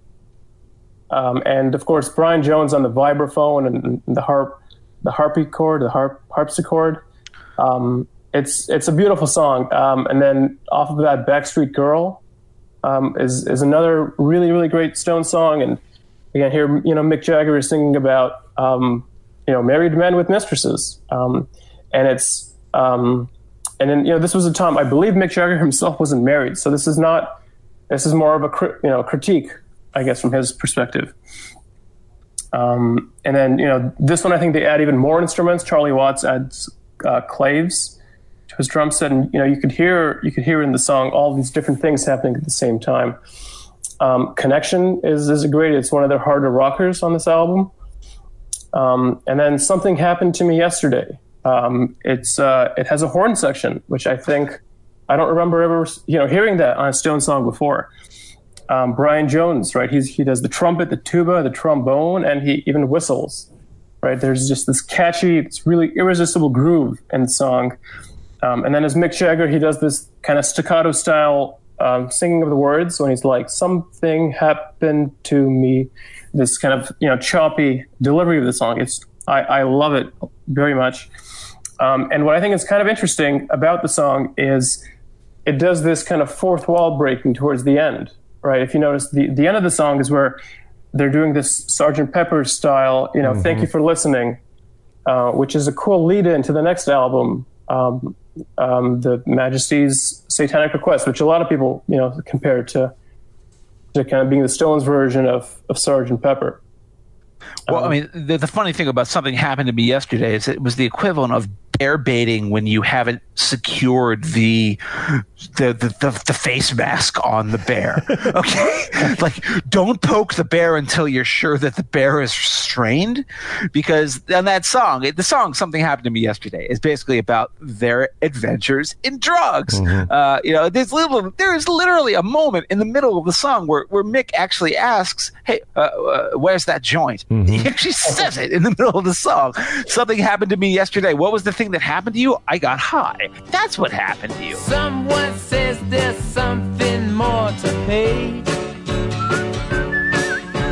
um, and of course, Brian Jones on the vibraphone and, and the harp, the harpsichord, the harp harpsichord. Um, it's it's a beautiful song. Um, and then off of that, Backstreet Girl um, is is another really really great Stone song. And again, here you know Mick Jagger is singing about um, you know married men with mistresses, um, and it's um, and then you know this was a time I believe Mick Jagger himself wasn't married, so this is not this is more of a you know critique, I guess, from his perspective. Um, and then you know this one I think they add even more instruments. Charlie Watts adds uh, claves his drum set, and you know you could hear you could hear in the song all these different things happening at the same time. Um, Connection is is a great. It's one of their harder rockers on this album. Um, and then something happened to me yesterday. Um, it's uh, it has a horn section, which I think I don't remember ever you know hearing that on a Stone song before. Um, Brian Jones, right? He's he does the trumpet, the tuba, the trombone, and he even whistles. Right? There's just this catchy, it's really irresistible groove in the song. Um, and then as Mick Jagger, he does this kind of staccato style um, singing of the words when he's like, "Something happened to me." This kind of you know choppy delivery of the song. It's I, I love it very much. Um, and what I think is kind of interesting about the song is it does this kind of fourth wall breaking towards the end, right? If you notice, the, the end of the song is where they're doing this Sergeant Pepper style, you know, thank you for listening, uh, which is a cool lead in to the next album, um, um, The Majesty's Satanic Request, which a lot of people, you know, compare to, to kind of being the Stones version of, of Sergeant Pepper. Well, I mean, the, the funny thing about something happened to me yesterday is it was the equivalent of bear baiting when you haven't secured the the the, the, the face mask on the bear. Okay, like don't poke the bear until you're sure that the bear is restrained, because on that song, the song "Something Happened to Me Yesterday" is basically about their adventures in drugs. Uh, you know, there's little, there is literally a moment in the middle of the song where where Mick actually asks, "Hey, uh, uh, where's that joint?" He actually says it in the middle of the song. Something happened to me yesterday. What was the thing that happened to you? I got high. That's what happened to you. Someone says there's something more to pay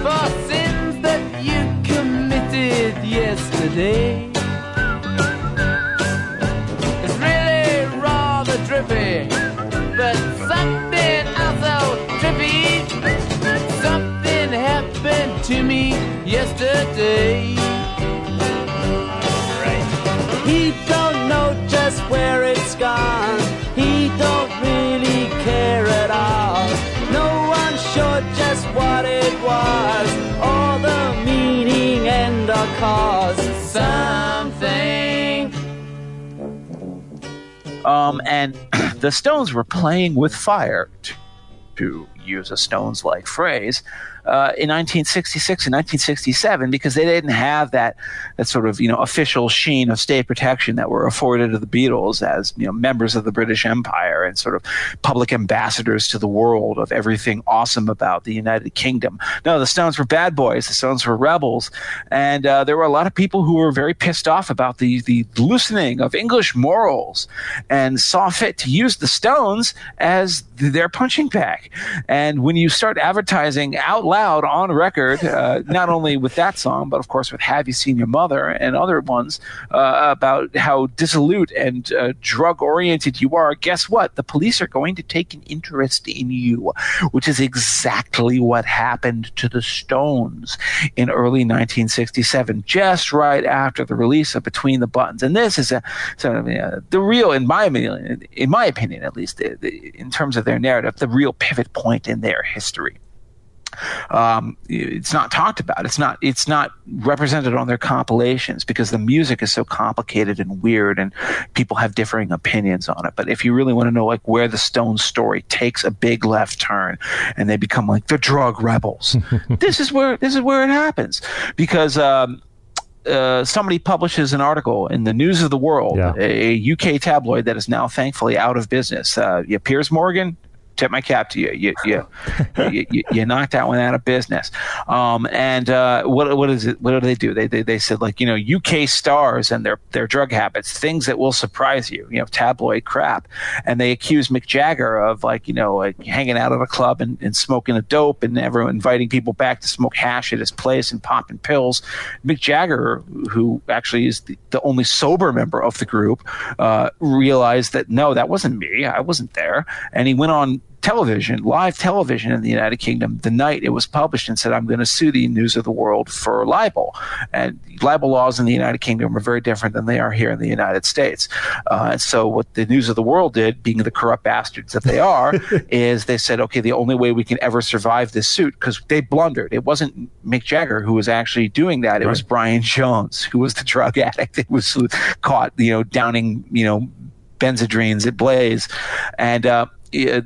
for sins that you committed yesterday. It's really rather trippy, but something also trippy. Something happened to me yesterday. Gone. He don't really care at all. No one's sure just what it was, or the meaning and the cause. Something. Um, and the Stones were playing with fire, to use a Stones like phrase, uh, in 1966 and 1967 because they didn't have that that sort of you know official sheen of state protection that were afforded to the Beatles as you know members of the British Empire and sort of public ambassadors to the world of everything awesome about the United Kingdom. No, the Stones were bad boys. The Stones were rebels, and uh, there were a lot of people who were very pissed off about the the loosening of English morals and saw fit to use the Stones as their punching bag. And when you start advertising out loud on record, uh, not only with that song, but of course with Have You Seen Your Mother and other ones uh, about how dissolute and uh, drug oriented you are, guess what? The police are going to take an interest in you, which is exactly what happened to the Stones in early 1967, just right after the release of Between the Buttons. And this is a, uh, the real, in my opinion, in my opinion at least, the, in terms of their narrative, the real pivot point in their history um, it's not talked about. It's not it's not represented on their compilations because the music is so complicated and weird, and people have differing opinions on it. But if you really want to know like where the Stones story takes a big left turn and they become like the drug rebels, this is where this is where it happens because. Um, uh, somebody publishes an article in the News of the World, Yeah. a, a UK tabloid that is now thankfully out of business. Uh, yeah, Piers Morgan, tip my cap to you. You you, you, you, you knocked that one out of business. Um, and uh, what what is it? What do they do? They, they they said like you know UK stars and their their drug habits, things that will surprise you. You know, tabloid crap. And they accused Mick Jagger of like you know like hanging out at a club and, and smoking a dope and everyone inviting people back to smoke hash at his place and popping pills. Mick Jagger, who actually is the, the only sober member of the group, uh, realized that no, that wasn't me. I wasn't there. And he went on television, live television in the United Kingdom, the night it was published and said, I'm going to sue the News of the World for libel. And libel laws in the United Kingdom are very different than they are here in the United States. Uh, and so what the News of the World did, being the corrupt bastards that they are, is they said, okay, the only way we can ever survive this suit, because they blundered. It wasn't Mick Jagger who was actually doing that. It was Brian Jones, who was the drug addict that was caught, you know, downing, you know, Benzedrines at Blaises. And, uh,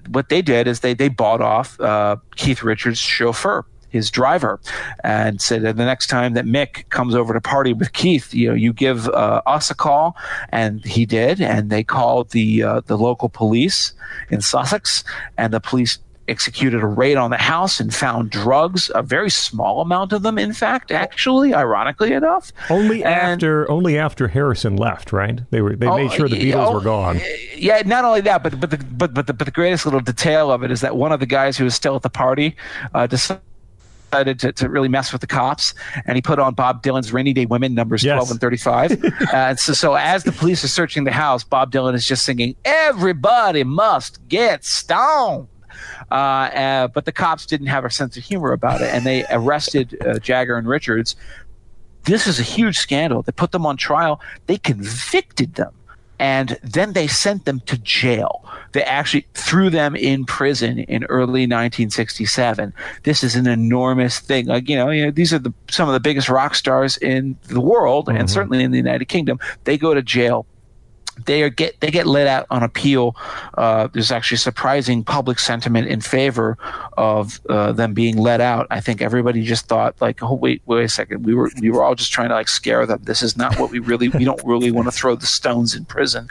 what they did is they they bought off uh, Keith Richards' chauffeur, his driver, and said the next time that Mick comes over to party with Keith, you know, you give uh, us a call, and he did, and they called the uh, the local police in Sussex, and the police executed a raid on the house and found drugs, a very small amount of them, in fact, actually, ironically enough. Only And- after only after Harrison left, right? They were they made sure the Beatles oh, were gone. Yeah, not only that, but but the, but but the, but the greatest little detail of it is that one of the guys who was still at the party uh, decided to, to really mess with the cops, and he put on Bob Dylan's "Rainy Day Women" numbers Yes. twelve and thirty-five. and so, so as the police are searching the house, Bob Dylan is just singing, "Everybody must get stoned." Uh, uh, but the cops didn't have a sense of humor about it, and they arrested uh, Jagger and Richards this is a huge scandal. They put them on trial. They convicted them. And then they sent them to jail. They actually threw them in prison in early 1967. This is an enormous thing. Like, you know, you know these are the, some of the biggest rock stars in the world and certainly in the United Kingdom. They go to jail they get they get let out on appeal. Uh, there's actually surprising public sentiment in favor of uh, them being let out. I think everybody just thought like, oh wait, wait a second, we were we were all just trying to like scare them. This is not what we really we don't really want to throw the stones in prison.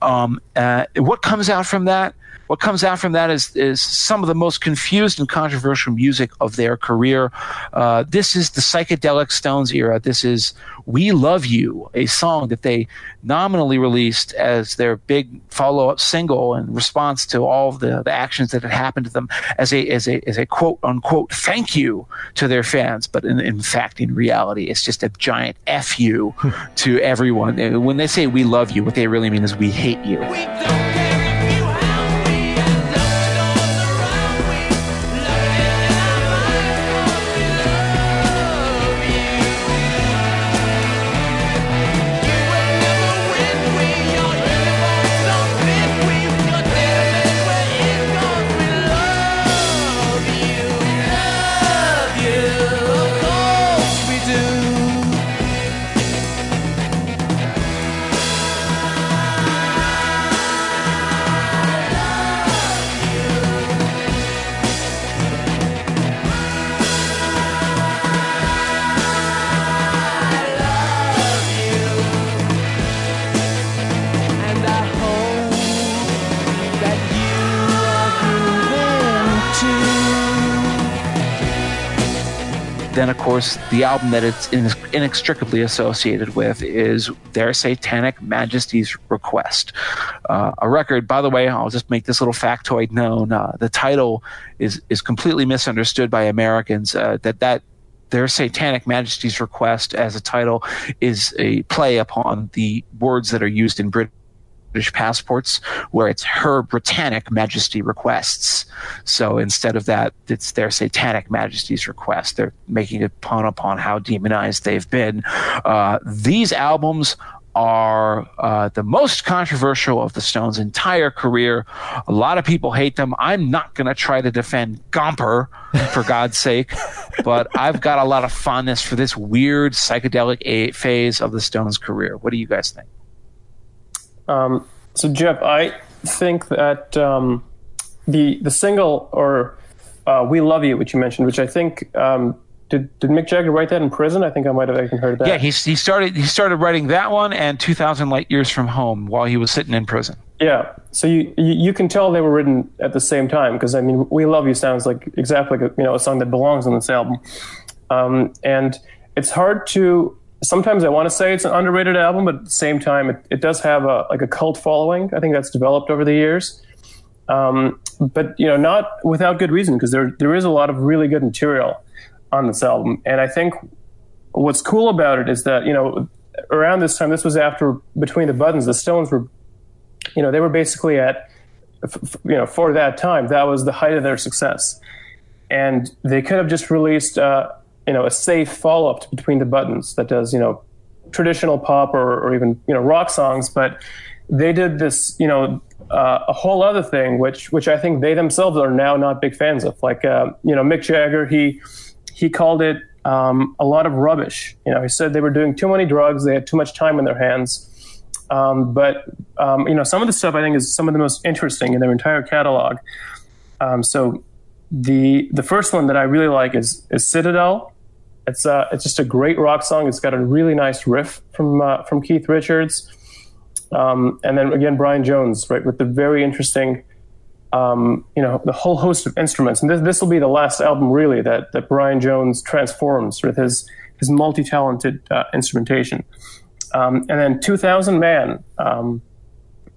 Um, uh, what comes out from that? What comes out from that is is some of the most confused and controversial music of their career. Uh, this is the psychedelic Stones era. This is "We Love You," a song that they nominally released as their big follow up single in response to all the, the actions that had happened to them as a as a as a quote unquote thank you to their fans. But in, in fact, in reality, it's just a giant f you to everyone. When they say "We love you," what they really mean is "We hate you." We of course, the album that it's inextricably associated with is Their Satanic Majesties Request. Uh, a record, by the way, I'll just make this little factoid known. Uh, the title is, is completely misunderstood by Americans. Uh, that that their Satanic Majesties Request as a title is a play upon the words that are used in British passports, where it's Her Britannic Majesty Requests. So instead of that, it's their Satanic Majesties Request. They're making a pun upon how demonized they've been. Uh, these albums are uh, the most controversial of the Stones' entire career. A lot of people hate them. I'm not going to try to defend Gomper, for God's sake, but I've got a lot of fondness for this weird psychedelic a- phase of the Stones' career. What do you guys think? Um, so Jeff, I think that um, the the single or uh, "We Love You," which you mentioned, which I think um, did did Mick Jagger write that in prison? I think I might have even heard that. Yeah, he, he started he started writing that one and 2,000 Light Years from Home while he was sitting in prison. Yeah, so you you, you can tell they were written at the same time because I mean, "We Love You" sounds like exactly like a, you know a song that belongs on this album, um, and it's hard to. Sometimes I want to say it's an underrated album, but at the same time, it, it does have a like a cult following. I think that's developed over the years, um, but you know, not without good reason because there there is a lot of really good material on this album, and I think what's cool about it is that you know around this time, this was after Between the Buttons, the Stones were you know, they were basically at, you know, for that time, that was the height of their success. And they could have just released, uh, you know, a safe follow up Between the Buttons that does, you know, traditional pop or, or even, you know, rock songs. But they did this, you know, uh, a whole other thing, which, which I think they themselves are now not big fans of. Like, uh, you know, Mick Jagger, he, he called it um, a lot of rubbish. You know, he said they were doing too many drugs, they had too much time in their hands. Um, but um, you know, some of the stuff I think is some of the most interesting in their entire catalog. Um, so the the first one that I really like is is Citadel. It's uh, it's just a great rock song. It's got a really nice riff from uh, from Keith Richards, um, and then again Brian Jones, right, with the very interesting, um, you know, the whole host of instruments. And this this will be the last album really that that Brian Jones transforms with his his multi talented uh, instrumentation. Um, and then 2000 Man, um,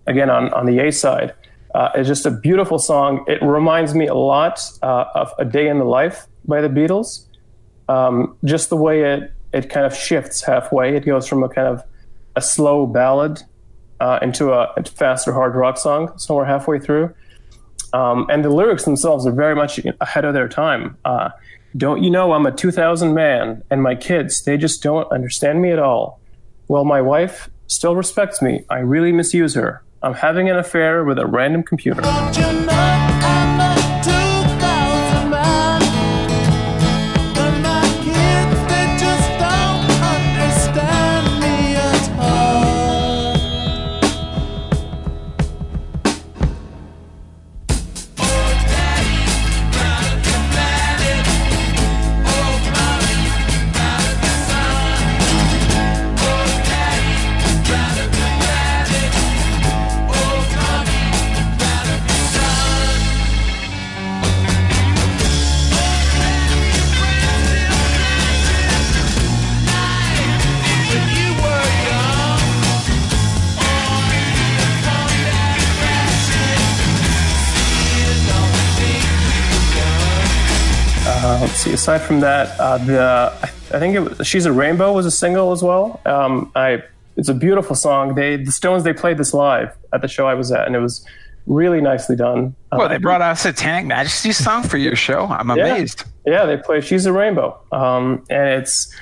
again on, on the A side, uh, is just a beautiful song. It reminds me a lot uh, of A Day in the Life by the Beatles. Um, just the way it, it kind of shifts halfway. It goes from a kind of a slow ballad uh, into a, faster hard rock song somewhere halfway through. Um, and the lyrics themselves are very much ahead of their time. Uh, don't you know I'm a 2000 man and my kids, they just don't understand me at all. Well, my wife still respects me. I really misuse her. I'm having an affair with a random computer. Aside from that, uh, the I think it was, "She's a Rainbow" was a single as well. Um, I it's a beautiful song. They the Stones they played this live at the show I was at, and it was really nicely done. Uh, Well, they brought out a Satanic Majesty song for your show. I'm amazed. Yeah, they play "She's a Rainbow," um, and it's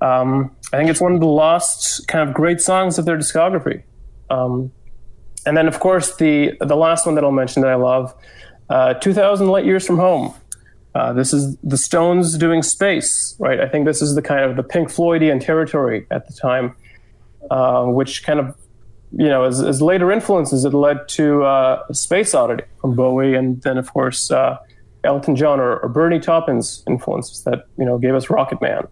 um, I think it's one of the lost kind of great songs of their discography. Um, and then, of course, the the last one that I'll mention that I love, uh, "2000 Light Years from Home." Uh, this is the Stones doing space, right? I think this is the kind of the Pink Floydian territory at the time, uh, which kind of, you know, as, as later influences, it led to uh, Space Oddity from Bowie, and then of course uh, Elton John or, or Bernie Taupin's influences that you know gave us Rocket Man.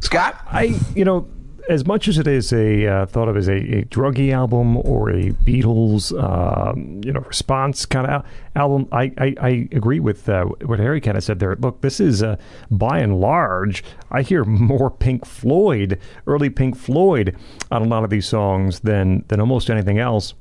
Scott? I, you know, as much as it is a uh, thought of as a, a druggy album or a Beatles, um, you know, response kind of album, I, I, I agree with uh, what Harry kind of said there. Look, this is uh, by and large, I hear more Pink Floyd, early Pink Floyd, on a lot of these songs than than almost anything else.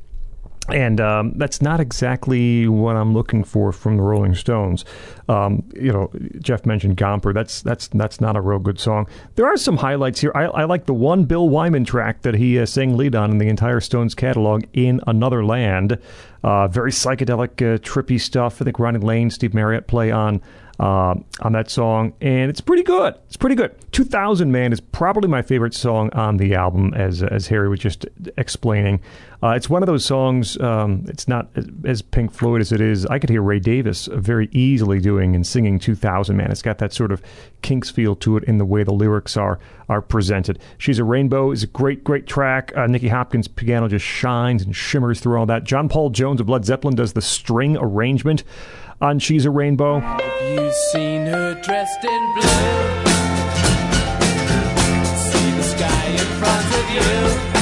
And um, that's not exactly what I'm looking for from the Rolling Stones. Um, you know, Jeff mentioned Gomper. That's that's that's not a real good song. There are some highlights here. I, I like the one Bill Wyman track that he uh, sang lead on in the entire Stones catalog, "In Another Land." Uh, very psychedelic, uh, trippy stuff. I think Ronnie Lane, Steve Marriott play on uh, on that song, and it's pretty good. It's pretty good. 2000 Man is probably my favorite song on the album, as as Harry was just explaining. Uh, it's one of those songs. Um, it's not as, Pink Floyd as it is. I could hear Ray Davies very easily doing and singing 2000 Man. It's got that sort of Kinks feel to it in the way the lyrics are are presented. She's a Rainbow is a great great track. Uh, Nicky Hopkins' piano just shines and shimmers through all that. John Paul Jones of Led Zeppelin does the string arrangement on She's a Rainbow. Have you seen her dressed in blue? See the sky in front of you.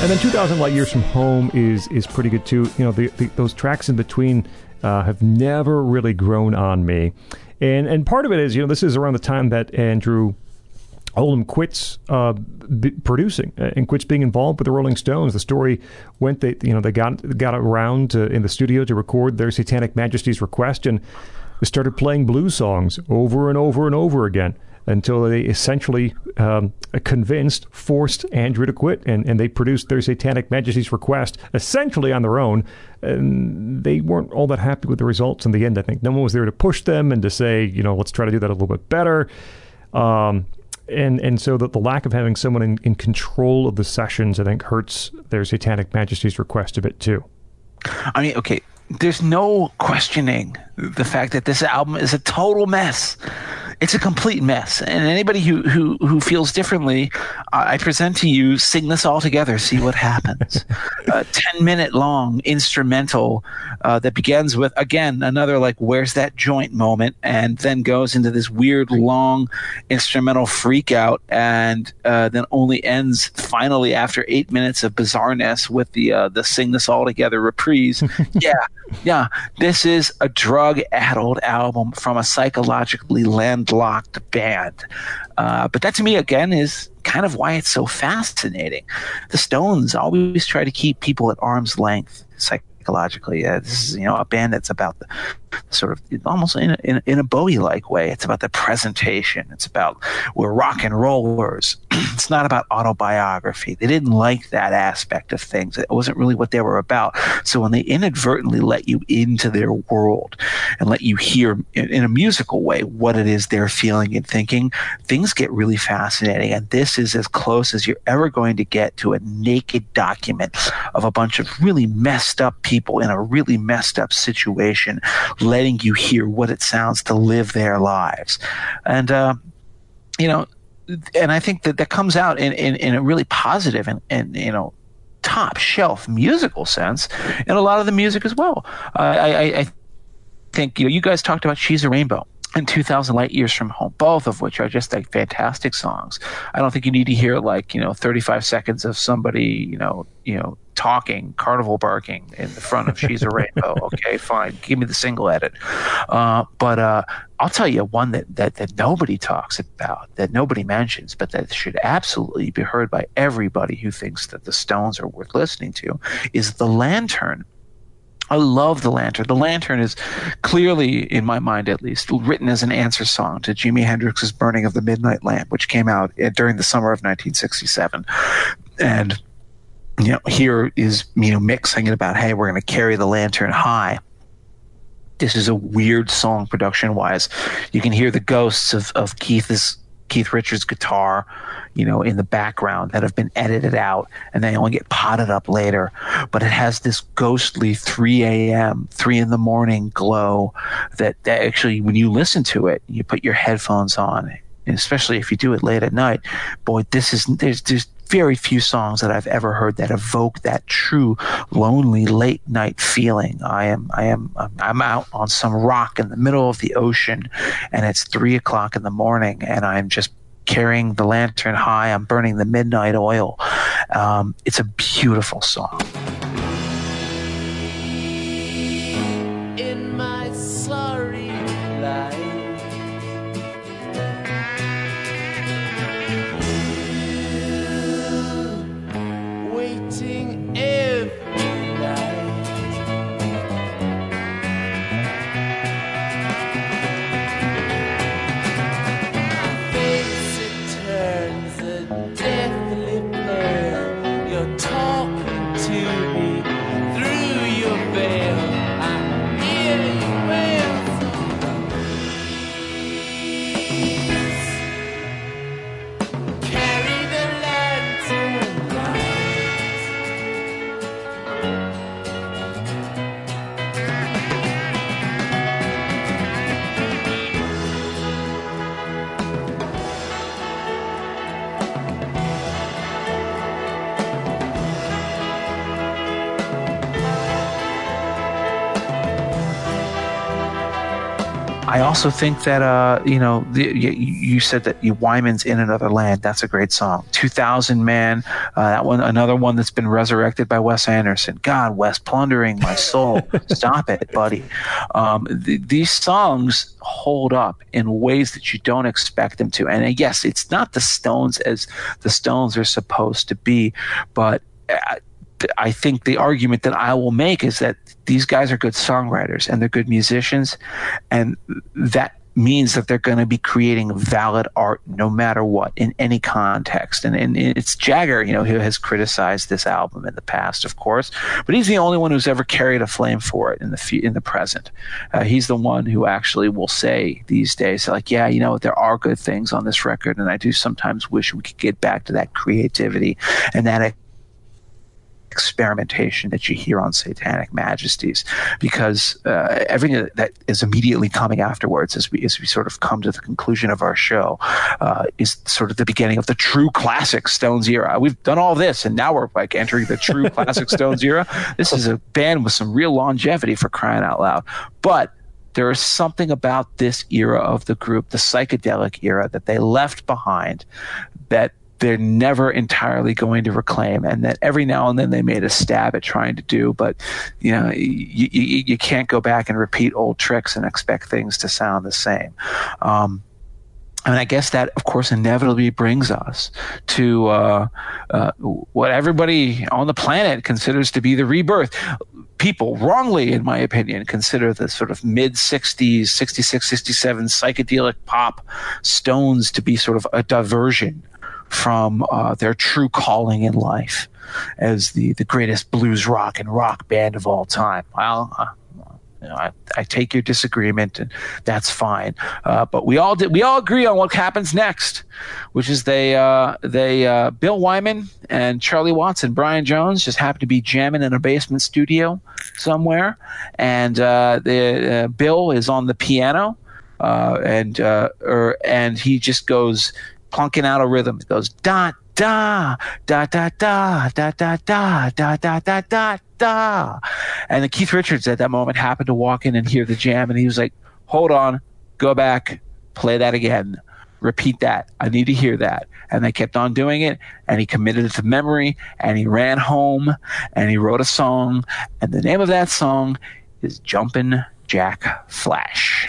And then 2,000 Light Years from Home is is pretty good too. You know, the, the, those tracks in between uh, have never really grown on me. And and part of it is, you know, this is around the time that Andrew Oldham quits uh, b- producing uh, and quits being involved with the Rolling Stones. The story went that you know they got got around to, in the studio to record their Satanic Majesties request and started playing blues songs over and over and over again until they essentially um, convinced, forced Andrew to quit, and, and they produced their Satanic Majesties request essentially on their own. And they weren't all that happy with the results in the end. I think no one was there to push them and to say, you know, let's try to do that a little bit better. Um, and and so that the lack of having someone in, in control of the sessions, I think, hurts their Satanic Majesties request a bit too. I mean, okay, there's no questioning the fact that this album is a total mess. It's a complete mess. And anybody who who, who feels differently, I present to you, sing this all together, see what happens. a 10 minute long instrumental uh, that begins with, again, another like, where's that joint moment? And then goes into this weird long instrumental freak out and uh, then only ends finally after eight minutes of bizarreness with the, uh, the sing this all together reprise. yeah, yeah. This is a drug addled album from a psychologically landlocked band. Uh, but that to me, again, is kind of why it's so fascinating. The Stones always try to keep people at arm's length psychologically. Uh, this is, you know, a band that's about the sort of almost in a, in, in a Bowie like way. It's about the presentation. It's about we're rock and rollers. it's not about autobiography. They didn't like that aspect of things. It wasn't really what they were about. So when they inadvertently let you into their world and let you hear in, in a musical way what it is they're feeling and thinking, things get really fascinating. And this is as close as you're ever going to get to a naked document of a bunch of really messed up people in a really messed up situation, letting you hear what it sounds to live their lives. And, uh, you know, and I think that that comes out in, in, in a really positive and, and, you know, top shelf musical sense and a lot of the music as well. I, I, I think, you know, you guys talked about She's a Rainbow and 2000 light years from home both of which are just like fantastic songs i don't think you need to hear like you know 35 seconds of somebody you know you know talking carnival barking in the front of she's a rainbow okay fine give me the single edit uh, but uh, i'll tell you one that, that that nobody talks about that nobody mentions but that should absolutely be heard by everybody who thinks that the stones are worth listening to is the lantern I love the lantern. The lantern is clearly, in my mind at least, written as an answer song to Jimi Hendrix's "Burning of the Midnight Lamp," which came out uh, during the summer of 1967. And you know, here is you know Mick singing about, "Hey, we're going to carry the lantern high." This is a weird song production wise. You can hear the ghosts of of Keith's Keith Richards guitar, you know, in the background that have been edited out and they only get potted up later. But it has this ghostly 3 a.m., 3 in the morning glow that, that actually, when you listen to it, you put your headphones on, especially if you do it late at night, boy, this is, there's, there's very few songs that I've ever heard that evoke that true lonely late night feeling. I am, I am, I'm out on some rock in the middle of the ocean and it's three o'clock in the morning and I'm just carrying the lantern high. I'm burning the midnight oil. Um, it's a beautiful song. You. I also think that uh, you know the, you, you said that you Wyman's in another land. That's a great song. Two Thousand Man, uh, that one, another one that's been resurrected by Wes Anderson. God, Wes, plundering my soul. Stop it, buddy. Um, th- these songs hold up in ways that you don't expect them to. And uh, yes, it's not the Stones as the Stones are supposed to be, but. Uh, I think the argument that I will make is that these guys are good songwriters and they're good musicians, and that means that they're going to be creating valid art no matter what in any context. And, and it's Jagger, you know, who has criticized this album in the past, of course, but he's the only one who's ever carried a flame for it in the in the present. Uh, he's the one who actually will say these days, like, yeah, you know, there are good things on this record, and I do sometimes wish we could get back to that creativity and that experimentation that you hear on Satanic Majesties, because uh, everything that is immediately coming afterwards, as we as we sort of come to the conclusion of our show, uh, is sort of the beginning of the true classic Stones era. We've done all this, and now we're like entering the true classic Stones era. This is a band with some real longevity for crying out loud, but. There is something about this era of the group, the psychedelic era that they left behind, that they're never entirely going to reclaim and that every now and then they made a stab at trying to do but you know you, you, you can't go back and repeat old tricks and expect things to sound the same um, and I guess that, of course, inevitably brings us to uh, uh, what everybody on the planet considers to be the rebirth. People, wrongly, in my opinion, consider the sort of mid 60s, 66, 67 psychedelic pop stones to be sort of a diversion from uh, their true calling in life as the, the greatest blues rock and rock band of all time. Well, uh, you know, I, I take your disagreement, and that's fine. Uh, but we all did, we all agree on what happens next, which is they uh, they uh, Bill Wyman and Charlie Watts and Brian Jones just happen to be jamming in a basement studio somewhere, and uh, the uh, Bill is on the piano, uh, and or and he just goes plunking out a rhythm. It goes da da da da da da da da da da da da da. And then Keith Richards at that moment happened to walk in and hear the jam, and he was like, "Hold on, go back, play that again." Repeat that. I need to hear that. And they kept on doing it, and he committed it to memory, and he ran home, and he wrote a song, and the name of that song is Jumpin' Jack Flash.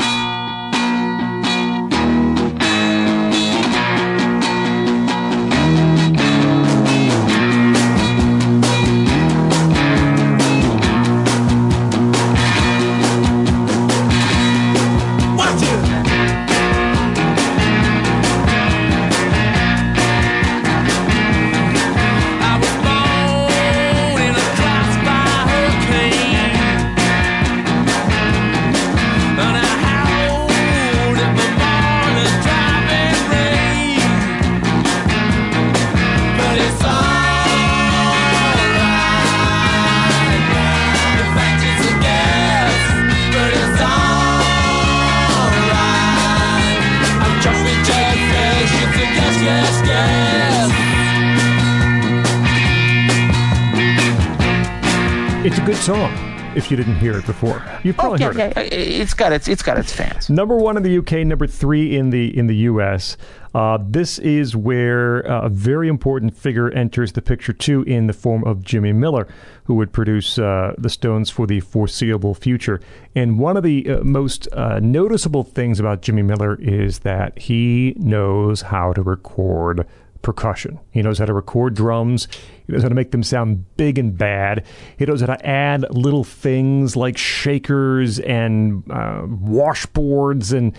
Song. If you didn't hear it before, you Oh, probably yeah, heard it. it's got its it's got its fans. Number one in the UK, number three in the in the US. Uh, this is where uh, a very important figure enters the picture too, in the form of Jimmy Miller, who would produce uh, the Stones for the foreseeable future. And one of the uh, most uh, noticeable things about Jimmy Miller is that he knows how to record percussion. He knows how to record drums. He knows how to make them sound big and bad. He knows how to add little things like shakers and uh, washboards and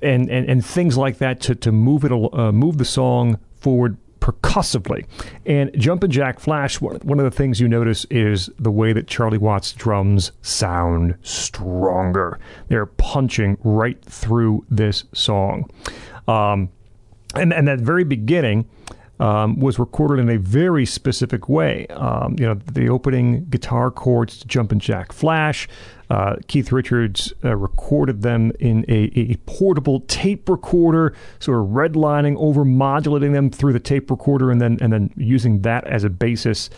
and, and and things like that to to move it uh, move the song forward percussively. And Jumpin' Jack Flash, one of the things you notice is the way that Charlie Watts' drums sound stronger. They're punching right through this song. Um, and and that very beginning um, was recorded in a very specific way. Um, you know, the opening guitar chords to Jumpin' Jack Flash. Uh, Keith Richards uh, recorded them in a, a portable tape recorder, sort of redlining, over modulating them through the tape recorder, and then and then using that as a basis.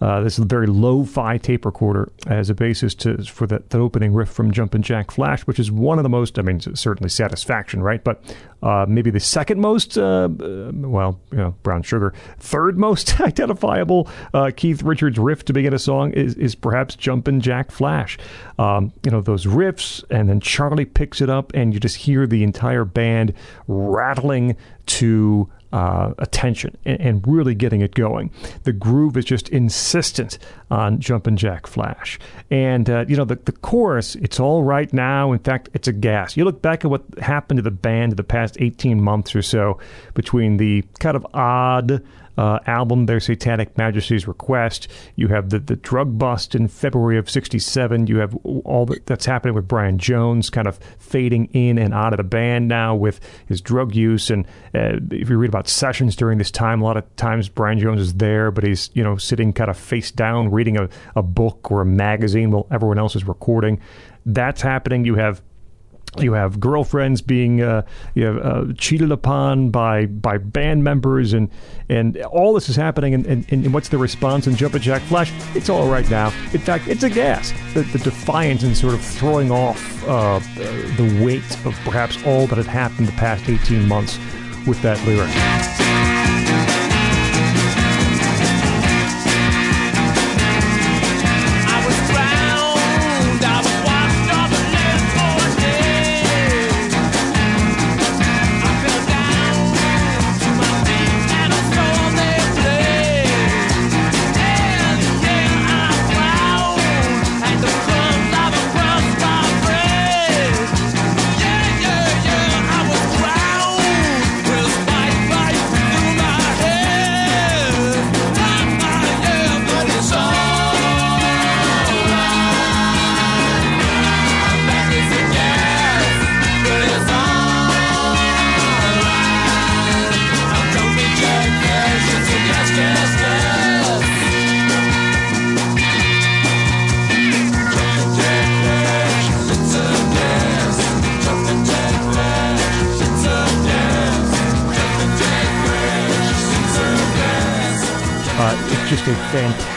Uh, this is a very low-fi tape recorder as a basis to for that, that opening riff from Jumpin' Jack Flash, which is one of the most, I mean, certainly Satisfaction, right? But uh, maybe the second most, uh, uh, well, you know, Brown Sugar, third most identifiable uh, Keith Richards riff to begin a song is, is perhaps Jumpin' Jack Flash. Um, you know, those riffs, and then Charlie picks it up, and you just hear the entire band rattling to uh, attention and, and really getting it going. The groove is just insistent on Jumpin' Jack Flash. And, uh, you know, the, the chorus, it's all right now. In fact, it's a gas. You look back at what happened to the band the past 18 months or so between the kind of odd uh, album, Their Satanic Majesties Request. You have the, the drug bust in February of 67. You have all that, that's happening with Brian Jones kind of fading in and out of the band now with his drug use. And uh, if you read about sessions during this time, a lot of times Brian Jones is there, but he's, you know, sitting kind of face down reading a, a book or a magazine while everyone else is recording. That's happening. You have you have girlfriends being uh, you uh, cheated upon by by band members and and all this is happening and, and, and what's the response in Jumpin' Jack Flash? It's all right now. In fact it's a gas. The, the defiance and sort of throwing off uh, the weight of perhaps all that had happened the past 18 months with that lyric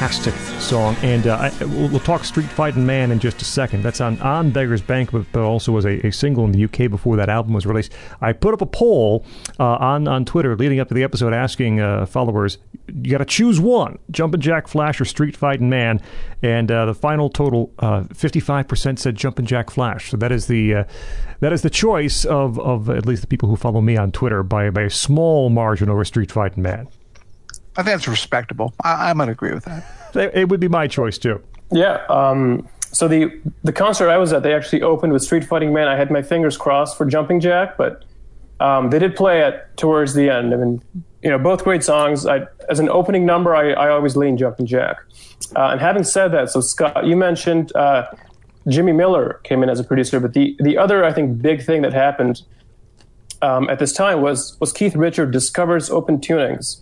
fantastic song, and uh, I, we'll, we'll talk Street Fighting Man in just a second. That's on on Beggar's Bank, but, but also was a, a single in the UK before that album was released. I put up a poll uh, on on Twitter leading up to the episode, asking uh, followers, "You got to choose one: Jumpin' Jack Flash or Street Fighting Man?" And uh, the final total, fifty five percent said Jumpin' Jack Flash. So that is the uh, that is the choice of of at least the people who follow me on Twitter by by a small margin over Street Fighting Man. I think that's respectable. I, I'm going to agree with that. It would be my choice too. Yeah. Um, so the the concert I was at, they actually opened with Street Fighting Man. I had my fingers crossed for Jumping Jack, but um, they did play it towards the end. I mean, you know, both great songs. I, as an opening number, I, I always lean Jumping Jack. Uh, and having said that, so Scott, you mentioned uh, Jimmy Miller came in as a producer, but the the other I think big thing that happened um, at this time was was Keith Richard discovers open tunings.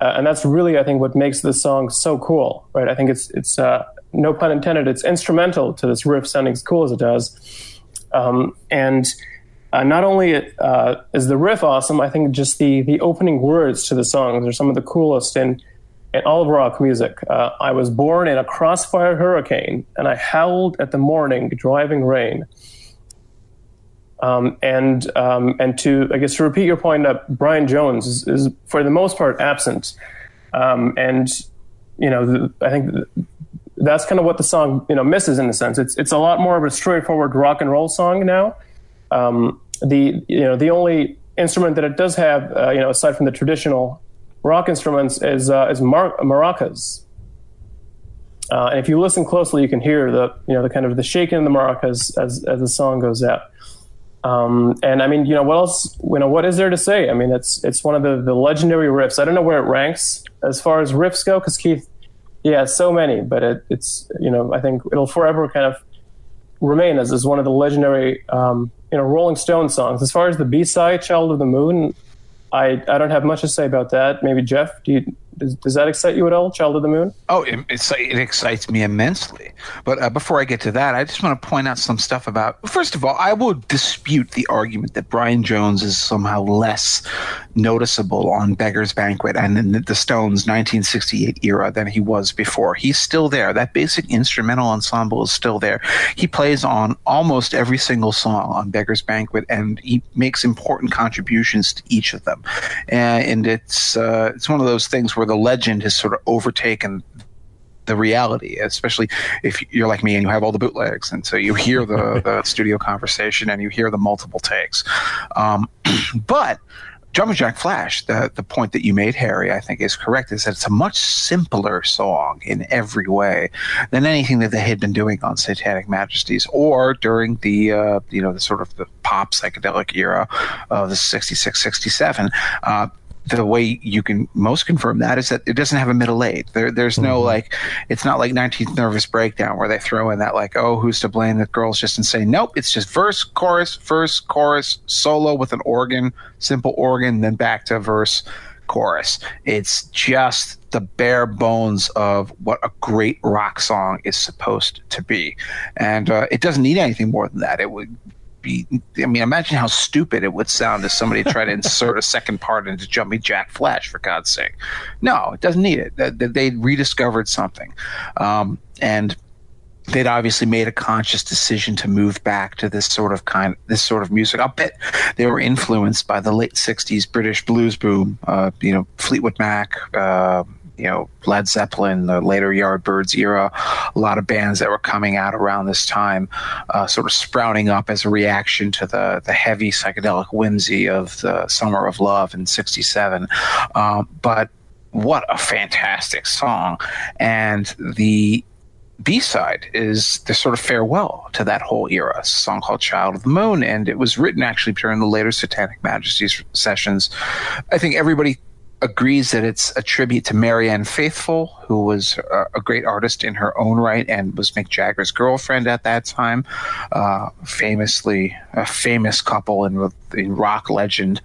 Uh, and that's really, I think, what makes this song so cool, right? I think it's it's uh, no pun intended. It's instrumental to this riff sounding as cool as it does, um, and uh, not only uh, is the riff awesome, I think just the the opening words to the songs are some of the coolest. And in all of rock music. Uh, I was born in a crossfire hurricane, and I howled at the morning driving rain. Um, and um, and to I guess to repeat your point, uh, Brian Jones is, is for the most part absent, um, and you know the, I think that's kind of what the song you know misses in a sense. It's it's a lot more of a straightforward rock and roll song now. Um, the you know the only instrument that it does have uh, you know aside from the traditional rock instruments is uh, is mar- maracas. Uh, and if you listen closely, you can hear the you know the kind of the shaking of the maracas as as the song goes out. Um, and I mean, you know, what else? You know, what is there to say? I mean, it's it's one of the, the legendary riffs. I don't know where it ranks as far as riffs go, because Keith, yeah, so many, but it, it's you know, I think it'll forever kind of remain as, as one of the legendary um, you know Rolling Stone songs. As far as the B side, "Child of the Moon," I I don't have much to say about that. Maybe Jeff, do you? Does, does that excite you at all, "Child of the Moon"? Oh, it, it excites me immensely. But uh, before I get to that, I just want to point out some stuff about. First of all, I will dispute the argument that Brian Jones is somehow less noticeable on Beggar's Banquet and in the Stones' 1968 era than he was before. He's still there. That basic instrumental ensemble is still there. He plays on almost every single song on Beggar's Banquet, and he makes important contributions to each of them. And, and it's uh, it's one of those things where the legend has sort of overtaken the reality, especially if you're like me and you have all the bootlegs, and so you hear the, the studio conversation and you hear the multiple takes. Um, but Jumpin' Jack Flash, the the point that you made, Harry, I think is correct. Is that it's a much simpler song in every way than anything that they had been doing on Satanic Majesties or during the uh, you know the sort of the pop psychedelic era of the 66, 67. Uh, the way you can most confirm that is that it doesn't have a middle eight. There, there's no like, it's not like 19th Nervous Breakdown where they throw in that like, oh, who's to blame? The girl's just insane. Nope, it's just verse, chorus, verse, chorus, solo with an organ, simple organ, then back to verse, chorus. It's just the bare bones of what a great rock song is supposed to be, and uh, it doesn't need anything more than that. It would be I mean, imagine how stupid it would sound if somebody tried to insert a second part into Jumping Jack Flash, for God's sake. No, it doesn't need it. They, they rediscovered something. Um, and they'd obviously made a conscious decision to move back to this sort of kind this sort of music. I'll bet they were influenced by the late '60s British blues boom. Uh, you know, Fleetwood Mac, uh, you know, Led Zeppelin, the later Yardbirds era, a lot of bands that were coming out around this time, uh, sort of sprouting up as a reaction to the the heavy psychedelic whimsy of the Summer of Love in '67. Um, but what a fantastic song! And the B side is the sort of farewell to that whole era. It's a song called Child of the Moon, and it was written actually during the later Satanic Majesties sessions. I think everybody agrees that it's a tribute to Marianne Faithfull, who was a, a great artist in her own right and was Mick Jagger's girlfriend at that time. Uh, famously, a famous couple in, in rock legend.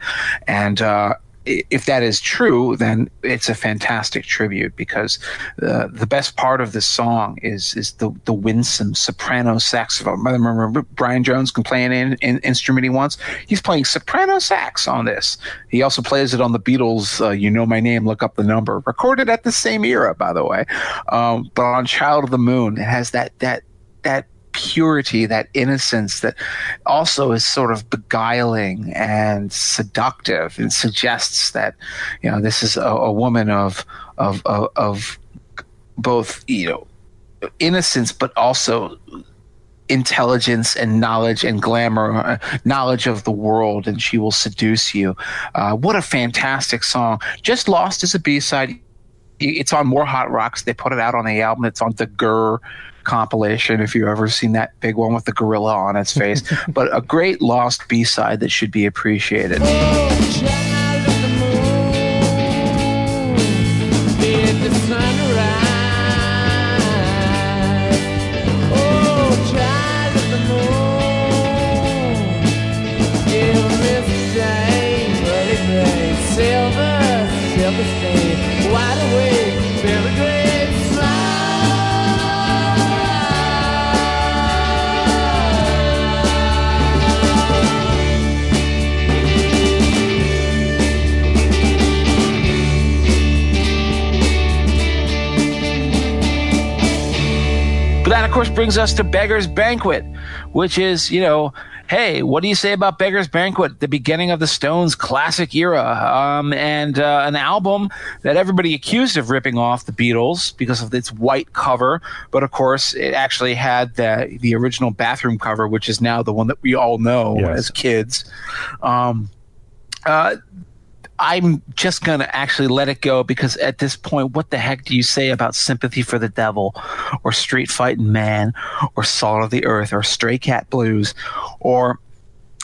And, uh, if that is true, then it's a fantastic tribute because uh, the best part of this song is is the the winsome soprano saxophone. I remember Brian Jones can play an in, in instrument he wants. He's playing soprano sax on this. He also plays it on the Beatles' uh, "You Know My Name, Look Up the Number," recorded at the same era, by the way. Um, but on "Child of the Moon," it has that that that purity, that innocence that also is sort of beguiling and seductive and suggests that, you know, this is a, a woman of, of, of, of both, you know, innocence, but also intelligence and knowledge and glamour, uh, knowledge of the world, and she will seduce you. Uh, what a fantastic song! Just lost as a B side. It's on More Hot Rocks. They put it out on the album. It's on the GRRR compilation if you've ever seen that big one with the gorilla on its face. but a great lost B side that should be appreciated. Course, brings us to Beggar's Banquet, which is, you know, hey, what do you say about Beggar's Banquet, the beginning of the Stones' classic era, um, and uh, an album that everybody accused of ripping off the Beatles because of its white cover, but of course, it actually had the the original bathroom cover, which is now the one that we all know Yes. as kids. Um, uh, I'm just going to actually let it go because at this point, what the heck do you say about Sympathy for the Devil or Street Fighting Man or Salt of the Earth or Stray Cat Blues or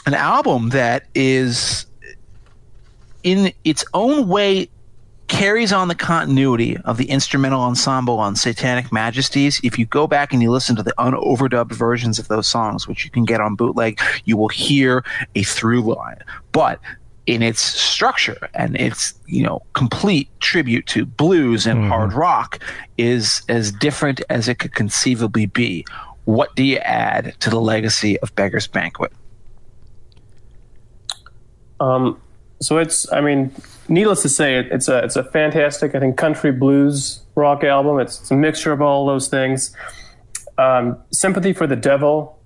an album that is in its own way carries on the continuity of the instrumental ensemble on Satanic Majesties. If you go back and you listen to the unoverdubbed versions of those songs, which you can get on bootleg, you will hear a through line. But in its structure and its you know complete tribute to blues and hard rock is as different as it could conceivably be. What do you add to the legacy of Beggar's Banquet? Um, so it's, I mean, needless to say, it, it's a it's a fantastic, I think, country blues rock album. It's, it's a mixture of all those things. Um, Sympathy for the Devil,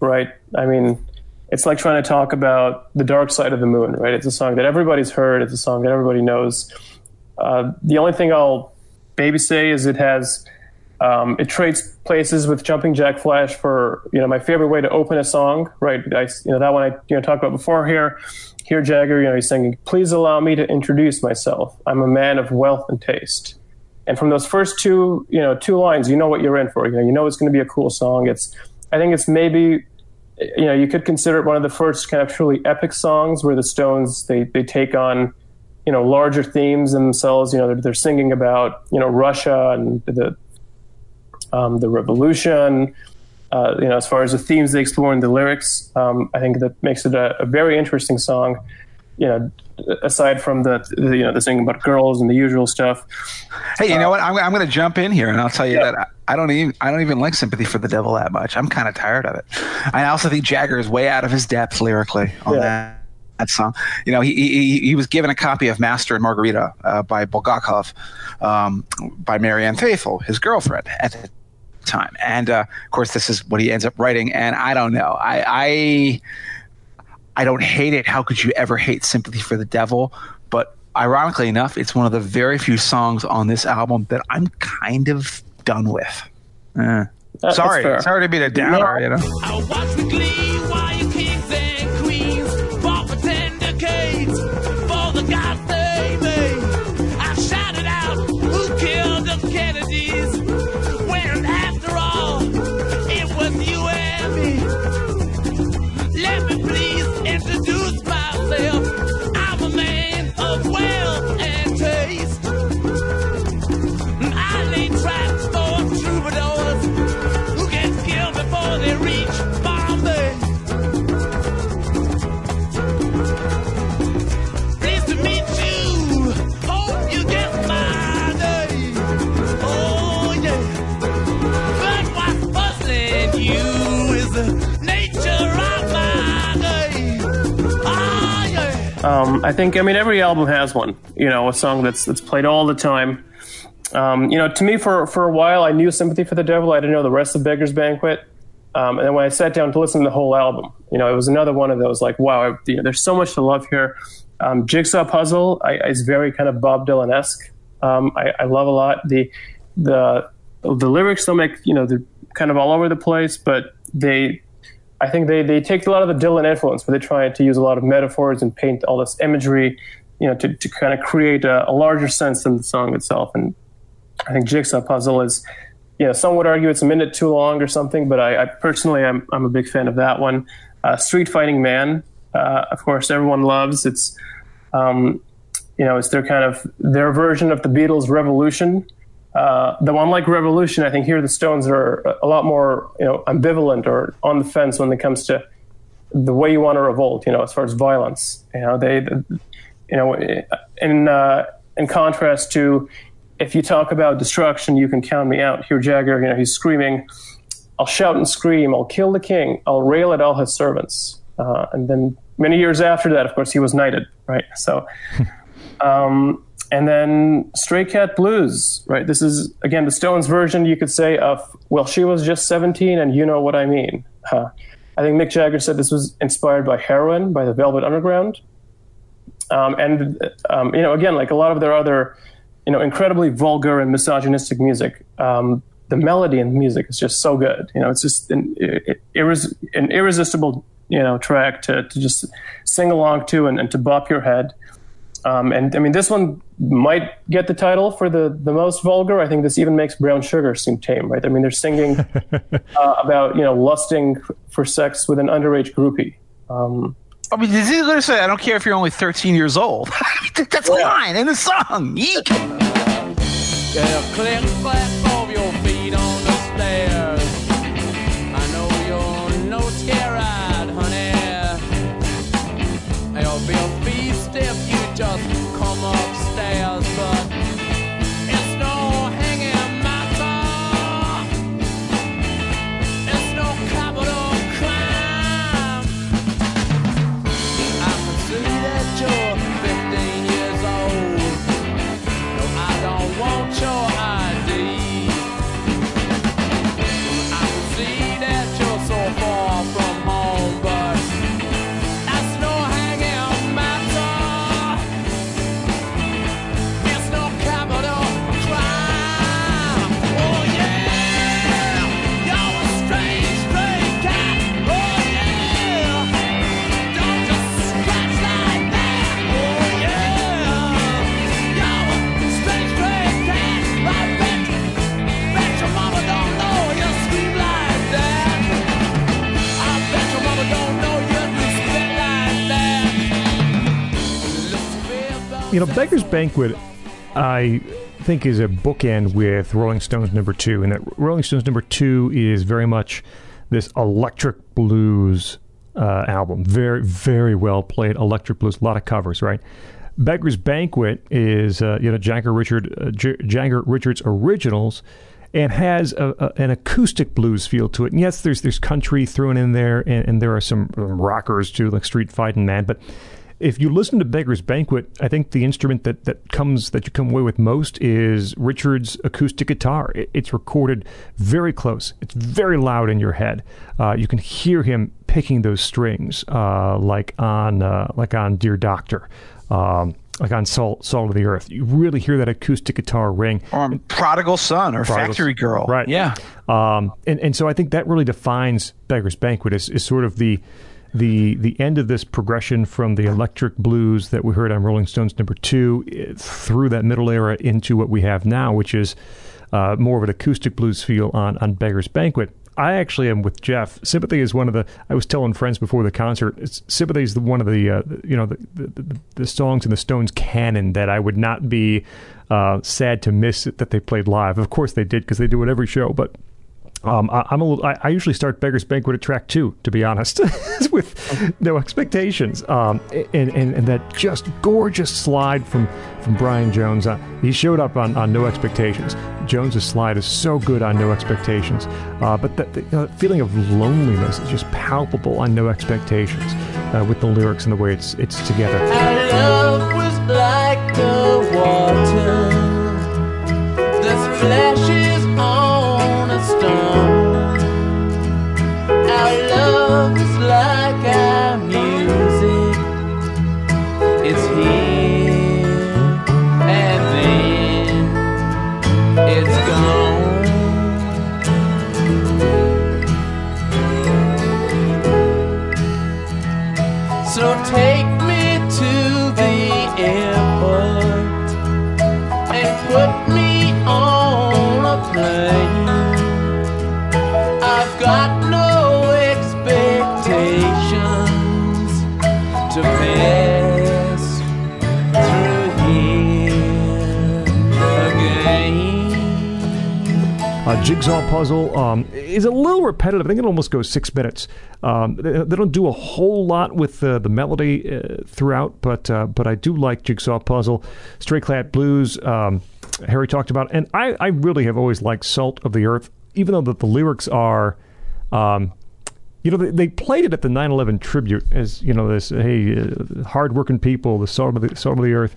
right? I mean, it's like trying to talk about the dark side of the moon, right? It's a song that everybody's heard. It's a song that everybody knows. Uh, the only thing I'll maybe say is it has um, it trades places with Jumping Jack Flash for you know my favorite way to open a song, right? I, you know that one I you know talked about before here. Here Jagger, you know he's singing, "Please allow me to introduce myself. I'm a man of wealth and taste." And from those first two you know two lines, you know what you're in for. You know you know it's going to be a cool song. It's I think it's maybe you know you could consider it one of the first kind of truly epic songs where the Stones they they take on you know larger themes themselves. You know they're, they're singing about you know Russia and the um, the revolution. Uh, you know, as far as the themes they explore in the lyrics, um, I think that makes it a, a very interesting song. You know, aside from the, the you know the thing about girls and the usual stuff. Hey, you know what? I'm, I'm going to jump in here, and I'll tell you Yeah. that I, I don't even I don't even like Sympathy for the Devil that much. I'm kind of tired of it. I also think Jagger is way out of his depth lyrically on Yeah. that. That song, you know, he, he he was given a copy of Master and Margarita uh, by Bulgakov, um, by Marianne Faithfull, his girlfriend at the time, and uh, of course, this is what he ends up writing. And I don't know, I, I I don't hate it. How could you ever hate Sympathy for the Devil? But ironically enough, it's one of the very few songs on this album that I'm kind of done with. Uh, sorry, sorry to be the downer, you know. Um, I think I mean every album has one. You know, a song that's that's played all the time. Um, you know, to me, for for a while, I knew "Sympathy for the Devil." I didn't know the rest of "Beggar's Banquet." Um, and then when I sat down to listen to the whole album, you know, it was another one of those like, wow, you know, there's so much to love here. Um, Jigsaw Puzzle I, is very kind of Bob Dylan esque. Um, I, I love a lot the the the lyrics. They'll make you know they're kind of all over the place, but they I think they, they take a lot of the Dylan influence, but they try to use a lot of metaphors and paint all this imagery, you know, to, to kind of create a, a larger sense than the song itself. And I think Jigsaw Puzzle is, you know, some would argue it's a minute too long or something, but I, I personally, I'm, I'm a big fan of that one. Uh, Street Fighting Man, uh, of course, everyone loves. It's, um, you know, it's their kind of their version of the Beatles' Revolution. Uh, though unlike Revolution, I think here the Stones are a lot more, you know, ambivalent or on the fence when it comes to the way you want to revolt. You know, as far as violence, you know, they, you know, in uh, in contrast to if you talk about destruction, you can count me out. Here, Jagger, you know, he's screaming, "I'll shout and scream, I'll kill the king, I'll rail at all his servants," uh, and then many years after that, of course, he was knighted, right? So. Um, and then Stray Cat Blues, right? This is again the Stones version, you could say, of "Well, she was just 17, and you know what I mean." Huh. I think Mick Jagger said this was inspired by Heroin by the Velvet Underground, um, and um, you know, again, like a lot of their other, you know, incredibly vulgar and misogynistic music. Um, the melody and the music is just so good. You know, it's just an, irres- an irresistible, you know, track to, to just sing along to and, and to bop your head. Um, and I mean, this one might get the title for the, the most vulgar. I think this even makes Brown Sugar seem tame, right? I mean, they're singing uh, about, you know, lusting for sex with an underage groupie. Um, I mean, this is literally say, I don't care if you're only 13 years old. That's a line in the song. Yeek. You know, Beggar's Banquet, I think, is a bookend with Rolling Stones number two, and that Rolling Stones number two is very much this electric blues uh, album. Very, very well played electric blues. A lot of covers, right? Beggar's Banquet is uh, you know Jagger Richard uh, J- Jagger Richards originals, and has a, a, an acoustic blues feel to it. And yes, there's there's country thrown in there, and, and there are some rockers too, like Street Fighting Man, but if you listen to Beggar's Banquet, I think the instrument that, that comes that you come away with most is Richard's acoustic guitar. It, it's recorded very close. It's very loud in your head. Uh, you can hear him picking those strings, uh, like on uh, like on Dear Doctor, um, like on Salt Salt of the Earth. You really hear that acoustic guitar ring. Or Prodigal Son or Prodigal- Factory Girl. Right. Yeah. Um, and, and so I think that really defines Beggar's Banquet is, is sort of the the the end of this progression from the electric blues that we heard on Rolling Stones number two eh, through that middle era into what we have now, which is uh, more of an acoustic blues feel on on Beggar's Banquet. I actually am with Jeff. Sympathy is one of the. I was telling friends before the concert. Sympathy is the, one of the uh, you know the, the, the, the songs in the Stones canon that I would not be uh, sad to miss that they played live. Of course they did because they do it every show. But um, I, I'm a little, I, I usually start Beggar's Banquet at track two, to be honest, with no expectations. Um, and, and, and that just gorgeous slide from, from Brian Jones. Uh, he showed up on, on No Expectations. Jones's slide is so good on No Expectations. Uh, but that the uh, feeling of loneliness is just palpable on No Expectations uh, with the lyrics and the way it's, it's together. Our Jigsaw Puzzle um, is a little repetitive. I think it almost goes six minutes. Um, they, they don't do a whole lot with uh, the melody uh, throughout, but uh, but I do like Jigsaw Puzzle. Stray Cat Blues, um, Harry talked about, and I, I really have always liked Salt of the Earth, even though that the lyrics are. Um, you know, they, they played it at the 9/11 tribute as you know this, hey, uh, hardworking people, the salt of the salt of the earth,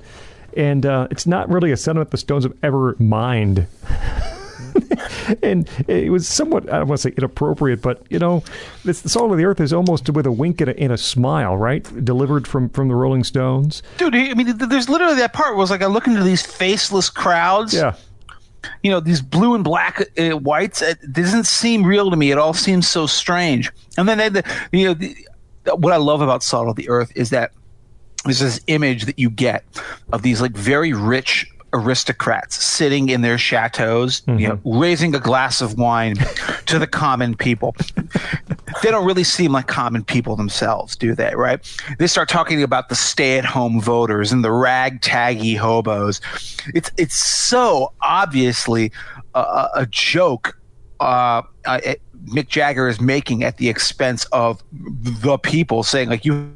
and uh, it's not really a sentiment the Stones have ever mined. and it was somewhat, I don't want to say inappropriate, but you know, this, the song of the earth is almost with a wink and a, and a smile, right? Delivered from from the Rolling Stones. Dude, I mean, there's literally that part where it's like I look into these faceless crowds. Yeah. you know these blue and black uh, whites it doesn't seem real to me it all seems so strange and then they, the, you know the, what i love about salt of the earth is that there's this image that you get of these like very rich aristocrats sitting in their chateaus you know raising a glass of wine to the common people they don't really seem like common people themselves, do they? Right? They start talking about the stay-at-home voters and the ragtaggy hobos. It's it's so obviously a, a- joke. Uh, uh, Mick Jagger is making at the expense of the people, saying like you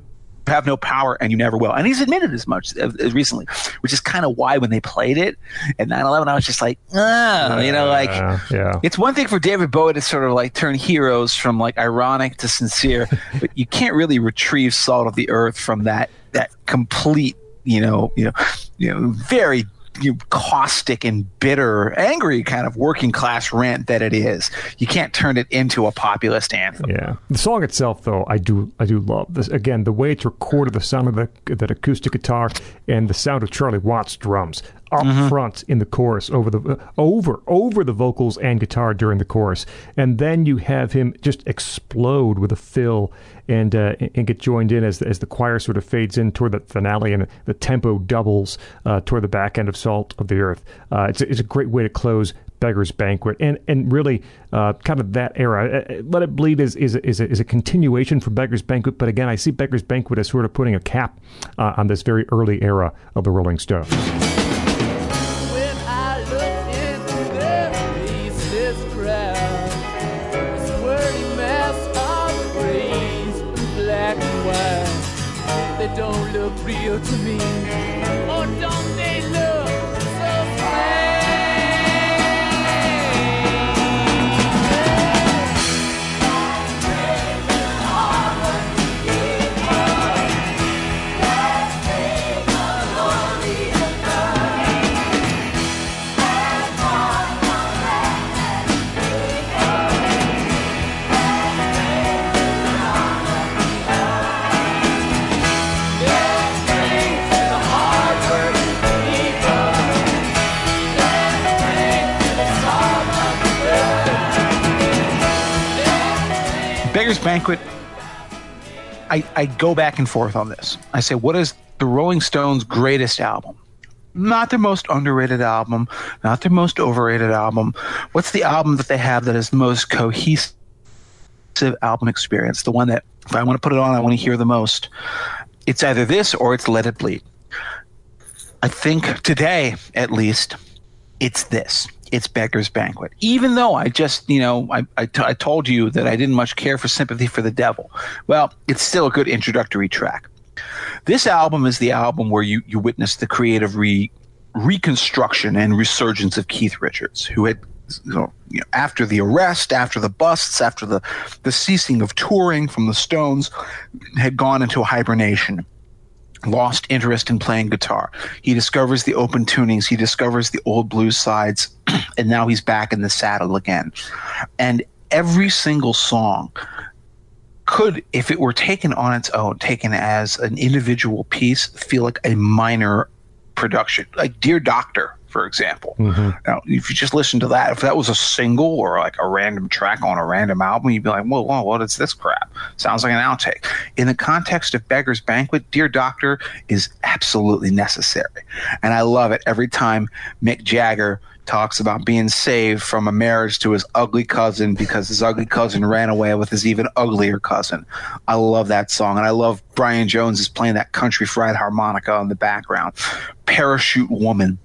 have no power and you never will. And he's admitted as much as, as recently, which is kind of why when they played it at 9/11, I was just like, oh, you know, like Uh, yeah. it's one thing for David Bowie to sort of like turn heroes from like ironic to sincere, but you can't really retrieve Salt of the Earth from that that complete, you know, you know, you know, very you know, caustic and bitter, angry kind of working class rant that it is. You can't turn it into a populist anthem. Yeah, the song itself, though, I do I do love this. Again, the way it's recorded, the sound of the that acoustic guitar and the sound of Charlie Watts drums up front in the chorus over the over over the vocals and guitar during the chorus, and then you have him just explode with a fill and uh, and get joined in as the, as the choir sort of fades in toward the finale and the tempo doubles uh, toward the back end of Salt of the Earth. Uh, it's a, it's a great way to close Beggar's Banquet, and and really uh, kind of that era. Uh, uh, Let It Bleed is is a, is, a, is a continuation for Beggar's Banquet, but again, I see Beggar's Banquet as sort of putting a cap uh, on this very early era of the Rolling Stones. Banquet, I, I go back and forth on this. I say, what is the Rolling Stones' greatest album? Not their most underrated album, not their most overrated album. What's the album that they have that is the most cohesive album experience? The one that, if I want to put it on, I want to hear the most. It's either this or it's Let It Bleed. I think today, at least, it's this. It's Beggar's Banquet. Even though I just, you know, I, I, t- I told you that I didn't much care for Sympathy for the Devil. Well, it's still a good introductory track. This album is the album where you, you witness the creative re, reconstruction and resurgence of Keith Richards, who had, you know, after the arrest, after the busts, after the, the ceasing of touring from the Stones, had gone into a hibernation lost interest in playing guitar. He discovers the open tunings, he discovers the old blues sides, and now he's back in the saddle again. And every single song could, if it were taken on its own, taken as an individual piece, feel like a minor production. Like Dear Doctor, for example. Mm-hmm. Now, if you just listen to that, if that was a single or like a random track on a random album, you'd be like, whoa, whoa, what is this crap? Sounds like an outtake. In the context of Beggar's Banquet, Dear Doctor is absolutely necessary. And I love it every time Mick Jagger talks about being saved from a marriage to his ugly cousin because his ugly cousin ran away with his even uglier cousin. I love that song. And I love Brian Jones is playing that country fried harmonica in the background. Parachute Woman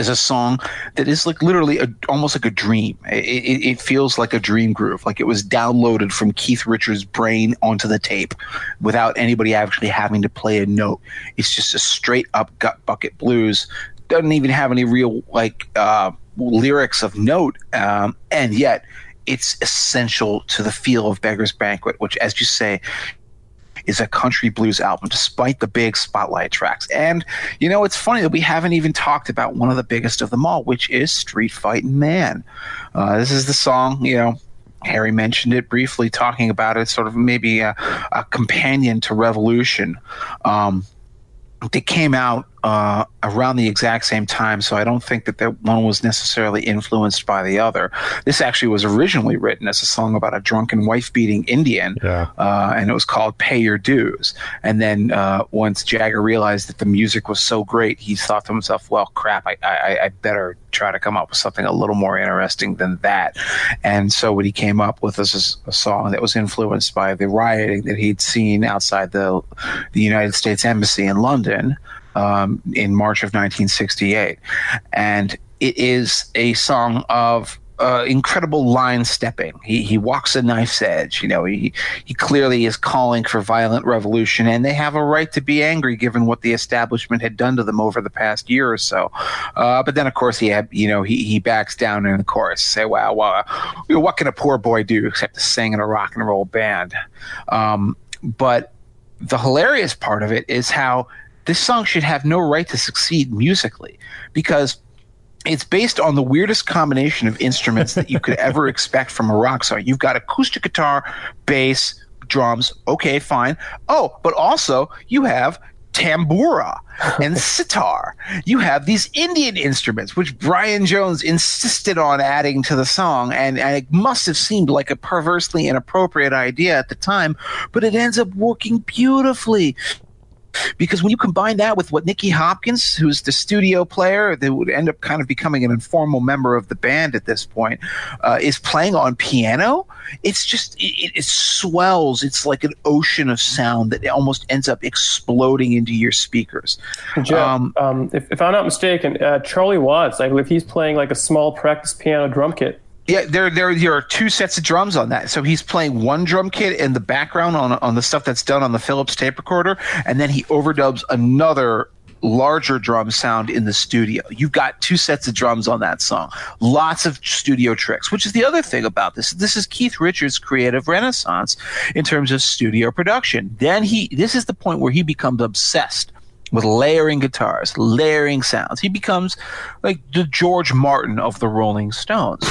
is a song that is like literally a, almost like a dream. It, it, it feels like a dream groove, like it was downloaded from Keith Richards' brain onto the tape without anybody actually having to play a note. It's just a straight up gut bucket blues. Doesn't even have any real like uh, lyrics of note, um, and yet it's essential to the feel of Beggar's Banquet, which, as you say, is a country blues album, despite the big spotlight tracks. And you know, it's funny that we haven't even talked about one of the biggest of them all, which is "Street Fighting Man." Uh, this is the song, you know. Harry mentioned it briefly, talking about it, sort of maybe a, a companion to Revolution. Um, they came out uh, around the exact same time, so I don't think that that one was necessarily influenced by the other. This actually was originally written as a song about a drunken wife beating Indian, Yeah. uh, and it was called "Pay Your Dues." And then uh, once Jagger realized that the music was so great, he thought to himself, "Well, crap, I, I, I better try to come up with something a little more interesting than that." And so what he came up with was a song that was influenced by the rioting that he'd seen outside the the United States Embassy in London um, in March of 1968, and it is a song of uh, incredible line stepping. He he walks a knife's edge. You know, he he clearly is calling for violent revolution, and they have a right to be angry given what the establishment had done to them over the past year or so. Uh, but then, of course, he had you know he he backs down in the chorus, say, "Wow, know, what can a poor boy do except to sing in a rock and roll band?" Um, but the hilarious part of it is how this song should have no right to succeed musically because it's based on the weirdest combination of instruments that you could ever expect from a rock song. You've got acoustic guitar, bass, drums. Okay, fine. Oh, but also you have tambura and sitar. You have these Indian instruments, which Brian Jones insisted on adding to the song, and, and it must have seemed like a perversely inappropriate idea at the time, but it ends up working beautifully because when you combine that with what Nicky Hopkins, who's the studio player that would end up kind of becoming an informal member of the band at this point, uh, is playing on piano, it's just it, it swells. It's like an ocean of sound that almost ends up exploding into your speakers. Um, um, if, if I'm not mistaken, uh, Charlie Watts, I believe he's playing like a small practice piano drum kit. Yeah, there, there, there are two sets of drums on that. So he's playing one drum kit in the background on on the stuff that's done on the Philips tape recorder, and then he overdubs another larger drum sound in the studio. You've got two sets of drums on that song. Lots of studio tricks, which is the other thing about this. This is Keith Richards' creative renaissance in terms of studio production. Then he this is the point where he becomes obsessed with layering guitars, layering sounds. He becomes like the George Martin of the Rolling Stones.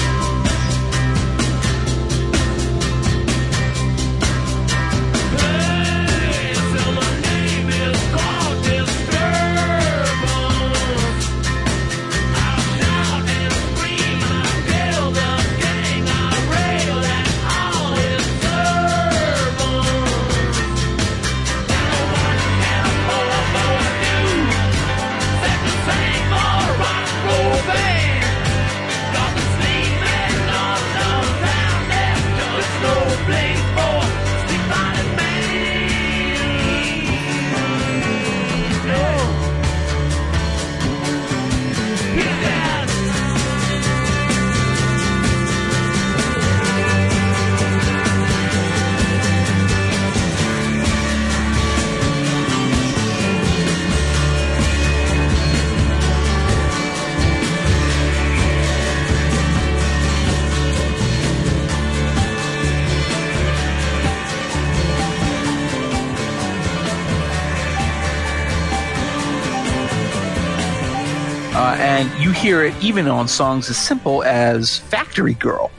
Hear it even on songs as simple as "Factory Girl,"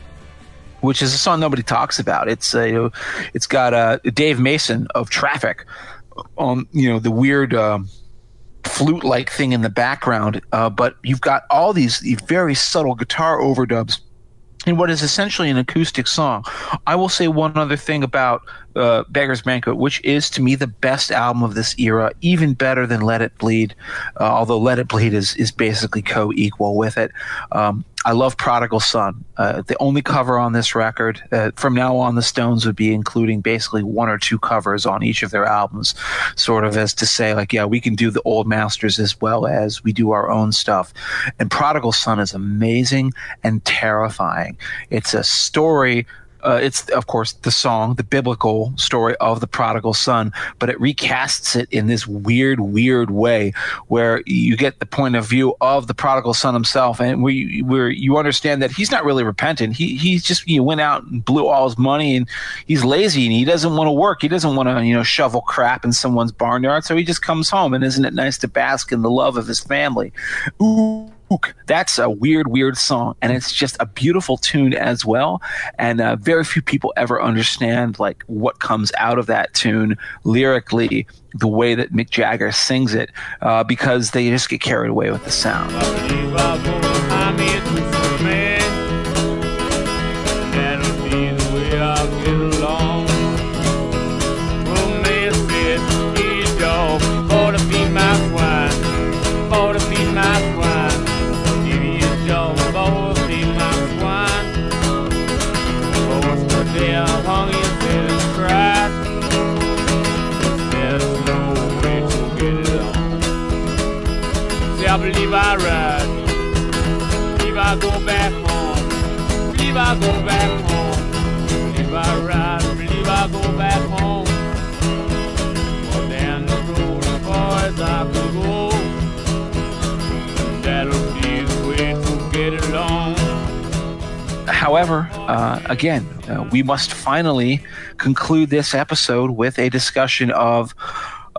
which is a song nobody talks about. It's a, it's got uh, Dave Mason of Traffic on you know the weird um, flute-like thing in the background, uh, but you've got all these very subtle guitar overdubs in what is essentially an acoustic song. I will say one other thing about uh, Beggar's Banquet, which is to me the best album of this era, even better than Let It Bleed, uh, although Let It Bleed is, is basically co equal with it. Um, I love Prodigal Son. Uh, the only cover on this record, uh, from now on, the Stones would be including basically one or two covers on each of their albums, sort of as to say, like, yeah, we can do the old masters as well as we do our own stuff. And Prodigal Son is amazing and terrifying. It's a story uh, it's of course the song, the biblical story of the prodigal son, but it recasts it in this weird, weird way where you get the point of view of the prodigal son himself, and where you, where you understand that he's not really repentant. He he's just he went out and blew all his money, and he's lazy and he doesn't want to work. He doesn't want to you know shovel crap in someone's barnyard, so he just comes home. And isn't it nice to bask in the love of his family? Ooh. That's a weird, weird song, and it's just a beautiful tune as well. And uh, very few people ever understand like what comes out of that tune lyrically, the way that Mick Jagger sings it, uh, because they just get carried away with the sound. Go back home. Believe I ride. Believe I go back home. Down the road as far as I could go. That'll be the way to get along. However, uh, again, uh, we must finally conclude this episode with a discussion of.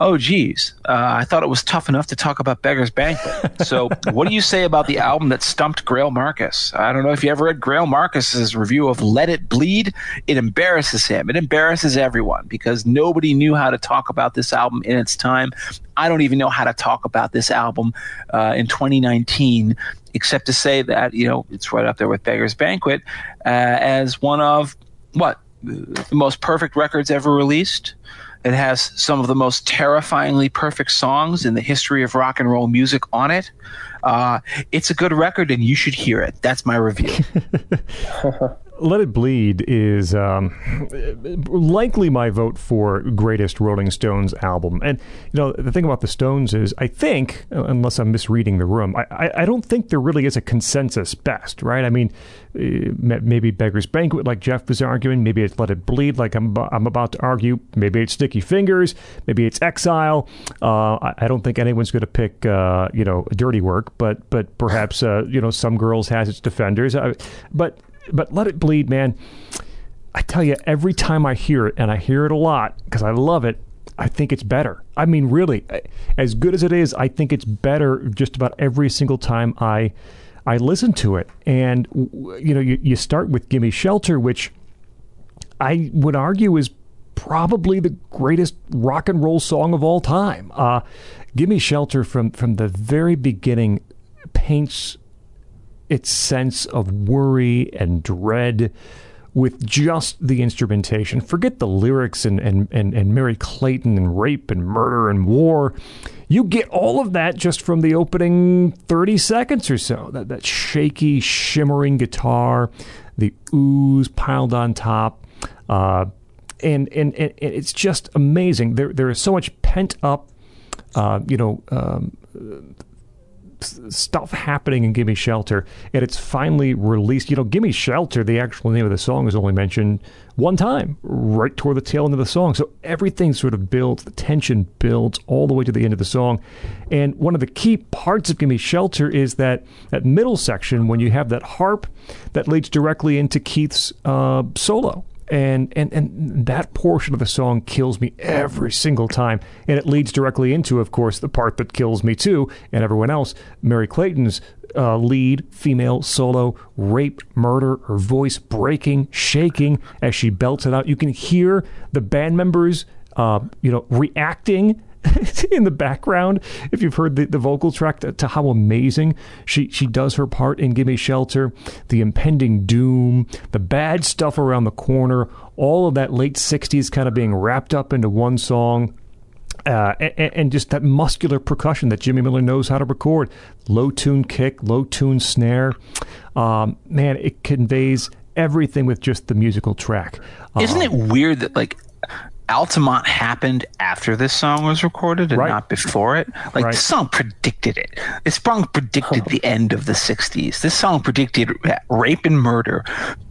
Oh, geez. Uh, I thought it was tough enough to talk about Beggar's Banquet. So, what do you say about the album that stumped Greil Marcus? I don't know if you ever read Greil Marcus's review of Let It Bleed. It embarrasses him. It embarrasses everyone because nobody knew how to talk about this album in its time. I don't even know how to talk about this album uh, in 2019, except to say that, you know, it's right up there with Beggar's Banquet uh, as one of what? The most perfect records ever released. It has some of the most terrifyingly perfect songs in the history of rock and roll music on it. Uh, it's a good record, and you should hear it. That's my review. Let It Bleed is um, likely my vote for greatest Rolling Stones album. And, you know, the thing about the Stones is, I think, unless I'm misreading the room, I, I, don't think there really is a consensus best, right? I mean, uh, maybe Beggar's Banquet, like Jeff was arguing. Maybe it's Let It Bleed, like I'm, I'm about to argue. Maybe it's Sticky Fingers. Maybe it's Exile. Uh, I, don't think anyone's going to pick, uh, you know, Dirty Work, but, but perhaps, uh, you know, Some Girls has its defenders. But but let it bleed, man. I tell you, every time I hear it, and I hear it a lot because I love it, I think it's better. I mean, really, as good as it is, I think it's better just about every single time I I listen to it. And you know, you, you start with "Gimme Shelter," which I would argue is probably the greatest rock and roll song of all time. Uh, "Gimme Shelter" from from the very beginning paints its sense of worry and dread with just the instrumentation. Forget the lyrics and, and, and, and Merry Clayton and rape and murder and war. You get all of that just from the opening 30 seconds or so. That, that shaky, shimmering guitar, the ooze piled on top. Uh, and, and, and it's just amazing. There, there is so much pent up, uh, you know, um, stuff happening in Gimme Shelter, and it's finally released. You know, Gimme Shelter, the actual name of the song is only mentioned one time, right toward the tail end of the song. So everything sort of builds, the tension builds all the way to the end of the song. And one of the key parts of Gimme Shelter is that that middle section when you have that harp that leads directly into Keith's uh, solo and and and that portion of the song kills me every single time. And it leads directly into of course the part that kills me too and everyone else. Merry Clayton's uh, lead female solo rape murder her voice breaking shaking as she belts it out. You can hear the band members uh, you know reacting in the background, if you've heard the, the vocal track, to, to, how amazing she, she does her part in Gimme Shelter, the impending doom, the bad stuff around the corner, all of that late 60s kind of being wrapped up into one song. Uh, and, and, just that muscular percussion that Jimmy Miller knows how to record. Low tune kick, low tune snare. Um, man, it conveys everything with just the musical track. Isn't it weird that, like, Altamont happened after this song was recorded and right. not before it. Like right. this song predicted it. This song predicted the end of the '60s. This song predicted rape and murder,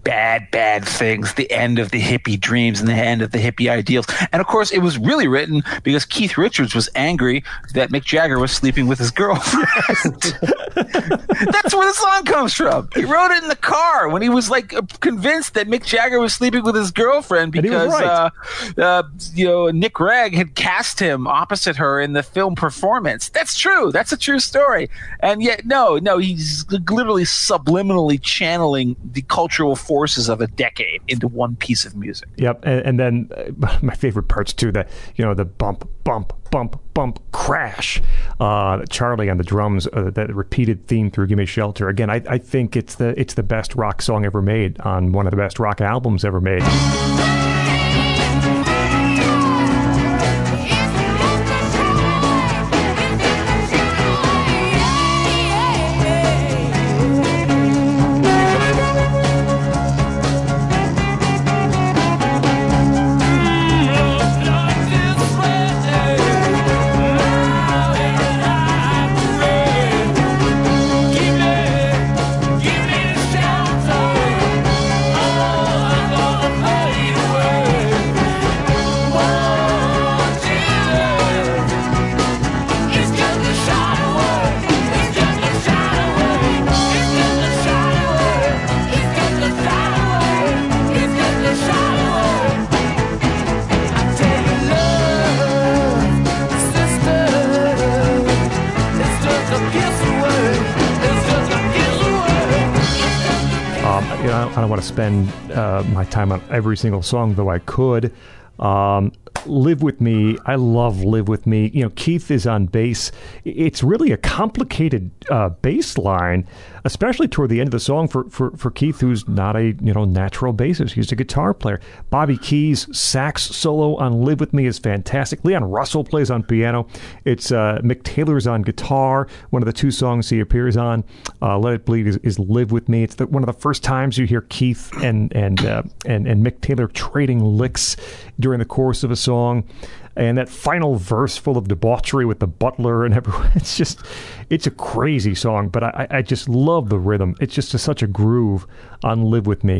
bad, bad things, the end of the hippie dreams and the end of the hippie ideals. And of course, it was really written because Keith Richards was angry that Mick Jagger was sleeping with his girlfriend. That's where the song comes from. He wrote it in the car when he was like convinced that Mick Jagger was sleeping with his girlfriend And he was because, right. uh, uh, you know, Nic Roeg had cast him opposite her in the film performance. That's true. That's a true story. And yet, no, no, he's literally subliminally channeling the cultural forces of a decade into one piece of music. Yep, and, and then uh, my favorite parts too. The you know the bump, bump, bump, bump, crash. Uh, Charlie on the drums. Uh, that repeated theme through "Give Me Shelter." Again, I, I think it's the it's the best rock song ever made on one of the best rock albums ever made. Spend uh, my time on every single song, though I could. Um, Live with Me, I love Live with Me. You know, Keith is on bass. It's really a complicated uh, bass line, especially toward the end of the song for, for, for Keith, who's not a you know natural bassist. He's a guitar player. Bobby Keys sax solo on Live with Me is fantastic. Leon Russell plays on piano. It's uh, Mick Taylor's on guitar. One of the two songs he appears on, uh, "Let It Bleed," is, is "Live with Me." It's the, one of the first times you hear Keith and and uh, and and Mick Taylor trading licks during the course of a song. And that final verse full of debauchery with the butler and everyone. It's just, it's a crazy song, but I, I just love the rhythm. It's just a, such a groove on Live With Me.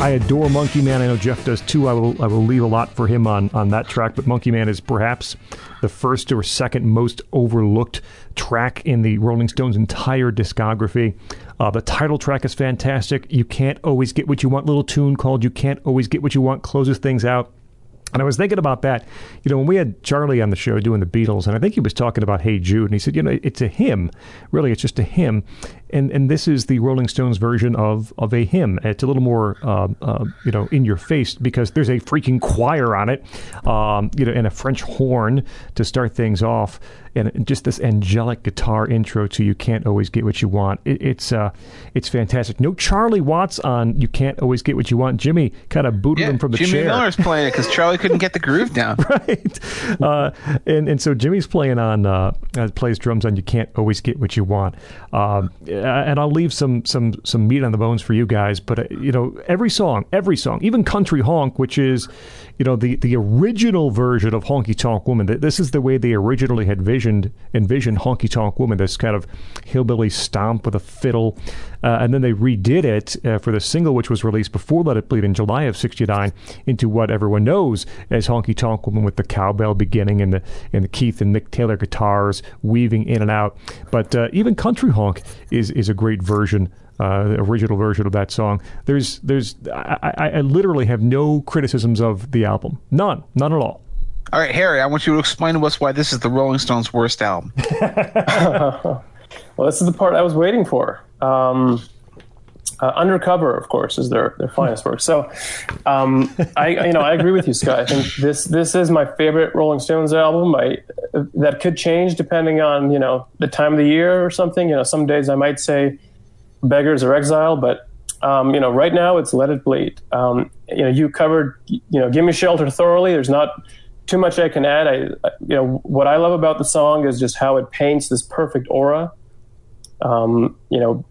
I, adore Monkey Man. I know Jeff does too. I will I will leave a lot for him on on that track. But Monkey Man is perhaps the first or second most overlooked track in the Rolling Stones' entire discography. Uh, the title track is fantastic. You can't always get what you want. Little tune called "You Can't Always Get What You Want" closes things out. And I was thinking about that, you know, when we had Charlie on the show doing the Beatles, and I think he was talking about "Hey Jude," and he said, you know, it's a hymn. Really, it's just a hymn, and and this is the Rolling Stones version of of a hymn. It's a little more, uh, uh, you know, in your face because there's a freaking choir on it, um, you know, and a French horn to start things off, and just this angelic guitar intro to "You Can't Always Get What You Want." It, it's uh, it's fantastic. No Charlie Watts on "You Can't Always Get What You Want." Jimmy kind of booted him from the Jimmy chair Miller's playing it because Charlie couldn't get the groove down. right? Uh, and and so Jimmy's playing on uh, uh, plays drums on "You Can't Always Get What You Want," um, and I'll leave some some some meat on the bones for you guys. But uh, you know, every song, every song, even "Country Honk," which is you know the the original version of "Honky Tonk Woman." Th- This is the way they originally had visioned envisioned "Honky Tonk Woman." This kind of hillbilly stomp with a fiddle, uh, and then they redid it uh, for the single, which was released before "Let It Bleed" in July of '69, into what everyone knows as "Honky Tonk Woman" with the cowbell beginning and the and the Keith and Mick Taylor guitars weaving in and out. But uh, even "Country Honk" is is a great version uh, the original version of that song. There's, there's, I, I, I literally have no criticisms of the album. None, none at all. All right, Harry, I want you to explain to us why this is the Rolling Stones' worst album. Well, this is the part I was waiting for. Um, uh, Undercover, of course, is their, their finest work. So, um, I you know I agree with you, Scott. I think this this is my favorite Rolling Stones album. I that could change depending on you know the time of the year or something. You know, some days I might say Beggars or Exile, but um, you know, right now it's Let It Bleed. Um, you know, you covered you know Give Me Shelter thoroughly. There's not too much I can add. I you know what I love about the song is just how it paints this perfect aura. Um, you know,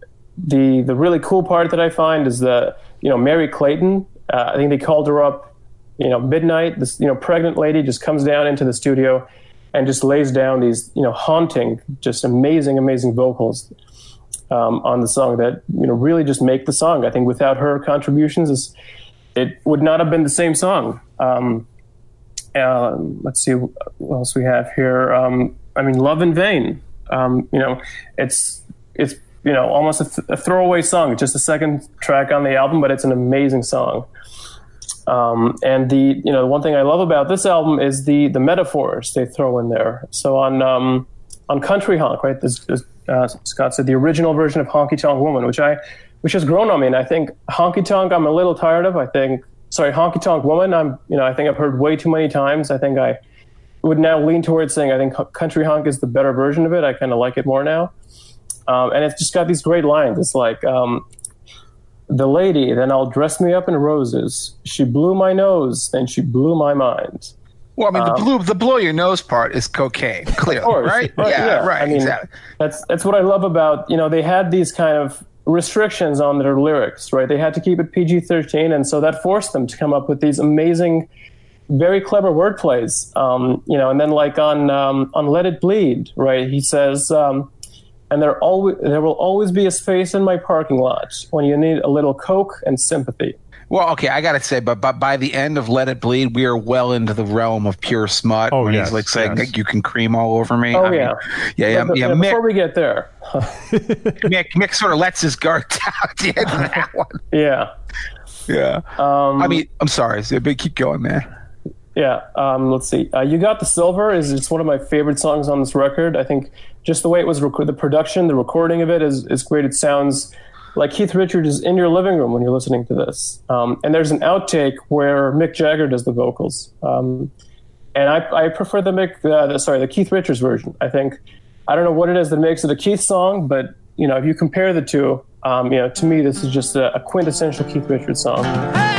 the the really cool part that I find is that you know Merry Clayton. Uh, I think they called her up, you know, midnight. This you know pregnant lady just comes down into the studio and just lays down these you know haunting, just amazing, amazing vocals um, on the song that you know really just make the song. I think without her contributions, it would not have been the same song. Um, uh, let's see what else we have here. Um, I mean, "Love in Vain." Um, you know, it's it's you know almost a, th- a throwaway song, just the second track on the album, but it's an amazing song. Um, and the you know one thing I love about this album is the the metaphors they throw in there. So on um, on Country Honk, right? This, this, uh, Scott said the original version of Honky Tonk Woman, which I which has grown on me. And I think Honky Tonk I'm a little tired of. I think sorry Honky Tonk Woman I'm you know I think I've heard way too many times. I think I would now lean towards saying I think Country Honk is the better version of it. I kind of like it more now. Um, and it's just got these great lines. It's like um, the lady, then I'll dress me up in roses. She blew my nose, then she blew my mind. Well, I mean, the blue, the blow your nose part is cocaine, clearly, Um, course, right? right, yeah, yeah. right, I mean, exactly. That's that's what I love about you know they had these kind of restrictions on their lyrics, right? They had to keep it PG thirteen, and so that forced them to come up with these amazing, very clever wordplays. Um, you know, and then like on um, on Let It Bleed, right? He says. Um, and there always there will always be a space in my parking lot when you need a little coke and sympathy. Well, okay, I gotta say, but, but by the end of Let It Bleed, we are well into the realm of pure smut. Oh, when yes, he's like saying, yes. "You can cream all over me." Oh I mean, yeah, yeah, yeah, But- yeah. but Before Mick, we get there, Mick, Mick sort of lets his guard down at the end of that one. yeah. Yeah. Um, I mean, I'm sorry, but keep going, man. Yeah, um, let's see. Uh, you got the silver is it's one of my favorite songs on this record. I think just the way it was rec- the production, the recording of it is is great. It sounds like Keith Richards is in your living room when you're listening to this. Um, and there's an outtake where Mick Jagger does the vocals, um, and I, I prefer the Mick, uh, the, sorry, the Keith Richards version. I think I don't know what it is that makes it a Keith song, but you know if you compare the two, um, you know to me this is just a, a quintessential Keith Richards song. Hey,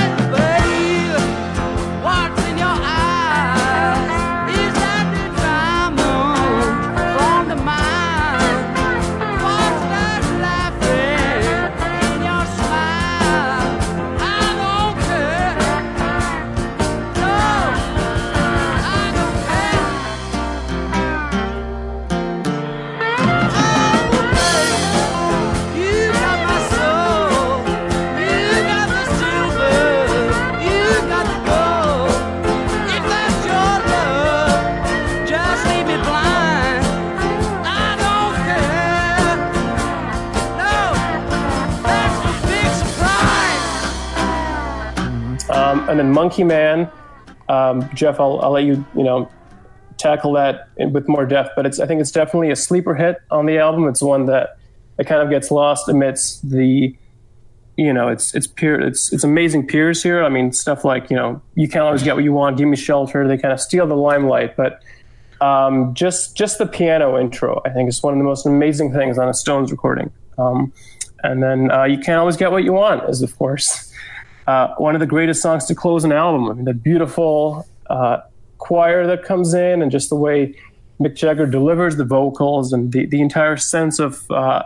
and then Monkey Man, um, Jeff, I'll, I'll let you, you know, tackle that with more depth. But it's, I think it's definitely a sleeper hit on the album. It's one that it kind of gets lost amidst the, you know, it's it's peer, it's it's amazing peers here. I mean, stuff like you know, you can't always get what you want. Give me shelter. They kind of steal the limelight, but. Um, just just the piano intro, I think, is one of the most amazing things on a Stones recording. Um, and then uh, you can't always get what you want, is of course uh, one of the greatest songs to close an album. I mean, the beautiful uh, choir that comes in, and just the way Mick Jagger delivers the vocals, and the, the entire sense of uh,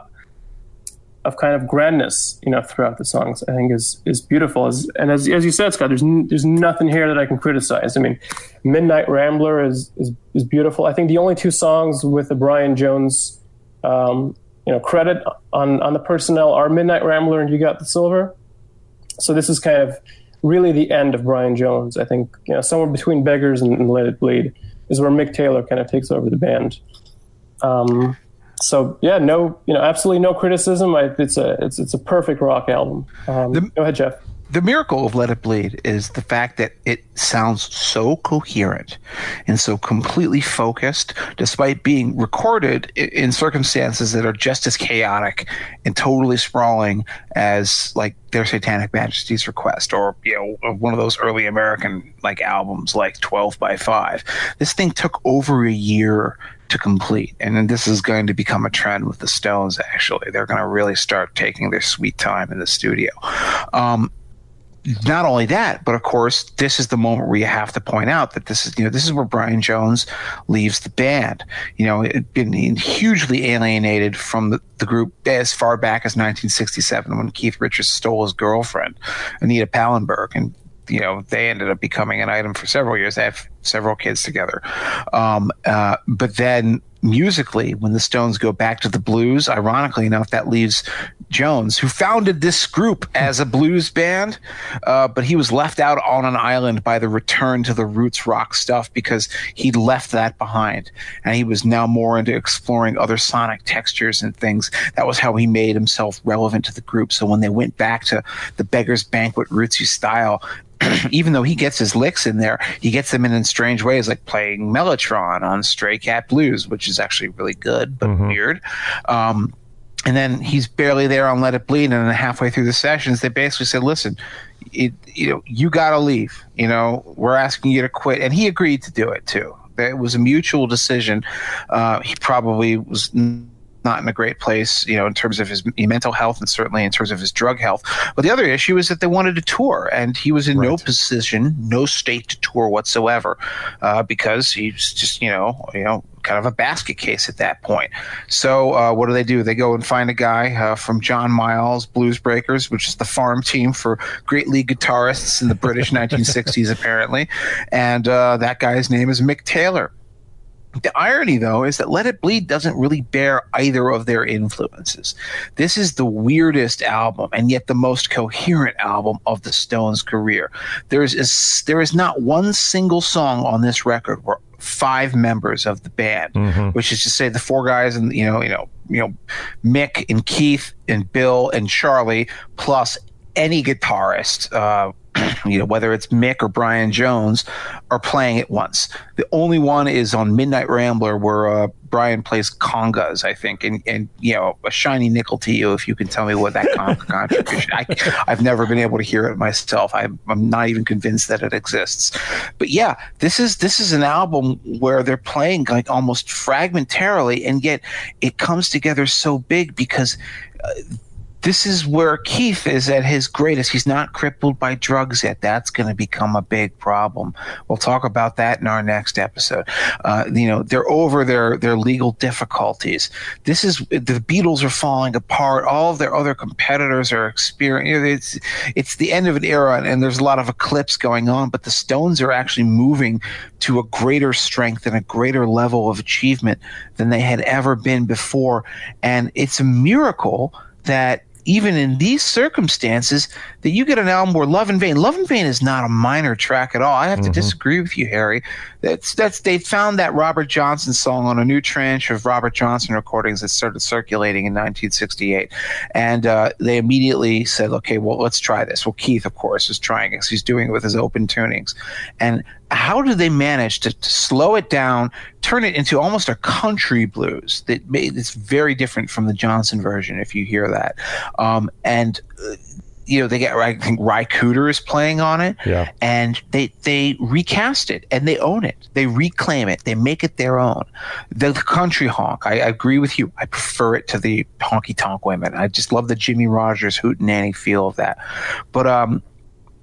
of kind of grandness, you know, throughout the songs, I think is is beautiful. As, and as as you said, Scott, there's n- there's nothing here that I can criticize. I mean, Midnight Rambler is is, is beautiful. I think the only two songs with the Brian Jones. Um, you know, credit on, on the personnel are Midnight Rambler and You Got the Silver so this is kind of really the end of Brian Jones. I think you know somewhere between Beggars and, and Let It Bleed is where Mick Taylor kind of takes over the band. Um, so yeah, no, you know, absolutely no criticism. I, it's a it's it's a perfect rock album. Um, go ahead, Jeff. The miracle of Let It Bleed is the fact that it sounds so coherent and so completely focused, despite being recorded in circumstances that are just as chaotic and totally sprawling as like their Satanic Majesties Request or you know one of those early American like albums like Twelve by Five. This thing took over a year to complete, and then this is going to become a trend with the Stones. Actually, they're going to really start taking their sweet time in the studio. Um, not only that, but of course, this is the moment where you have to point out that this is, you know, this is where Brian Jones leaves the band. You know, it been hugely alienated from the, the group as far back as 1967 when Keith Richards stole his girlfriend, Anita Pallenberg, and you know they ended up becoming an item for several years. They have several kids together, um, uh, but then musically, when the Stones go back to the blues, ironically enough, that leaves Jones, who founded this group as a blues band, uh, but he was left out on an island by the return to the roots rock stuff because he left that behind, and he was now more into exploring other sonic textures and things. That was how he made himself relevant to the group. So when they went back to the Beggar's Banquet rootsy style, even though he gets his licks in there, he gets them in, in strange ways, like playing Mellotron on Stray Cat Blues, which is actually really good but weird. Um, and then he's barely there on Let It Bleed, and then halfway through the sessions, they basically said, "Listen, it, you know, you got to leave. You know, we're asking you to quit," and he agreed to do it too. It was a mutual decision. Uh, he probably was. not in a great place, you know, in terms of his mental health and certainly in terms of his drug health. But the other issue is that they wanted to tour, and he was in no position, no state to tour whatsoever, uh, because he's just, you know, you know, kind of a basket case at that point. So uh, what do they do? They go and find a guy uh, from John Mayall's Blues Breakers, which is the farm team for great league guitarists in the British 1960s, apparently, and uh, that guy's name is Mick Taylor. The irony, though, is that Let It Bleed doesn't really bear either of their influences. This is the weirdest album, and yet the most coherent album of the Stones' career. There is, is there is not one single song on this record where five members of the band, which is to say the four guys and you know, you know, you know, Mick and Keith and Bill and Charlie plus any guitarist. Uh, you know, whether it's Mick or Brian Jones, are playing at once. The only one is on Midnight Rambler, where uh, Brian plays congas, I think, and and you know, a shiny nickel to you if you can tell me what that conga contribution. I, I've never been able to hear it myself. I'm, I'm not even convinced that it exists. But yeah, this is this is an album where they're playing like almost fragmentarily, and yet it comes together so big because this is where Keith is at his greatest. He's not crippled by drugs yet. That's going to become a big problem. We'll talk about that in our next episode. Uh, you know, they're over their their legal difficulties. This is the Beatles are falling apart. All of their other competitors are experiencing. It's it's the end of an era, and there's a lot of eclipse going on. But the Stones are actually moving to a greater strength and a greater level of achievement than they had ever been before. And it's a miracle that even in these circumstances that you get an album where Love in Vain, Love in Vain is not a minor track at all. I have to disagree with you, Harry. That's that's they found that Robert Johnson song on a new tranche of Robert Johnson recordings that started circulating in 1968, and uh, they immediately said, "Okay, well, let's try this." Well, Keith, of course, is trying it. He's doing it with his open tunings, and how do they manage to, to slow it down, turn it into almost a country blues that made it's very different from the Johnson version if you hear that, um, and. Uh, you know they get I think Ry Cooder is playing on it, Yeah. and they they recast it and they own it. They reclaim it. They make it their own. The, the country honk. I, I agree with you. I prefer it to the honky tonk women. I just love the Jimmie Rodgers hootenanny feel of that. But um,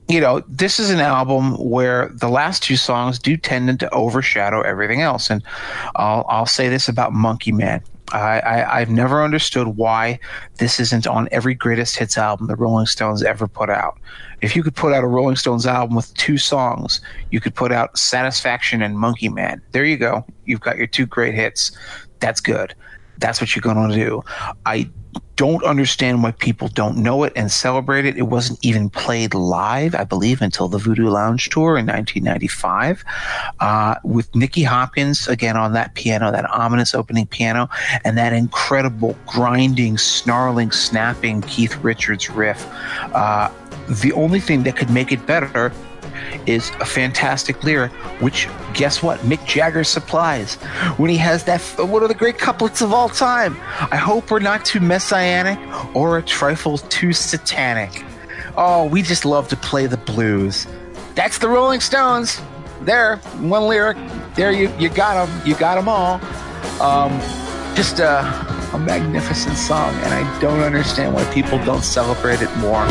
you know, this is an album where the last two songs do tend to overshadow everything else. And I'll I'll say this about Monkey Man. I, I've never understood why this isn't on every greatest hits album the Rolling Stones ever put out. If you could put out a Rolling Stones album with two songs, you could put out Satisfaction and Monkey Man. There you go. You've got your two great hits. That's good. That's what you're going to do. I don't understand why people don't know it and celebrate it. It wasn't even played live, I believe, until the Voodoo Lounge tour in 1995, uh, with Nicky Hopkins again on that piano, that ominous opening piano, and that incredible grinding, snarling, snapping Keith Richards riff. Uh, the only thing that could make it better is a fantastic lyric, which guess what? Mick Jagger supplies when he has that one of the great couplets of all time. I hope we're not too messianic or a trifle too satanic. Oh, we just love to play the blues. That's the Rolling Stones. There, one lyric. There, you you got them. You got them all. Um, just a, a magnificent song, and I don't understand why people don't celebrate it more.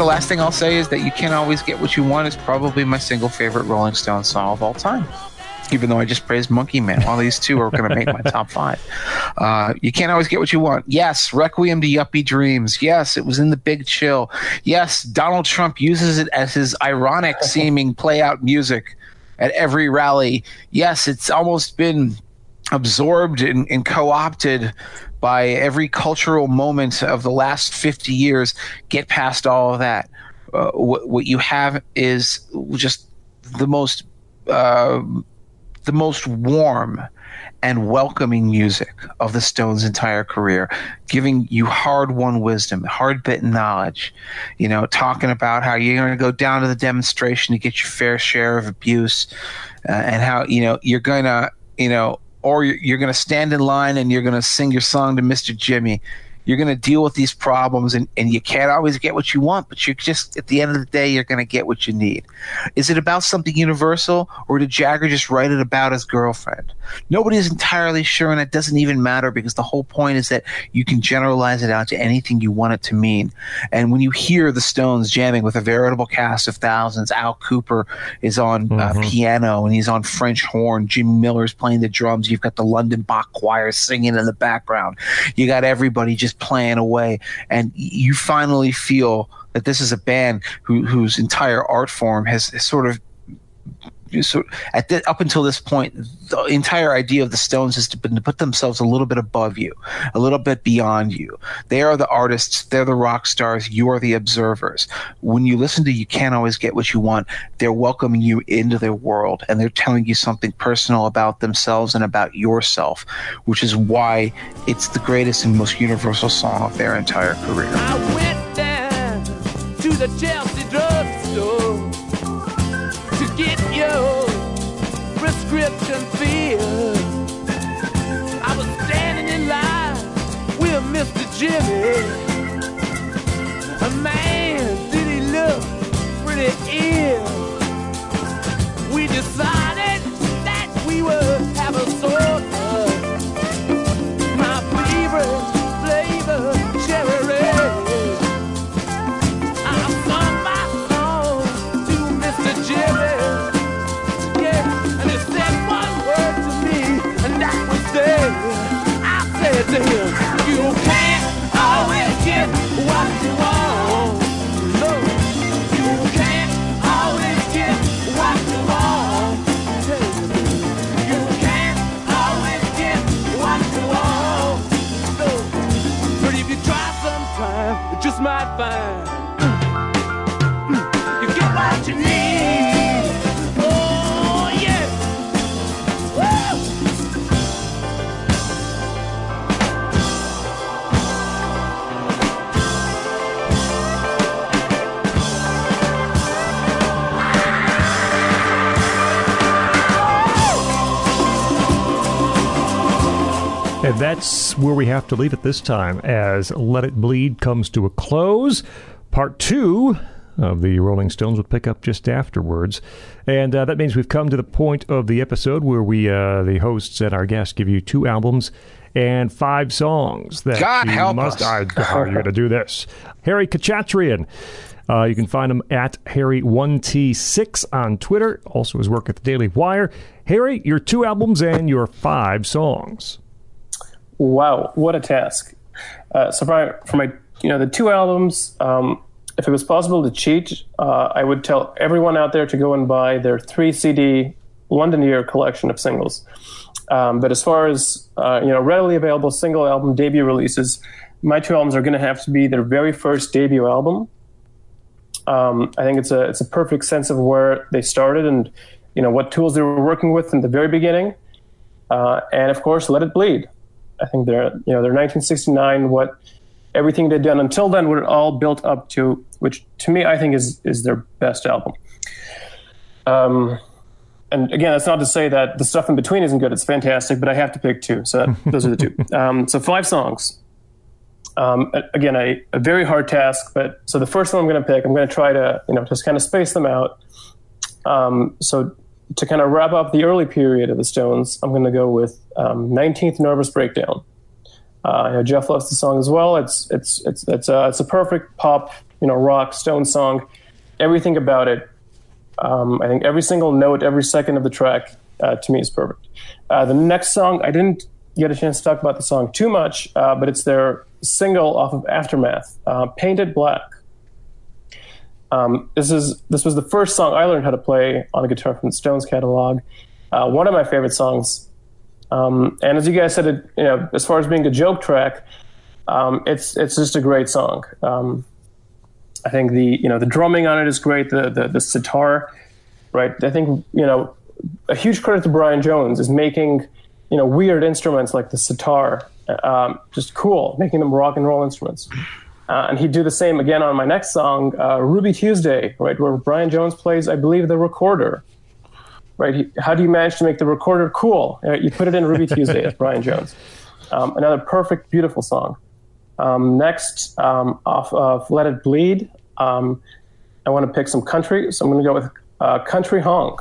The last thing I'll say is that you can't always get what you want is probably my single favorite Rolling Stones song of all time. Even though I just praised Monkey Man, all these two are going to make my top five. Uh, you can't always get what you want. Yes, Requiem to Yuppie Dreams. Yes, it was in the Big Chill. Yes, Donald Trump uses it as his ironic seeming play out music at every rally. Yes, it's almost been absorbed and, and co-opted by every cultural moment of the last 50 years get past all of that uh, what, what you have is just the most uh, the most warm and welcoming music of the Stones' entire career, giving you hard-won wisdom, hard-bitten knowledge. You know, talking about how you're going to go down to the demonstration to get your fair share of abuse, uh, and how you know you're going to, you know, or you're, going to stand in line and you're going to sing your song to Mr. Jimmy. You're going to deal with these problems, and, and you can't always get what you want, but you're just at the end of the day, you're going to get what you need. Is it about something universal, or did Jagger just write it about his girlfriend? Nobody's entirely sure, and it doesn't even matter because the whole point is that you can generalize it out to anything you want it to mean. And when you hear the Stones jamming with a veritable cast of thousands, Al Kooper is on uh, piano and he's on French horn, Jim Miller's playing the drums, you've got the London Bach Choir singing in the background, you got everybody just playing away, and you finally feel that this is a band who, whose entire art form has, has sort of so at the, up until this point, the entire idea of the Stones has been to put themselves a little bit above you, a little bit beyond you. They are the artists, they're the rock stars, you are the observers. When you listen to "You Can't Always Get What You Want," they're welcoming you into their world and they're telling you something personal about themselves and about yourself, which is why it's the greatest and most universal song of their entire career. I went down to the Chelsea Jimmy. A man, did he look pretty ill? We decided that we would have a soda. My favorite flavor, cherry red. I sung my song to Mr. Jimmy. Yeah, and he said one word to me, and that was there. I said to him, just And that's where we have to leave it this time as Let It Bleed comes to a close. Part two of the Rolling Stones will pick up just afterwards. And uh, that means we've come to the point of the episode where we, uh, the hosts and our guests, give you two albums and five songs that God you help must. us. I, how are you going to do this? Harry Khachatrian. Uh, you can find him at Harry1T6 on Twitter. Also, his work at the Daily Wire. Harry, your two albums and your five songs. Wow, what a task! Uh, so for for my, you know, the two albums, um, if it was possible to cheat, uh, I would tell everyone out there to go and buy their three CD London Year collection of singles. Um, but as far as uh, you know, readily available single album debut releases, my two albums are going to have to be their very first debut album. Um, I think it's a it's a perfect sense of where they started and you know what tools they were working with in the very beginning, uh, and of course, Let It Bleed. I think they're you know they're 1969. What everything they'd done until then, what it all built up to, which to me I think is is their best album. Um, and again, that's not to say that the stuff in between isn't good. It's fantastic, but I have to pick two. So that, those are the two. Um, so five songs. Um, again, a, a very hard task, but so the first one I'm going to pick, I'm going to try to you know just kind of space them out. Um, so to kind of wrap up the early period of the Stones, I'm going to go with um, 19th Nervous Breakdown. Uh, you know, Jeff loves the song as well. It's it's it's it's a it's a perfect pop, you know, rock Stone song. Everything about it. Um, I think every single note, every second of the track, uh, to me is perfect. Uh, the next song, I didn't get a chance to talk about the song too much, uh, but it's their single off of Aftermath, uh, "Paint It Black." Um, this is this was the first song I learned how to play on a guitar from the Stones catalog. Uh, one of my favorite songs. Um, and as you guys said, it, you know, as far as being a joke track, um, it's it's just a great song. Um, I think the you know the drumming on it is great. The the, the sitar, right? I think you know a huge credit to Brian Jones is making you know weird instruments like the sitar um, just cool, making them rock and roll instruments. Uh, and he'd do the same again on my next song, uh, Ruby Tuesday, right, where Brian Jones plays, I believe, the recorder. Right? He, how do you manage to make the recorder cool? Uh, you put it in Ruby Tuesday as Brian Jones. Um, another perfect, beautiful song. Um, next, um, off of Let It Bleed, um, I want to pick some country, so I'm going to go with uh, Country Honk.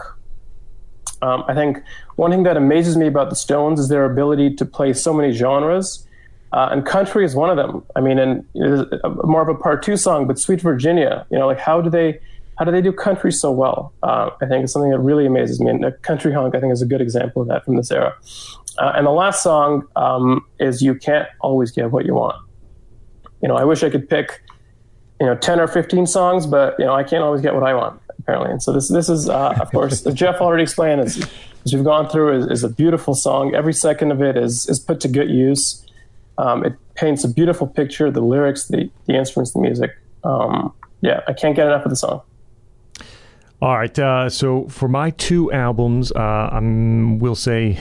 Um, I think one thing that amazes me about the Stones is their ability to play so many genres, uh, and country is one of them. I mean, and a, more of a part two song, but Sweet Virginia, you know, like how do they how do they do country so well? Uh, I think it's something that really amazes me, and uh, Country Honk I think is a good example of that from this era. Uh, and the last song um, is "You Can't Always Get What You Want." You know, I wish I could pick you know 10 or 15 songs but you know i can't always get what i want apparently and so this this is uh, of course as jeff already explained as, as we've gone through is, is a beautiful song every second of it is is put to good use um, it paints a beautiful picture the lyrics the, the instruments the music um, yeah i can't get enough of the song All right. Uh, so for my two albums, uh, I'm, we'll say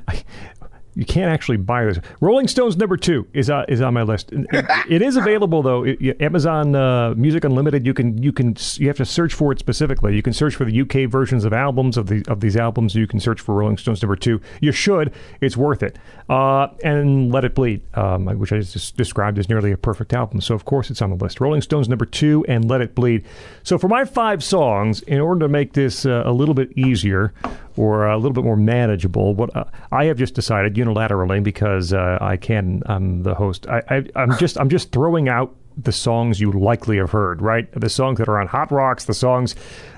you can't actually buy this. Rolling Stones number two is uh, is on my list. It, it is available though. It, Amazon uh, Music Unlimited. You can you can you have to search for it specifically. You can search for the UK versions of albums of the of these albums. You can search for Rolling Stones number two. You should. It's worth it. Uh, and Let It Bleed, um, which I just described as nearly a perfect album. So of course it's on the list. Rolling Stones number two and Let It Bleed. So for my five songs, in order to make this uh, a little bit easier or a little bit more manageable, what uh, I have just decided unilaterally because uh, I can. I'm the host. I, I, I'm just I'm just throwing out the songs you likely have heard, right? The songs that are on Hot Rocks, the songs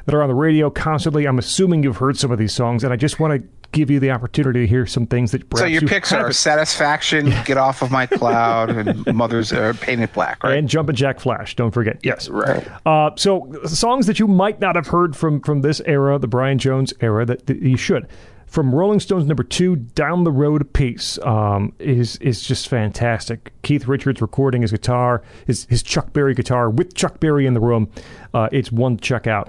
that are on the radio constantly. I'm assuming you've heard some of these songs, and I just want to give you the opportunity to hear some things that So your you picks are haven't. Satisfaction, Get Off of My Cloud, and Mother's uh, Paint It Black, right? and Jumpin' Jack Flash. Don't forget. Yes. right. Uh, so songs that you might not have heard from from this era, the Brian Jones era, that, that you should. From Rolling Stones number two, "Down the Road a Piece," um, is is just fantastic. Keith Richards recording his guitar, his his Chuck Berry guitar with Chuck Berry in the room. Uh, it's one to check out.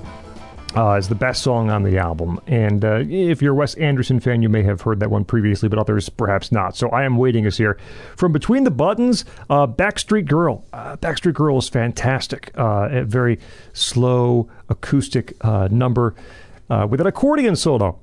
uh, is the best song on the album. And uh, if you're a Wes Anderson fan, you may have heard that one previously, but others perhaps not. So I Am Waiting is here. From Between the Buttons, uh, Backstreet Girl. Uh, Backstreet Girl is fantastic. Uh, a very slow acoustic uh, number with an accordion solo.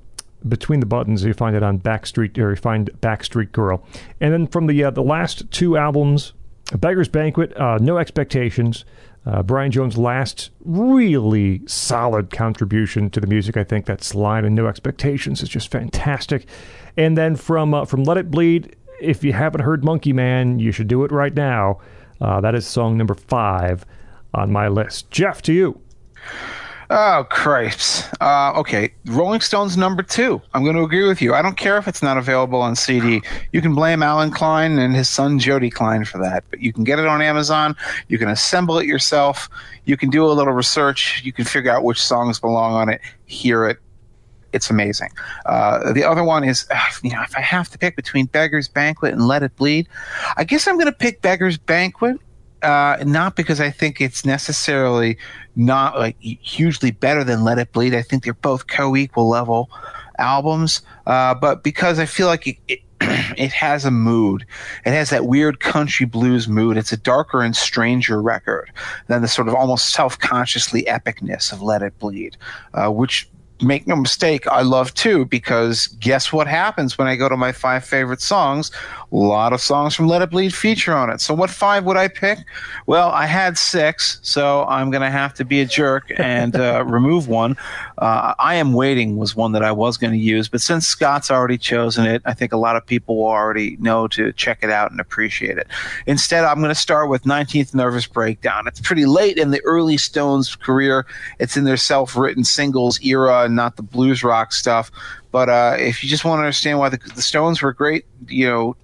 Between the buttons, you find it on Backstreet, or you find Backstreet Girl, and then from the the last two albums, Beggar's Banquet, No Expectations, uh, Brian Jones' last really solid contribution to the music. I think that slide and No Expectations is just fantastic. And then from uh, from Let It Bleed, if you haven't heard Monkey Man, you should do it right now. Uh, that is song number five on my list. Jeff, to you. Oh, Christ. Uh, okay, Rolling Stones number two. I'm going to agree with you. I don't care if it's not available on CD. You can blame Allen Klein and his son Jody Klein for that, but you can get it on Amazon. You can assemble it yourself. You can do a little research. You can figure out which songs belong on it, hear it. It's amazing. Uh, the other one is, uh, you know, if I have to pick between Beggar's Banquet and Let It Bleed, I guess I'm going to pick Beggar's Banquet uh, not because I think it's necessarily not like hugely better than Let It Bleed. I think they're both co-equal level albums, uh, but because I feel like it, it it has a mood. It has that weird country blues mood. It's a darker and stranger record than the sort of almost self-consciously epicness of Let It Bleed, uh, which make no mistake, I love too, because guess what happens when I go to my five favorite songs? A lot of songs from Let It Bleed feature on it. So what five would I pick? Well, I had six, so I'm going to have to be a jerk and uh, remove one. Uh, I Am Waiting was one that I was going to use, but since Scott's already chosen it, I think a lot of people will already know to check it out and appreciate it. Instead, I'm going to start with 19th Nervous Breakdown. It's pretty late in the early Stones career. It's in their self-written singles era and not the blues rock stuff. But uh, if you just want to understand why the, the Stones were great, you know,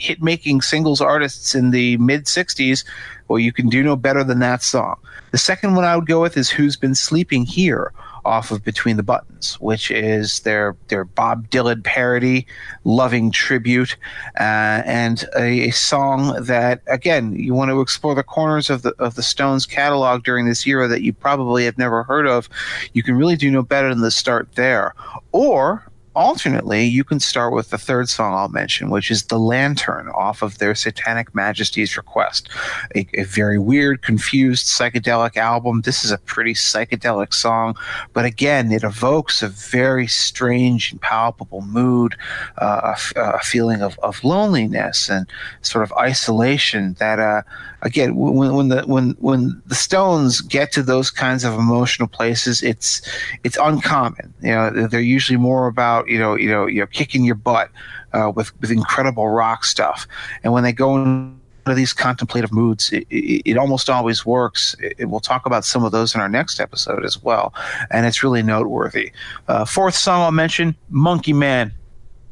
hit making singles artists in the mid 60s, well, you can do no better than that song. The second one I would go with is Who's Been Sleeping Here off of Between the Buttons, which is their their Bob Dylan parody, loving tribute, uh, and a, a song that again you want to explore the corners of the of the Stones catalog during this era that you probably have never heard of. You can really do no better than to start there, or alternately, you can start with the third song I'll mention, which is The Lantern off of their Satanic Majesties Request. A, a, very weird, confused, psychedelic album. This is a pretty psychedelic song, but again, it evokes a very strange and palpable mood, uh, a, feeling of, of loneliness and sort of isolation that, uh, again, when, when the when when the Stones get to those kinds of emotional places, it's it's uncommon. You know, they're usually more about you know you know you know kicking your butt uh, with with incredible rock stuff, and when they go into these contemplative moods, it, it, it almost always works. It, we'll talk about some of those in our next episode as well, and it's really noteworthy. Uh, fourth song I'll mention, Monkey Man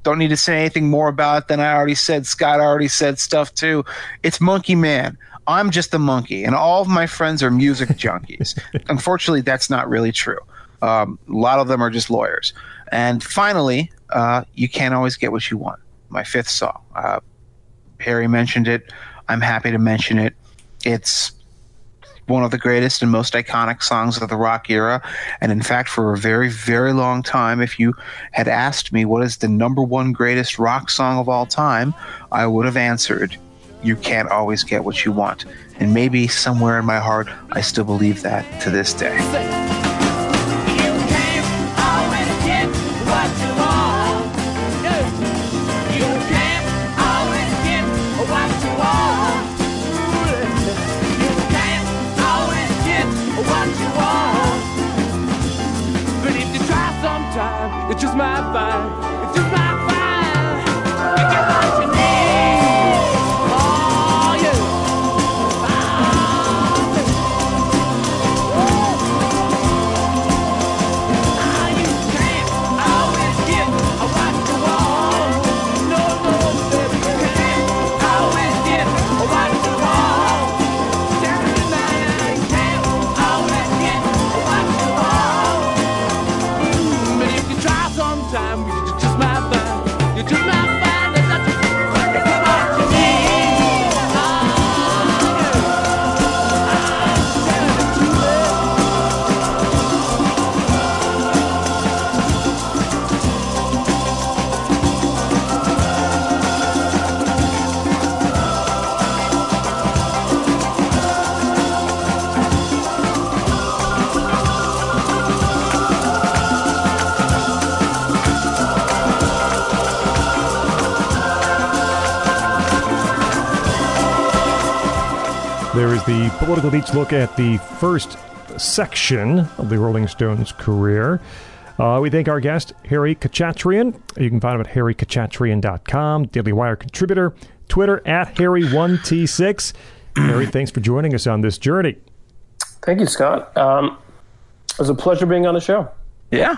don't need to say anything more about it than I already said. Scott already said stuff too. It's Monkey Man. I'm just a monkey, and all of my friends are music junkies. Unfortunately, that's not really true. Um, a lot of them are just lawyers. And finally, uh, you can't always get what you want. My fifth song. Uh, Harry mentioned it. I'm happy to mention it. It's one of the greatest and most iconic songs of the rock era. And in fact, for a very, very long time, if you had asked me what is the number one greatest rock song of all time, I would have answered you can't always get what you want. And maybe somewhere in my heart, I still believe that to this day. The Political Beats look at the first section of the Rolling Stones career. Uh, we thank our guest, Harry Khachatrian. You can find him at harrykhachatrian.com, Daily Wire contributor, Twitter at Harry1T6. Harry, thanks for joining us on this journey. Thank you, Scott. Um, it was a pleasure being on the show. Yeah.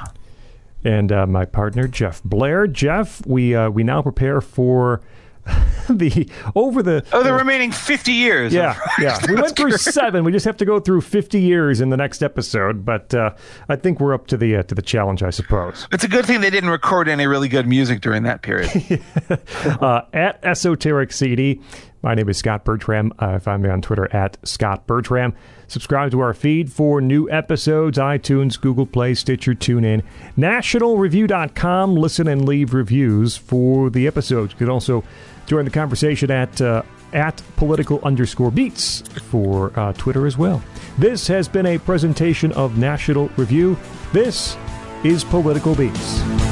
and uh, my partner Jeff Blehar. Jeff, we uh, we now prepare for the over the Oh, the remaining 50 years. yeah yeah we went through seven. We just have to go through fifty years in the next episode, but uh, I think we're up to the uh, to the challenge, I suppose. It's a good thing they didn't record any really good music during that period. uh, at Esoteric CD. My name is Scott Bertram. Uh, find me on Twitter at Scott Bertram. Subscribe to our feed for new episodes iTunes, Google Play, Stitcher, TuneIn, nationalreview.com. Listen and leave reviews for the episodes. You can also join the conversation at uh, at political underscore beats for uh, Twitter as well. This has been a presentation of National Review. This is Political Beats.